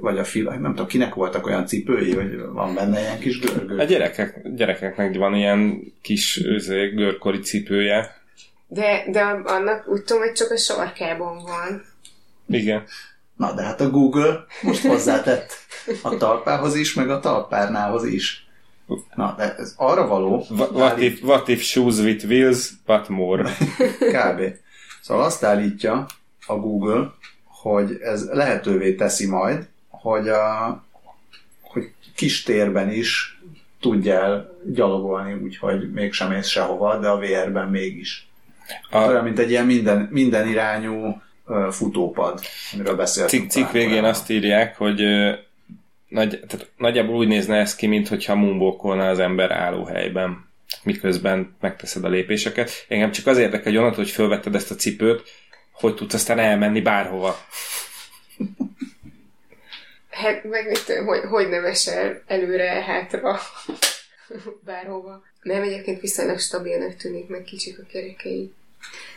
vagy a fil, nem tudom, kinek voltak olyan cipői, hogy van benne ilyen kis görgő. A gyerekek, gyerekeknek van ilyen kis őzé, görkori cipője. De, de annak úgy tudom, hogy csak a sarkában van. Igen. Na, de hát a Google most hozzátett a talpához is, meg a talpárnához is. Na, de ez arra való, Wha- What if, what if shoes with wheels, but more? kb. Szóval azt állítja a Google, hogy ez lehetővé teszi majd, hogy, a, hogy kis térben is tudjál gyalogolni, úgyhogy mégsem ész sehova, de a VR-ben mégis. A Olyan, mint egy ilyen minden, minden irányú futópad, amiről beszéltünk. cikk, cikk végén azt írják, hogy nagy, tehát nagyjából úgy nézne ez ki, mintha moonwalkolna az ember állóhelyben miközben megteszed a lépéseket. Engem csak az érdekel, hogy onnantól, hogy felvetted ezt a cipőt, hogy tudsz aztán elmenni bárhova. Hát meg mit tudom, hogy, hogy nem esel előre, hátra, bárhova. Nem, egyébként viszonylag stabilnak tűnik, meg kicsik a kerekei.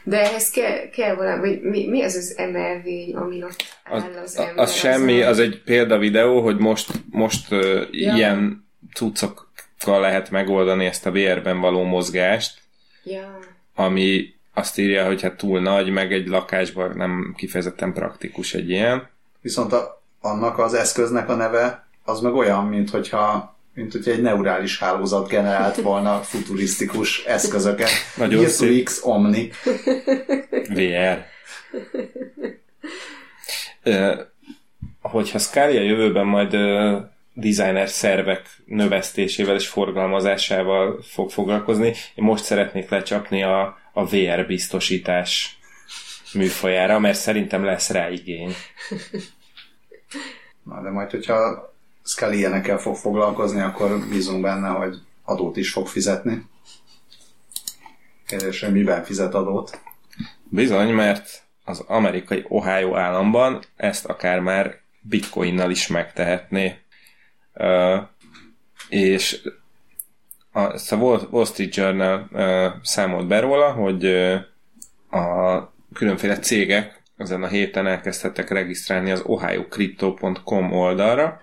De ehhez kell, kell valami, vagy mi, mi az az MLV, amin ott áll Az, az, az, ember? az semmi, a- az egy példavideó, hogy most, most uh, Ja. ilyen cuccokkal lehet megoldani ezt a VR-ben való mozgást, Ja. ami azt írja, hogy hát túl nagy, meg egy lakásban nem kifejezetten praktikus egy ilyen. Viszont a, annak az eszköznek a neve az meg olyan, mint hogyha mint hogyha egy neurális hálózat generált volna futurisztikus eszközöket. Nagyon szép. Virtuix Omni. VR. Hogyha Scalia jövőben majd designer szervek növesztésével és forgalmazásával fog foglalkozni, én most szeretnék lecsapni a, a VR biztosítás műfajára, mert szerintem lesz rá igény. Na, de majd, hogyha Scully ilyenekkel fog foglalkozni, akkor bízunk benne, hogy adót is fog fizetni. Kérdés, hogy miben fizet adót? Bizony, mert az amerikai Ohio államban ezt akár már bitcoinnal is megtehetné. Uh, és a, a Wall Wall Street Journal uh, számolt be róla, hogy uh, a különféle cégek ezen a héten elkezdhettek regisztrálni az ohiocrypto.com oldalra,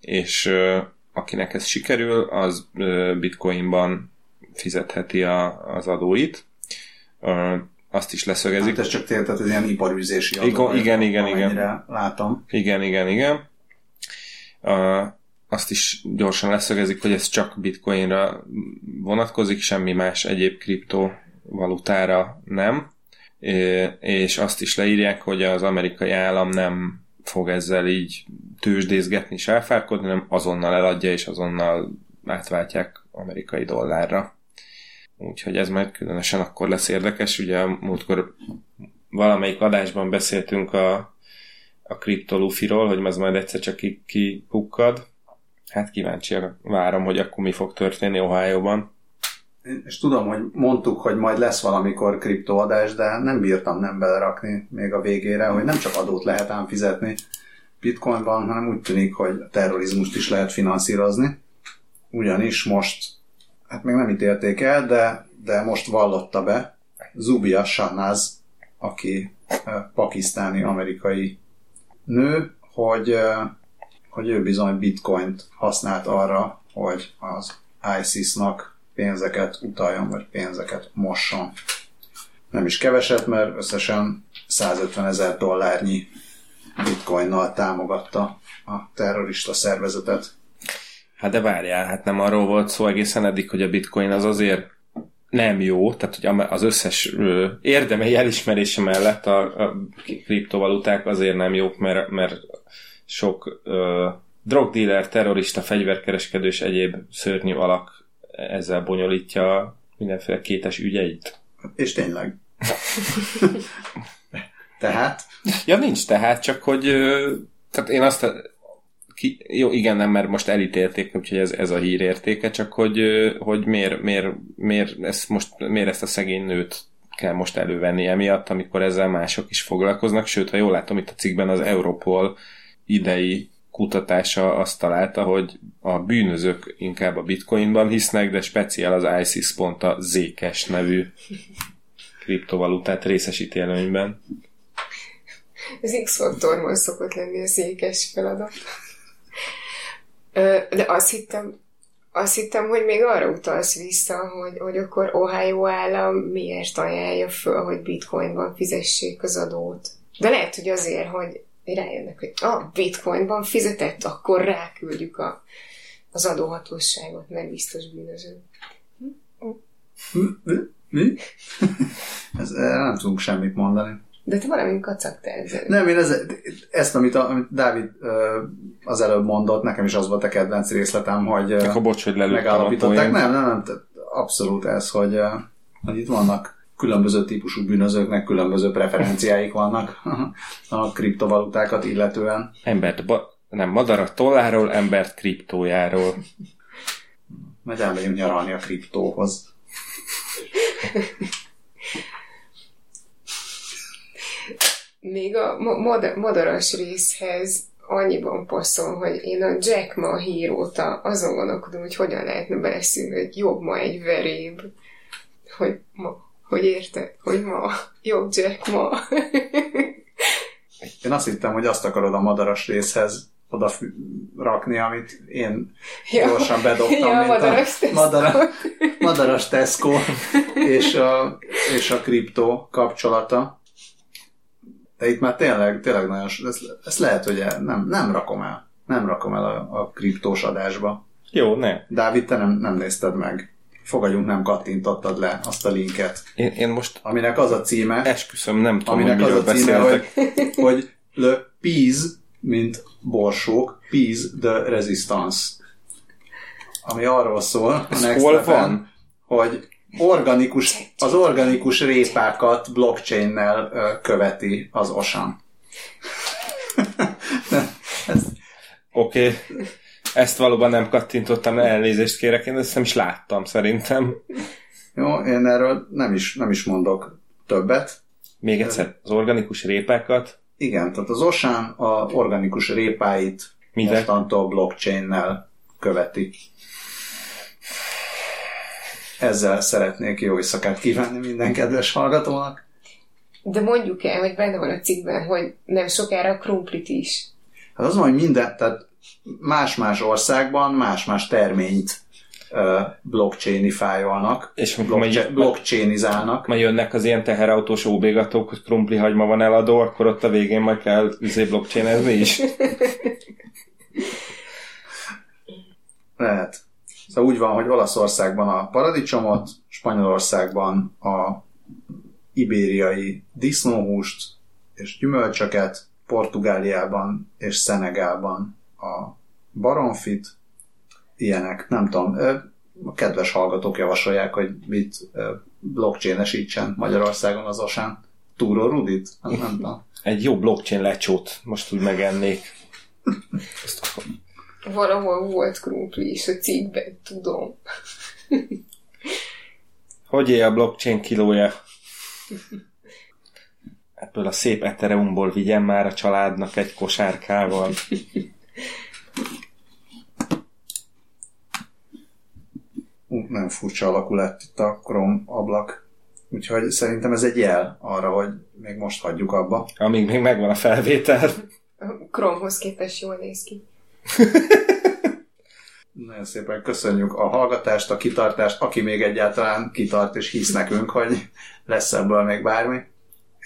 és uh, akinek ez sikerül, az uh, bitcoinban fizetheti a, az adóit. Uh, azt is leszögezik. Hát ez csak tényleg, tehát ez ilyen iparűzési adó. Igen, igen, igen, igen. látom. Igen, igen, igen. Uh, azt is gyorsan leszögezik, hogy ez csak bitcoinra vonatkozik, semmi más egyéb kriptovalutára nem. És azt is leírják, hogy az amerikai állam nem fog ezzel így tőzsdézgetni és elfárkodni, hanem azonnal eladja és azonnal átváltják amerikai dollárra. Úgyhogy ez majd különösen akkor lesz érdekes. Ugye a múltkor valamelyik adásban beszéltünk a, a kriptolufiról, hogy az majd egyszer csak ki- kipukkad. Hát kíváncsiak várom, hogy akkor mi fog történni Ohio-ban. És tudom, hogy mondtuk, hogy majd lesz valamikor kriptoadás, de nem bírtam nem belerakni még a végére, hogy nem csak adót lehet ám fizetni bitcoinban, hanem úgy tűnik, hogy a terrorizmust is lehet finanszírozni. Ugyanis most, hát még nem ítélték el, de, de most vallotta be Zubia Shahnaz, aki ö, pakisztáni-amerikai nő, hogy, ö, hogy ő bizony bitcoint használt arra, hogy az ISIS-nak pénzeket utaljon, vagy pénzeket mosson. Nem is keveset, mert összesen 150 ezer dollárnyi bitcoinnal támogatta a terrorista szervezetet. Hát de várjál, hát nem arról volt szó egészen eddig, hogy a bitcoin az azért nem jó, tehát hogy az összes érdemei elismerése mellett a, a kriptovaluták azért nem jók, mert, mert sok ö, drogdealer, terrorista, fegyverkereskedő és egyéb szörnyű alak ezzel bonyolítja mindenféle kétes ügyeit. És tényleg. Tehát Ja, nincs tehát, csak hogy ö, tehát én azt ki, jó, igen, nem, mert most elítélték, úgyhogy ez, ez a hír értéke, csak hogy, hogy miért, miért, miért, ezt most, miért ezt a szegény nőt kell most elővenni emiatt, amikor ezzel mások is foglalkoznak, sőt, ha jól látom, itt a cikkben az Europol idei kutatása azt találta, hogy a bűnözők inkább a bitcoinban hisznek, de speciál az ISIS pont a Zcash nevű kriptovalutát részesíti előnyben. Az X-faktorban szokott lenni a székes feladat. De azt hittem, azt hittem, hogy még arra utalsz vissza, hogy, hogy akkor Ohio állam miért ajánlja föl, hogy bitcoinban fizessék az adót. De lehet, hogy azért, hogy rájönnek, hogy a bitcoinban fizetett, akkor ráküldjük a, az adóhatóságot, mert biztos bűnöző. mi? Ez, erre nem tudunk semmit mondani. De te valamint kacagtál ezzel. Nem, én ez, ezt, amit, a, amit Dávid ö, az előbb mondott, nekem is az volt a kedvenc részletem, hogy ö, Akkor bocs, hogy megállapították. Nem, nem, nem, abszolút ez, hogy, hogy itt vannak különböző típusú bűnözőknek különböző preferenciáik vannak a kriptovalutákat illetően. Embert, ba- nem, madarat tolláról, embert kriptójáról. Majd elmegyünk nyaralni a kriptóhoz. Még a mo- mod- madaras részhez annyiban passzol, hogy én a Jack Ma híróta azon gondolkodom, hogy hogyan lehetne beleszűrni, hogy jobb ma egy veréb. Hogy ma. Hogy érted? Hogy ma. Jobb Jack ma. Én azt hittem, hogy azt akarod a madaras részhez oda rakni, amit én Ja. gyorsan bedobtam, Ja, mint madaras a madara, madaras Tesco és a, és a kriptó kapcsolata. De itt már tényleg, tényleg nagyon, ezt, ezt lehet, hogy el, nem, nem rakom el. Nem rakom el a, a kriptós adásba. Jó, ne. Dávid, te nem, nem nézted meg. Fogadjunk, nem kattintottad le azt a linket, Én, én most aminek az a címe, esküszöm, nem tudom, hogy aminek az miről a címe, beszéltek. hogy, hogy Le Peas, mint borsók, Peas the Resistance. Ami arról szól, a Ez Next hol Level, van? hogy organikus, az organikus répákat blockchain-nel követi az OSAN. Oké. Okay. Ezt valóban nem kattintottam, elnézést kérek, én ezt nem is láttam szerintem. jó, én erről nem is, nem is mondok többet. Még egyszer, az organikus répákat, Igen, tehát az OSAN a organikus répáit Mivel? mostantól blockchain-nel követi. Ezzel szeretnék jó éjszakát kívánni minden kedves hallgatónak. De mondjuk el, hogy benne van a cikkben, hogy nem sokára a krumplit is. Hát az van, hogy minden, tehát más-más országban más-más terményt uh, blockchainifájolnak, és amikor blockcha- majd, blockchainizálnak. majd jönnek az ilyen teherautós óbégatók, hogy krumpli hagyma van eladó, akkor ott a végén majd kell izé blockchainezni is. Lehet. Szóval úgy van, hogy Olaszországban a paradicsomot, Spanyolországban a ibériai disznóhúst és gyümölcsöket, Portugáliában és Szenegálban a baromfit, ilyenek, nem tudom, a kedves hallgatók javasolják, hogy mit blockchainesítsen Magyarországon az osán. Túró Rudit? Nem, nem tudom. Egy jó blockchain lecsót most úgy megennék. Valahol volt krumpli is a cikkben, tudom. Hogy él a blockchain kilója? Ebből a szép Ethereumból vigyen már a családnak egy kosárkával. Ú, nem furcsa alakú lett itt a Chrome ablak Úgyhogy szerintem ez egy jel arra, hogy még most hagyjuk abba. Amíg még megvan a felvétel. A Chrome-hoz képest jól néz ki. Nagyon szépen köszönjük a hallgatást, a kitartást, aki még egyáltalán kitart és hisz nekünk, hogy lesz ebből még bármi.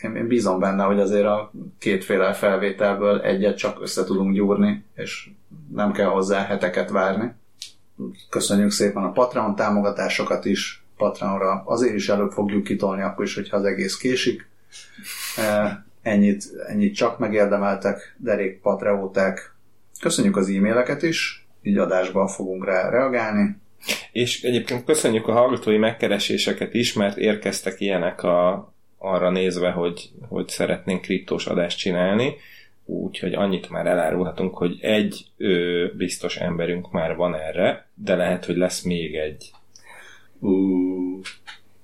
Én, én bízom benne, hogy azért a kétféle felvételből egyet csak össze tudunk gyúrni, és nem kell hozzá heteket várni. Köszönjük szépen a Patreon támogatásokat is. Patreonra azért is előbb fogjuk kitolni, akkor is, hogyha az egész késik. E, Ennyit, ennyit csak megérdemeltek, derék patreóták. Köszönjük az e-maileket is, így adásban fogunk rá reagálni. És egyébként köszönjük a hallgatói megkereséseket is, mert érkeztek ilyenek a, arra nézve, hogy, hogy szeretnénk kriptós adást csinálni. Úgyhogy annyit már elárulhatunk, hogy egy ö, biztos emberünk már van erre, de lehet, hogy lesz még egy. Uh,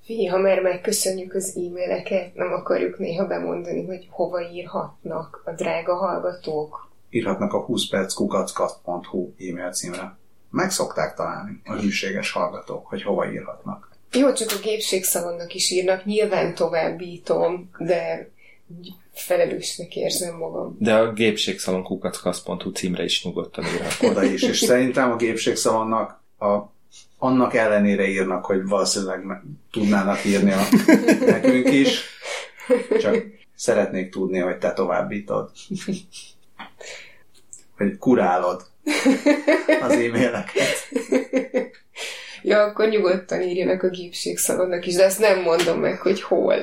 Figyelj, ha már megköszönjük az e-maileket, nem akarjuk néha bemondani, hogy hova írhatnak a drága hallgatók. írhatnak a 20 perckukackat.hu e-mail címre. Meg szokták találni a hűséges hallgatók, hogy hova írhatnak. Jó, csak a gépségszalonnak is írnak, nyilván továbbítom, de úgy felelősnek érzem magam. De a gépségszalonkukackasz.hu címre is nyugodtan írhat. Oda is, és szerintem a gépségszalonnak a, annak ellenére írnak, hogy valószínűleg tudnának írni a, nekünk is, csak szeretnék tudni, hogy te továbbítod. Hogy kurálod az e-maileket. Ja, akkor nyugodtan írjanak a gépségszalonnak is, de ezt nem mondom meg, hogy hol.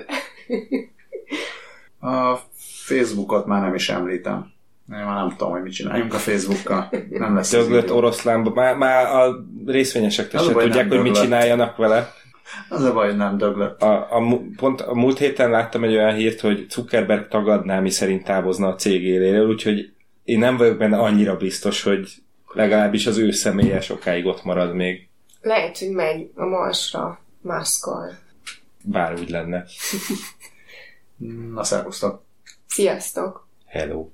A Facebookot már nem is említem. Én már nem tudom, hogy mit csináljunk a Facebookkal. Nem lesz Döglött oroszlánba. Már, már a részvényesek Az a sem baj, tudják, hogy mit csináljanak vele. Az a baj, hogy nem döglött. A, a, pont a múlt héten láttam egy olyan hírt, hogy Zuckerberg tagadná, mi szerint távozna a cég éléről, úgyhogy én nem vagyok benne annyira biztos, hogy legalábbis az ő személye sokáig ott marad még, Lehet, hogy megy a Marsra maszkal. bár úgy lenne. Na, szervusztok! Sziasztok! Hello.